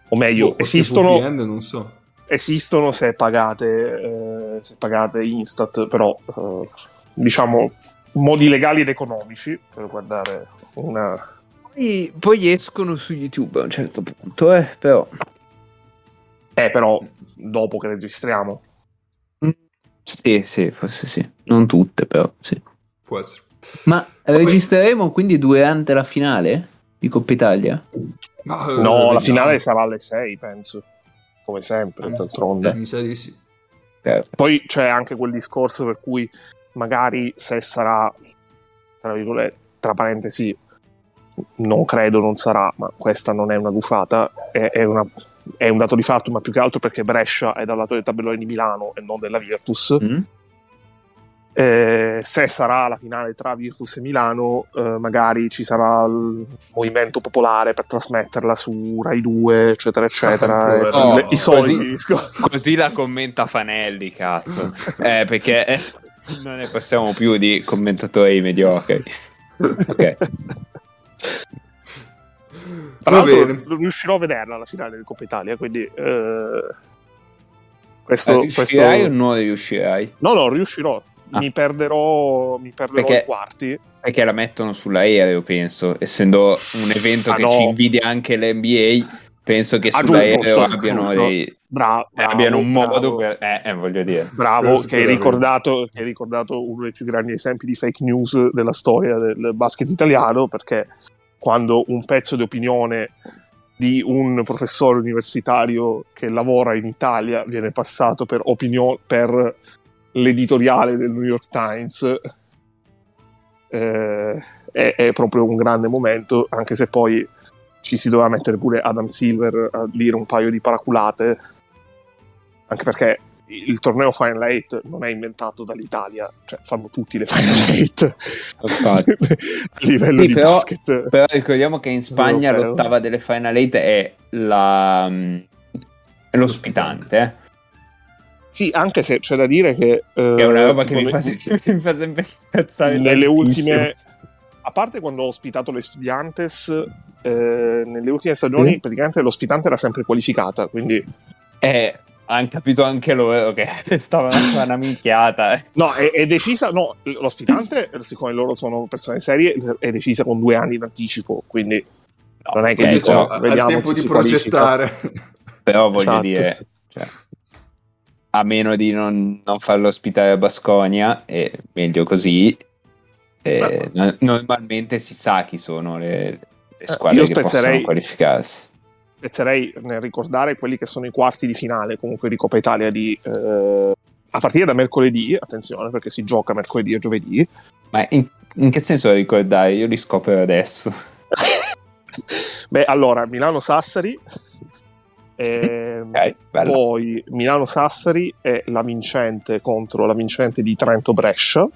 D: o meglio,
A: qualche
D: esistono,
A: VPN, non so.
D: esistono se pagate, eh, se pagate Instat, però eh, diciamo modi legali ed economici per guardare una...
B: Poi, poi escono su YouTube a un certo punto, eh, però.
D: Eh, però dopo che registriamo.
B: Sì, sì, forse sì. Non tutte, però, sì.
A: Può essere.
B: Ma registreremo quindi durante la finale di Coppa Italia?
A: Eh,
D: No, la
A: vediamo.
D: finale sarà alle 6, penso. Come sempre, d'altronde.
A: Mi sa di sì.
B: Certo.
D: Poi c'è anche quel discorso per cui magari se sarà, tra virgolette, tra parentesi, non credo non sarà, ma questa non è una gufata, è, è una- è un dato di fatto, ma più che altro perché Brescia è dal lato del tabellone di Milano e non della Virtus.
B: Mm?
D: Eh, se sarà la finale tra Virtus e Milano, eh, magari ci sarà il movimento popolare per trasmetterla su Rai 2, eccetera, eccetera. [LAUGHS] E
B: no.
D: le- I soldi.
B: Così- Così la commenta Fanelli, cazzo. Eh, perché eh, non ne possiamo più di commentatori mediocri. Ok. [LAUGHS]
D: Tra l'altro
A: bene.
D: riuscirò a vederla alla finale del Coppa Italia, quindi eh, questo,
B: Eh, riuscirai
D: questo-
B: o non riuscirai?
D: No, no, riuscirò.
B: Ah.
D: Mi perderò, mi perderò
B: Perché-
D: i quarti.
B: Perché la mettono sull'aereo, penso. Essendo un evento
D: Ah,
B: che
D: no.
B: ci invidia anche l'NBA, penso che
D: Ah,
B: sull'aereo
D: giusto,
B: abbiano,
D: giusto.
B: dei-
D: Bra-
B: eh,
D: bravo,
B: abbiano un
D: bravo.
B: modo per... Eh, eh, voglio dire.
D: Bravo, che hai, ricordato, che hai ricordato uno dei più grandi esempi di fake news della storia del basket italiano, perché quando un pezzo di opinione di un professore universitario che lavora in Italia viene passato per, opinio- per l'editoriale del New York Times, eh, è, è proprio un grande momento, anche se poi ci si doveva mettere pure Adam Silver a dire un paio di paraculate, anche perché il torneo Final 8 non è inventato dall'Italia, cioè fanno tutti le Final 8
B: Infatti. [LAUGHS]
D: a livello
B: Sì,
D: di
B: però-
D: basket.
B: Però ricordiamo che in Spagna
D: Europeo.
B: l'ottava delle Final 8 è la... mm, è l'ospitante, eh.
D: Sì, anche se c'è da dire che... eh,
B: è una roba che mi fa,
D: ne- [LAUGHS]
B: mi fa sempre incazzare.
D: nelle ultime... A parte quando ho ospitato le Studiantes, eh, nelle ultime stagioni
B: Sì.
D: praticamente l'ospitante era sempre qualificata, quindi...
B: Eh, hanno capito anche loro che [LAUGHS] stava una minchiata. eh.
D: No, è, è decisa... No, l'ospitante, siccome loro sono persone serie, è decisa con due anni d'anticipo, quindi...
B: No,
D: Non è che
B: però,
A: ha
D: vediamo
A: tempo
D: chi
A: di
D: si qualifica.
A: progettare.
B: però voglio
D: Esatto.
B: dire... cioè, a meno di non, non farlo ospitare a Basconia, è meglio così. Eh, no- normalmente si sa chi sono le, le squadre
D: io
B: che possono
D: spezzerei-
B: qualificarsi.
D: Spezierei nel ricordare quelli che sono i quarti di finale comunque di Coppa Italia di, eh, a partire da mercoledì, attenzione perché si gioca mercoledì e giovedì.
B: Ma in, in che senso ricordare? Io li scopro adesso. [LAUGHS]
D: Beh, allora, Milano-Sassari, ehm,
B: Ok, bello.
D: poi Milano-Sassari è la vincente contro la vincente di Trento-Brescia.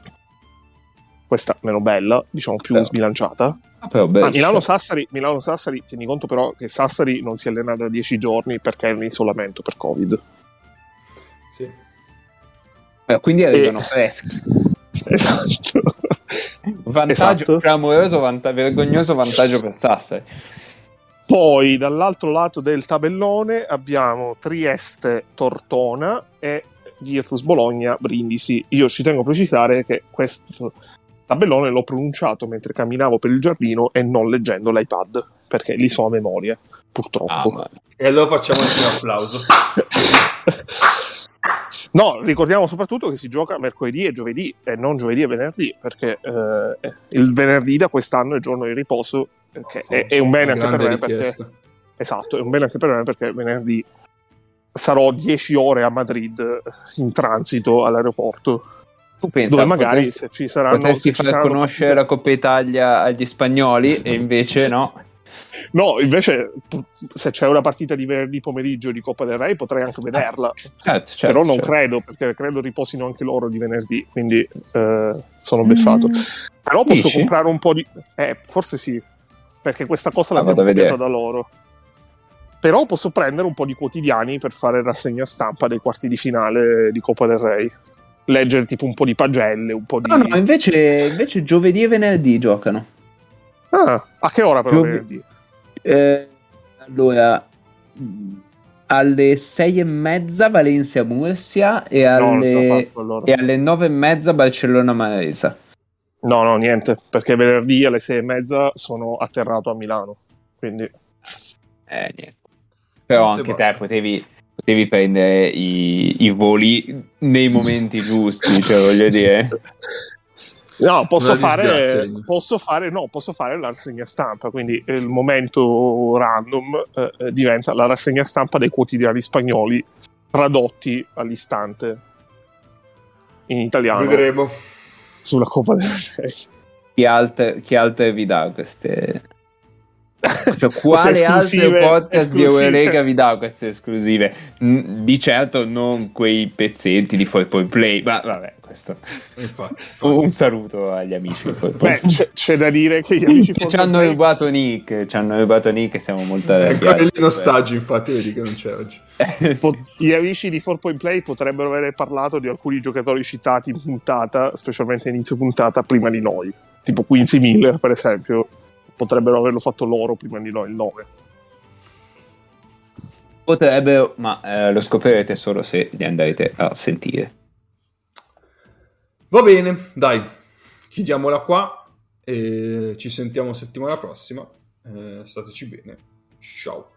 D: Questa meno bella, diciamo più
B: Però-
D: sbilanciata.
B: Ah, però
D: Ah. Milano-Sassari, Milano-Sassari, tieni conto però che Sassari non si allena da 10 giorni perché è in isolamento per Covid.
A: Sì.
B: Eh, Quindi arrivano
D: E- [LAUGHS]
B: freschi.
D: Esatto.
B: Vantaggio,
D: Esatto.
B: clamoroso, vanta- vergognoso vantaggio per Sassari.
D: Poi dall'altro lato del tabellone abbiamo Trieste, Tortona e Virtus Bologna, Brindisi. Io ci tengo a precisare che questo tabellone l'ho pronunciato mentre camminavo per il giardino e non leggendo l'iPad, perché li so a memoria,
B: Ah,
D: purtroppo.
B: ma-
A: E allora facciamo anche un applauso. [LAUGHS]
D: No, ricordiamo soprattutto che si gioca mercoledì e giovedì e non giovedì e venerdì, perché eh, il venerdì da quest'anno è giorno di riposo, che è, è un bene anche per me perché. Esatto, è un bene anche per me perché venerdì sarò 10 ore a Madrid in transito all'aeroporto,
B: tu pensa,
D: dove magari
B: potresti,
D: se ci saranno...
B: potresti
D: se ci
B: far
D: saranno
B: conoscere la Coppa Italia agli spagnoli e invece no. [LAUGHS]
D: No, invece se c'è una partita di venerdì pomeriggio di Coppa del Re potrei anche vederla,
B: Certo, certo,
D: però non
B: certo.
D: credo perché credo riposino anche loro di venerdì, quindi eh, sono beffato. Però posso
B: Dici?
D: comprare un po' di... Eh, forse sì, perché questa cosa
B: Ah,
D: l'abbiamo copiata
B: vedere.
D: da loro. Però posso prendere un po' di quotidiani per fare rassegna stampa dei quarti di finale di Coppa del Re. Leggere tipo un po' di pagelle, un po' di...
B: No, no, invece, invece giovedì e venerdì giocano.
D: Ah, a che ora però
B: Giovedì.
D: venerdì?
B: Eh, allora, mh, alle sei e mezza Valencia Mursia e
D: No,
B: alle,
D: fatto allora.
B: e alle nove e mezza Barcellona Maresa.
D: No, no, niente, perché venerdì alle sei e mezza sono atterrato a Milano. Quindi...
B: Eh, niente. Però anche
A: basta.
B: te potevi, potevi prendere i, i voli nei momenti giusti, cioè voglio dire. [LAUGHS]
D: No, posso fare, posso fare, no, posso fare la rassegna stampa, quindi il momento random eh, eh, diventa la rassegna stampa dei quotidiani spagnoli tradotti all'istante in italiano
A: Vedremo.
D: sulla Coppa del Re.
B: Chi altre, chi altre vi dà queste... Cioè, quale altro
D: esclusive-
B: podcast di
D: esclusive.
B: Eureka vi dà queste esclusive? Di certo non quei pezzetti di 4 Play, ma vabbè, questo...
A: Infatti. infatti.
B: Un saluto agli amici di 4
D: Beh, c'è, c'è da dire che gli amici [LAUGHS]
B: Ci hanno
D: Play-
B: rubato Nick, ci hanno rubato Nick e siamo molto
A: È ancora
B: arrabbiati.
A: lì in ostaggio, infatti, vedi che non c'è oggi.
B: Eh, sì.
D: gli amici di 4 Point Play potrebbero aver parlato di alcuni giocatori citati in puntata, specialmente inizio puntata, prima di noi. Tipo Quincy Miller, per esempio, potrebbero averlo fatto loro prima di noi il nome.
B: Potrebbero, ma eh, lo scoprirete solo se li andrete a sentire.
A: Va bene, dai, chiudiamola qua e ci sentiamo settimana prossima. Eh, stateci bene. Ciao.